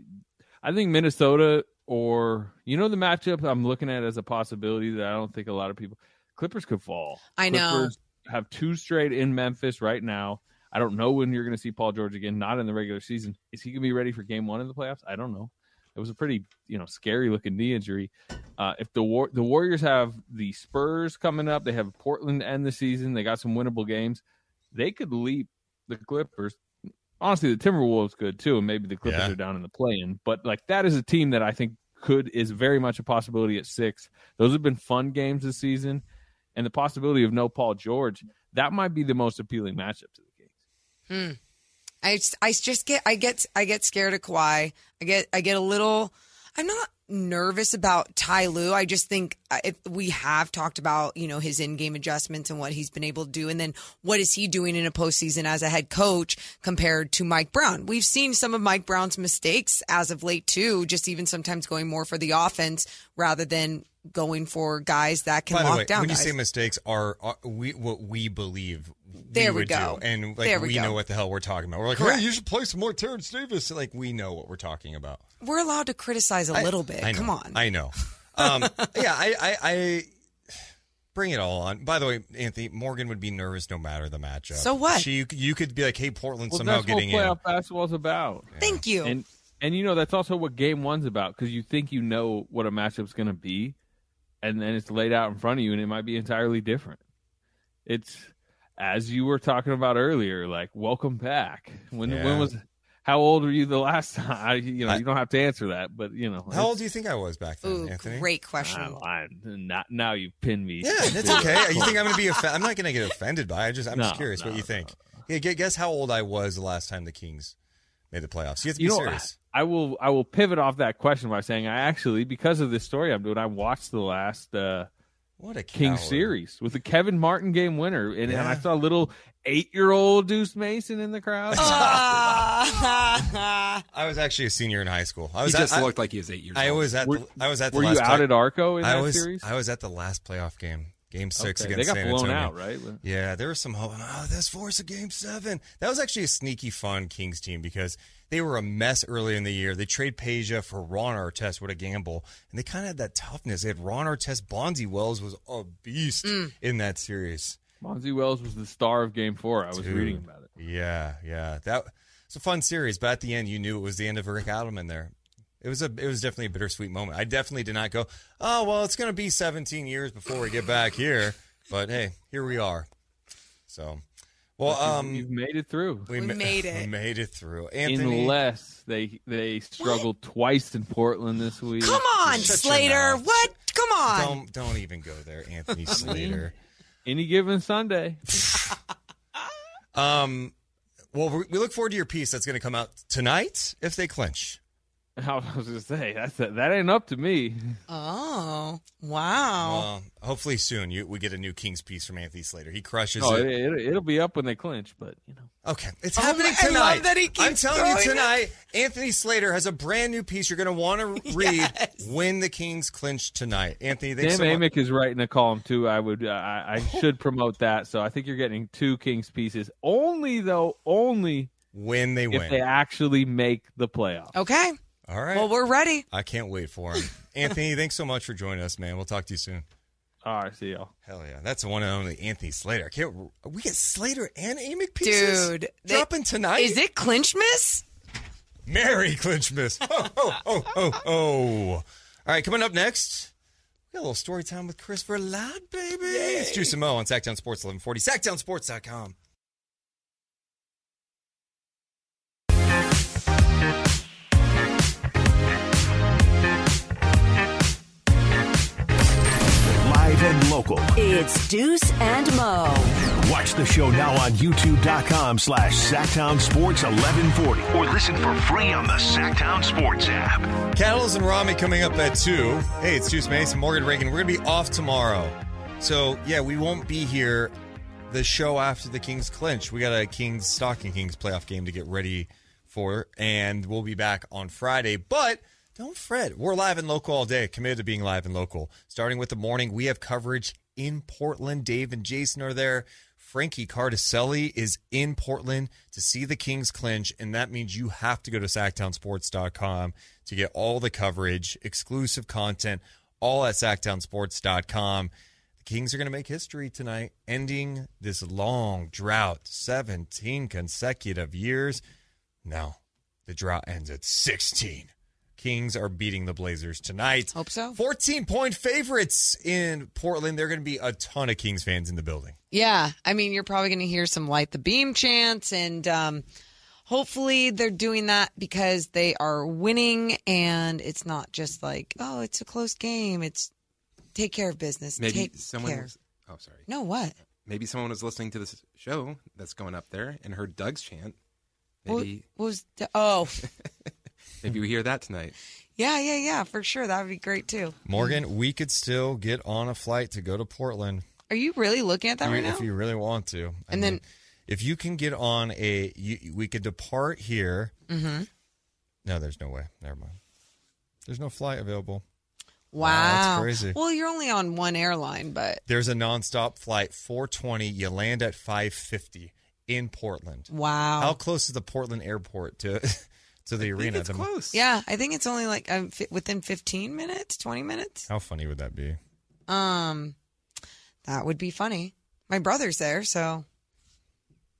I think Minnesota or you know the matchup I'm looking at as a possibility that I don't think a lot of people Clippers could fall. I know. Clippers have two straight in Memphis right now. I don't know when you're going to see Paul George again. Not in the regular season. Is he going to be ready for Game One in the playoffs? I don't know. It was a pretty you know scary looking knee injury. Uh, if the War- the Warriors have the Spurs coming up, they have Portland to end the season. They got some winnable games. They could leap the Clippers. Honestly, the Timberwolves good too, and maybe the Clippers Yeah. are down in the play-in. But like that is a team that I think could is very much a possibility at six. Those have been fun games this season, and the possibility of no Paul George that might be the most appealing matchup to the Kings. Hmm. I just, I just get I get I get scared of Kawhi. I get I get a little. I'm not nervous about Ty Lue. I just think uh, if we have talked about you know his in-game adjustments and what he's been able to do, and then what is he doing in a postseason as a head coach compared to Mike Brown? We've seen some of Mike Brown's mistakes as of late too. Just even sometimes going more for the offense rather than going for guys that can By the lock way, down. when you say mistakes, are, are we what we believe There we would go. do, and like There we, we go. know what the hell we're talking about. We're like, Correct. hey, you should play some more Terrence Davis. Like we know what we're talking about. We're allowed to criticize a I- little bit. I Come on. I know. Um, yeah, I, I, I bring it all on. By the way, Anthony Morgan would be nervous no matter the matchup. So what? She, you, could- you could be like, hey, Portland Well, somehow that's getting what in. playoff basketball's about. Thank you. And and you know that's also what game one's about because you think you know what a matchup's going to be, and then it's laid out in front of you, and it might be entirely different. It's as you were talking about earlier, like welcome back. When Yeah. when was how old were you the last time? I, you know, you don't have to answer that, but you know, How old do you think I was back then, Ooh, Anthony? great question. I'm, I'm not now. You pin me. Yeah, that's okay. You think I'm going to be? Off- I'm not going to get offended by. it. I just, I'm just No, curious what you think. Yeah, guess how old I was the last time the Kings made the playoffs. You have to you be know, serious. I will I will pivot off that question by saying I actually because of this story I'm doing I watched the last uh, What a King coward. series with the Kevin Martin game winner and, and I Yeah. saw little eight year old Deuce Mason in the crowd. Ah. I was actually a senior in high school. I was He just at, looked like he was eight years I old. was at. Were- the, I was at. The were you out play- at Arco in I that was, series? I was at the last playoff game, Game Six Okay, against they got San blown Antonio. out, right? Yeah, there was some hope. Oh, this force a Game Seven. That was actually a sneaky fun Kings team because they were a mess early in the year. They trade Peja for Ron Artest. What a gamble! And they kind of had that toughness. They had Ron Artest. Bonzi Wells was a beast Mm. in that series. Bonzi Wells was the star of Game Four. I was Dude. reading about it. Yeah, yeah. That it's a fun series, but at the end, you knew it was the end of Rick Adelman. There, it was a it was definitely a bittersweet moment. I definitely did not go. Oh well, it's going to be 17 years before we get back here, but hey, here we are. So, well, But you've- um, you've made it through. We ma- made it. We made it through. Anthony, Unless they they struggled twice in Portland this week. Come on, Shut Slater. What? Come on. don't don't even go there, Anthony Slater. Any given Sunday. Um, well, we we look forward to your piece that's going to come out tonight if they clinch. I was going to say that's that ain't up to me. Oh, wow. Well, hopefully soon you we get a new Kings piece from Anthony Slater. He crushes Oh, it. it, it, will be up when they clinch, but you know. Okay, it's Oh, happening I tonight. love that he keeps I'm telling you throwing it. tonight, Anthony Slater has a brand new piece you're going to want to read Yes. when the Kings clinch tonight. Anthony, thanks Sam so. Amick is writing a column too. I would, uh, I, I should promote that. So I think you're getting two Kings pieces. Only though, only When they if win. they actually make the playoffs. Okay. All right. Well, we're ready. I can't wait for him. Anthony, thanks so much for joining us, man. We'll talk to you soon. All right, see y'all. Hell yeah, that's the one and only Anthony Slater. I can't. We get Slater and Amick pieces, Dude. they- dropping tonight. Is it clinch miss? Merry Clinchmas. Oh, oh, oh, oh, oh. All right, coming up next, we got a little story time with Christopher Ladd, baby. It's Deuce and Mo on Sactown Sports 1140, sactownsports.com. and local. It's Deuce and Mo. Watch the show now on youtube.com slash Sactown Sports 1140 or listen for free on the Sactown Sports app. Cattles and Rami coming up at 2. Hey, it's Deuce Mason, Morgan Reagan. We're going to be off tomorrow. So, yeah, we won't be here the show after the Kings clinch. We got a Kings, Stocking Kings playoff game to get ready for, and we'll be back on Friday. But don't fret. We're live and local all day, committed to being live and local. Starting with the morning, we have coverage in Portland. Dave and Jason are there. Frankie Cardicelli is in Portland to see the Kings clinch, and that means you have to go to sactownsports.com to get all the coverage, exclusive content, all at sactownsports.com. The Kings are going to make history tonight, ending this long drought, 17 consecutive years. No, the drought ends at 16. Kings are beating the Blazers tonight. Hope so. 14 point favorites in Portland. There are going to be a ton of Kings fans in the building. Yeah. I mean, you're probably going to hear some light the beam chants, and um, hopefully they're doing that because they are winning, and it's not just like, oh, it's a close game. It's take care of business. Maybe take someone. care. Was, oh, sorry. No, what? Maybe someone was listening to this show that's going up there and heard Doug's chant. What, Maybe what was the, oh, maybe we hear that tonight. yeah, yeah, yeah, for sure. That would be great too. Morgan, we could still get on a flight to go to Portland. Are you really looking at that You- right now? If you really want to. I And mean, then- if you can get on a, you, we could depart here. mm-hmm. No, there's no way. Never mind. There's no flight available. Wow, that's crazy. Well, you're only on one airline, but There's a nonstop flight, 420. You land at 550 in Portland. wow. How close is the Portland airport to to the arena? it's The- close. Yeah, I think it's only like um, fi- within 15 minutes, 20 minutes. How funny would that be? Um, that would be funny. My brother's there, so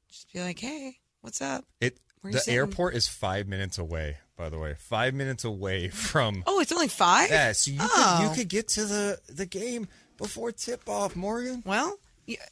just be like, "Hey, what's up?" It Where you the sitting? airport is five minutes away. By the way, five minutes away from. Oh, it's only five. Yeah, so you Oh. could you could get to the the game before tip off, Morgan. Well, y-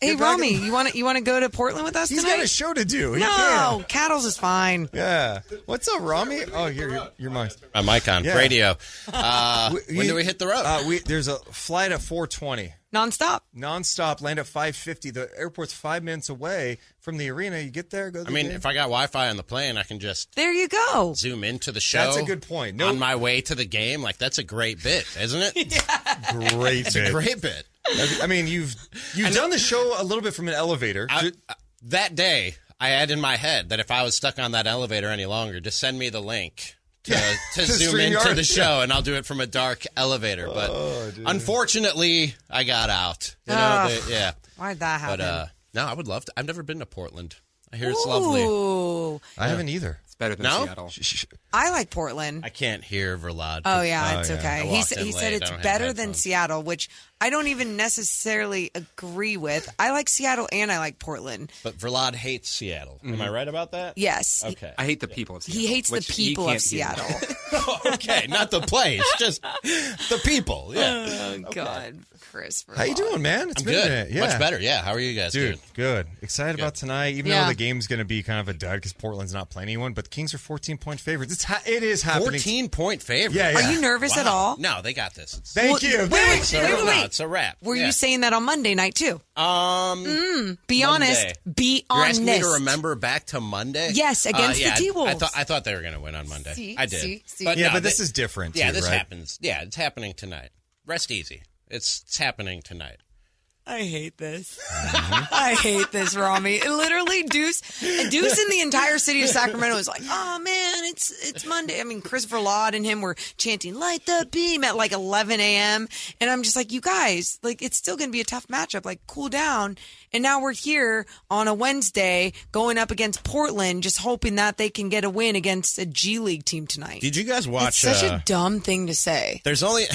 hey, Get back Rami, in- you want to you want to go to Portland with us He's tonight? got a show to do. He no, can't. Cattles is fine. Yeah. What's up, Rami? Oh, here, you're, you're mine. My mic on. Yeah. Radio. Uh, We- when do we hit the road? Uh, we there's a flight at 420 nonstop. nonstop. Land at 550. The airport's five minutes away from the arena. You get there, go. To I the mean, game. if I got Wi-Fi on the plane, I can just There you go. zoom into the show. That's a good point. No- on my way to the game, like that's a great bit, isn't it? great, It's a great bit. I mean, you've you've done the show a little bit from an elevator. I- that day, I had in my head that if I was stuck on that elevator any longer, just send me the link to, to To zoom StreamYard. into the show, and I'll do it from a dark elevator. But Oh, unfortunately, I got out. You know, the- yeah. Why'd that happen? But uh, no, I would love to. I've never been to Portland. I hear it's lovely. Ooh. I haven't either. It's better than No? Seattle. I like Portland. I can't hear Verlad. Oh yeah, Oh, it's yeah. okay. I He walked said he said it's better than. Seattle, which I don't even necessarily agree with. I like Seattle and I like Portland. But Verlad hates Seattle. Am mm-hmm. I right about that? Yes. Okay. I hate the people of Seattle. He hates the which he people of can't do. Seattle. okay, not the place, just the people. Yeah. Oh God, Chris. How you doing, man? It's I'm been a good. minute. Yeah. Much better. Yeah. How are you guys Dude, doing? good. Excited about tonight, even Yeah. though the game's going to be kind of a dud because Portland's not playing anyone. But the Kings are 14 point favorites. It's ha- it is happening. 14 point favorites. Yeah, yeah. Are you nervous at all? No, they got this. It's, Thank Well, you. wait, Thank it's wait, a, wait, no, it's a wrap. Were Yeah. you saying that on Monday night too? Um, Be Monday. honest. Be You're honest. asking me to remember back to Monday? Yes, against Uh, the yeah, I- T-Wolves. I thought I thought they were going to win on Monday. See, I did. see, see. Yeah, no, but this is different. Yeah, this happens. Yeah, it's happening tonight. Rest easy. It's, it's happening tonight. I hate this. Mm-hmm. I hate this, Rami. It literally, Deuce, Deuce in the entire city of Sacramento was like, "Oh man, it's it's Monday." I mean, Christopher Laud and him were chanting "Light the beam" at like 11 a.m. And I'm just like, "You guys, like, it's still going to be a tough matchup. Like, cool down." And now we're here on a Wednesday going up against Portland, just hoping that they can get a win against a G League team tonight. Did you guys watch? it's such uh, a dumb thing to say. There's only.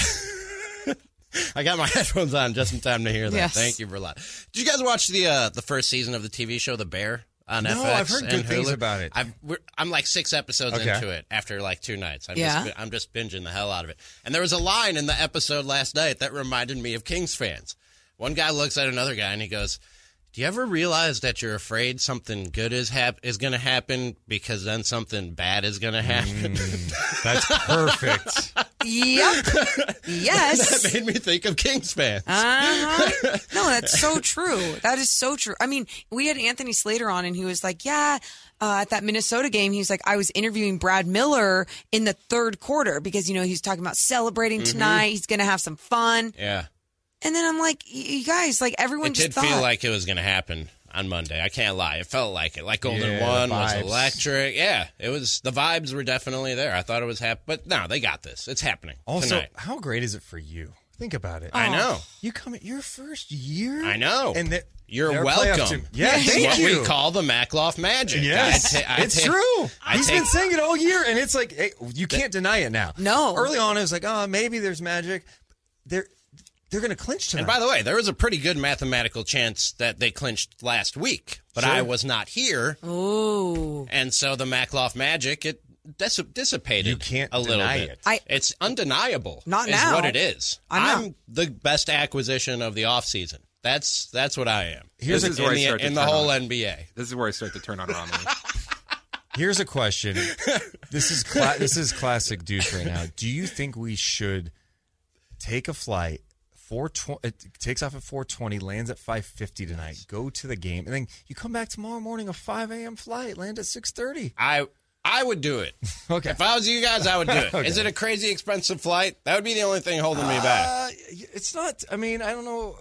I got my headphones on just in time to hear that. Yes. Thank you for a lot. Did you guys watch the uh, the first season of the TV show The Bear on No, FX? I've heard good things about it. We're, I'm like six episodes Okay. into it after like two nights. I'm Yeah? just I'm just binging the hell out of it. And there was a line in the episode last night that reminded me of Kings fans. One guy looks at another guy and he goes. Do you ever realize that you're afraid something good is hap- is going to happen because then something bad is going to happen? That's perfect. Yep. Yes. that made me think of Kings fans. Uh-huh. No, that's so true. That is so true. I mean, we had Anthony Slater on, and he was like, "Yeah." Uh, at that Minnesota game, he was like, "I was interviewing Brad Miller in the third quarter because you know he's talking about celebrating Mm-hmm. tonight. He's going to have some fun." Yeah. And then I'm like, "You guys, like everyone It just did thought." feel like it was going to happen on Monday. I can't lie. It felt like it. Like Golden Yeah, One was electric. Yeah, it was. The vibes were definitely there. I thought it was happening, but no, they got this. It's happening Also, tonight. how great is it for you? Think about it. I know. You come at your first year. I know. And the, You're welcome. team- Yeah, It's thank what you. we call the Mackloff magic. Yes, I ta- I it's ta- true. I He's take- been saying it all year, and it's like hey, you can't deny it now. No. Early on, it was like, oh, maybe there's magic. They're they're going to clinch tonight. And by the way, there was a pretty good mathematical chance that they clinched last week, but Sure. I was not here, Ooh. and so the Mackloff magic it dis- dissipated. You can't a little deny bit. it. I- it's undeniable. Not is now. what it is. I know. I'm the best acquisition of the offseason. That's that's what I am. Here's in, This is where I the, start to in the turn whole on. NBA. This is where I start to turn on Romney. Here's a question. this is cla- this is classic Deuce right now. Do you think we should take a flight? Four tw- it takes off at four twenty, lands at five fifty tonight. Go to the game, and then you come back tomorrow morning a five a.m. flight, land at six thirty. I I would do it. Okay. If I was you guys, I would do it. Is Okay. it a crazy expensive flight? That would be the only thing holding me back. Uh, it's not. I mean, I don't know.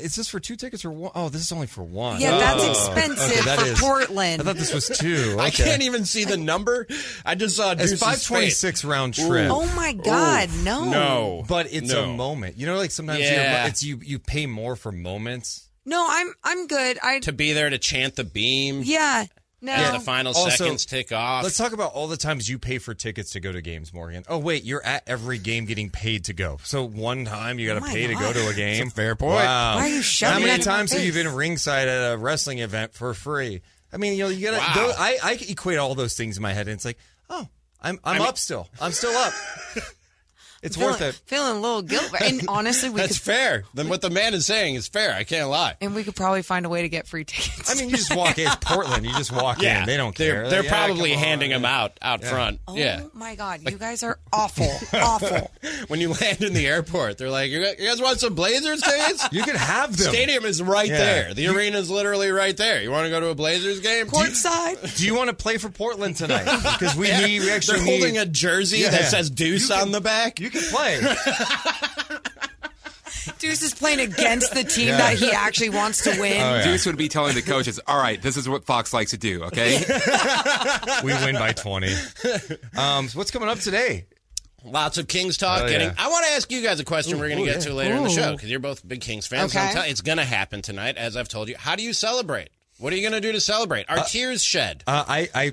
Is this for two tickets or one? Oh, this is only for one. Yeah, that's Oh. expensive Okay, that for is- Portland. I thought this was two. I Okay. can't even see the number. I just saw It's Deuce's five twenty face. six round trip. oh my God, no. No, But it's No. a moment. You know, like sometimes Yeah. you're, it's you you pay more for moments. No, I'm I'm good. I to be there to chant the beam. yeah. No. As the final Also, seconds tick off. Let's talk about all the times you pay for tickets to go to games, Morgan. Oh wait, you're at every game getting paid to go. So one time you got to Oh my pay to go to a game. fair point. Wow. Why are you How many that in my times have you face? been ringside at a wrestling event for free? I mean, you know, you got to. Wow. I I equate all those things in my head, and it's like, oh, I'm I'm I mean- up still. I'm still up. it's feeling, worth it. Feeling a little guilt, and honestly, we That's could fair. Then what the man is saying is fair. I can't lie. and we could probably find a way to get free tickets. I mean, you just walk in. It's Portland. You just walk Yeah, in. They don't They're, care. they're Like, yeah, probably come on. handing them out out front. oh Yeah. my God, you guys are awful, awful. When you land in the airport, they're like, "You guys, you want some Blazers tickets?" You can have them. Stadium is right Yeah. there. The arena is literally right there. You want to go to a Blazers game? Courtside. Do you want to play for Portland tonight? Because we need. We actually They're holding need, a jersey Yeah. that says Deuce You can- on the back. You can play. Deuce is playing against the team Yeah. that he actually wants to win. Oh, Deuce would be telling the coaches, "All right, this is what Fox likes to do." Okay, we win by 20. Um, so what's coming up today? Lots of Kings talk. Oh, getting. yeah. I want to ask you guys a question. Ooh, we're going to get yeah. to later in the show because you're both big Kings fans. So Okay. I'm tell- it's going to happen tonight, as I've told you. How do you celebrate? What are you going to do to celebrate? Are tears shed? Uh, I, I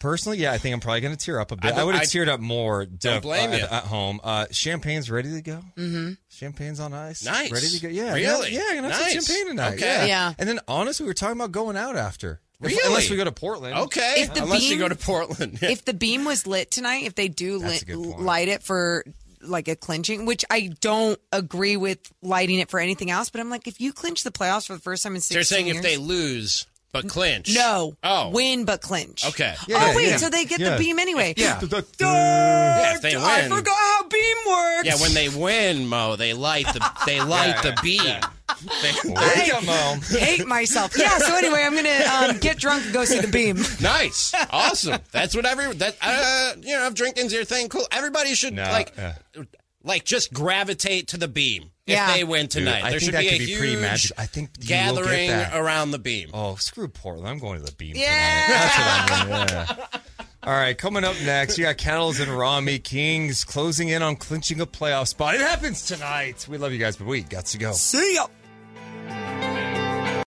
personally, yeah, I think I'm probably going to tear up a bit. I I, would have I teared up more. Don't blame at, you. at home. Uh, champagne's ready to go. Mm-hmm. Champagne's on ice. Nice. Ready to go. Yeah. Really? Yeah, I'm gonna have Nice. some champagne tonight. Okay. Yeah. Yeah. And then honestly, we were talking about going out after. If- Really? unless we go to Portland. Okay, If the unless you beam- go to Portland. Yeah. If the beam was lit tonight, if they do lit, a good point. light it for like a clinching, which I don't agree with lighting it for anything else, but I'm like, if you clinch the playoffs for the first time in So 16 you're saying years, if they lose but clinch? no, Oh. win but clinch. Okay. oh Yeah, wait, yeah. so they get Yeah. the beam anyway. Yeah. Duh, Yeah, if they I forgot how beam works. Yeah, when they win, Mo, they light the they light the beam. They- There you hate myself. Yeah. So anyway, I'm gonna um, get drunk and go see the beam. nice, awesome. That's what every that uh, you know if drinking's your thing, cool. Everybody should No, like yeah. Like just gravitate to the beam if Yeah. they win tonight. I there should be a be huge. I think gathering around the beam. Oh, screw Portland. I'm going to the beam Yeah. tonight. That's what I'm doing. Yeah. All right, coming up next, you got Kennels and Rami Kings closing in on clinching a playoff spot. It happens tonight. We love you guys, but we got to go. See ya.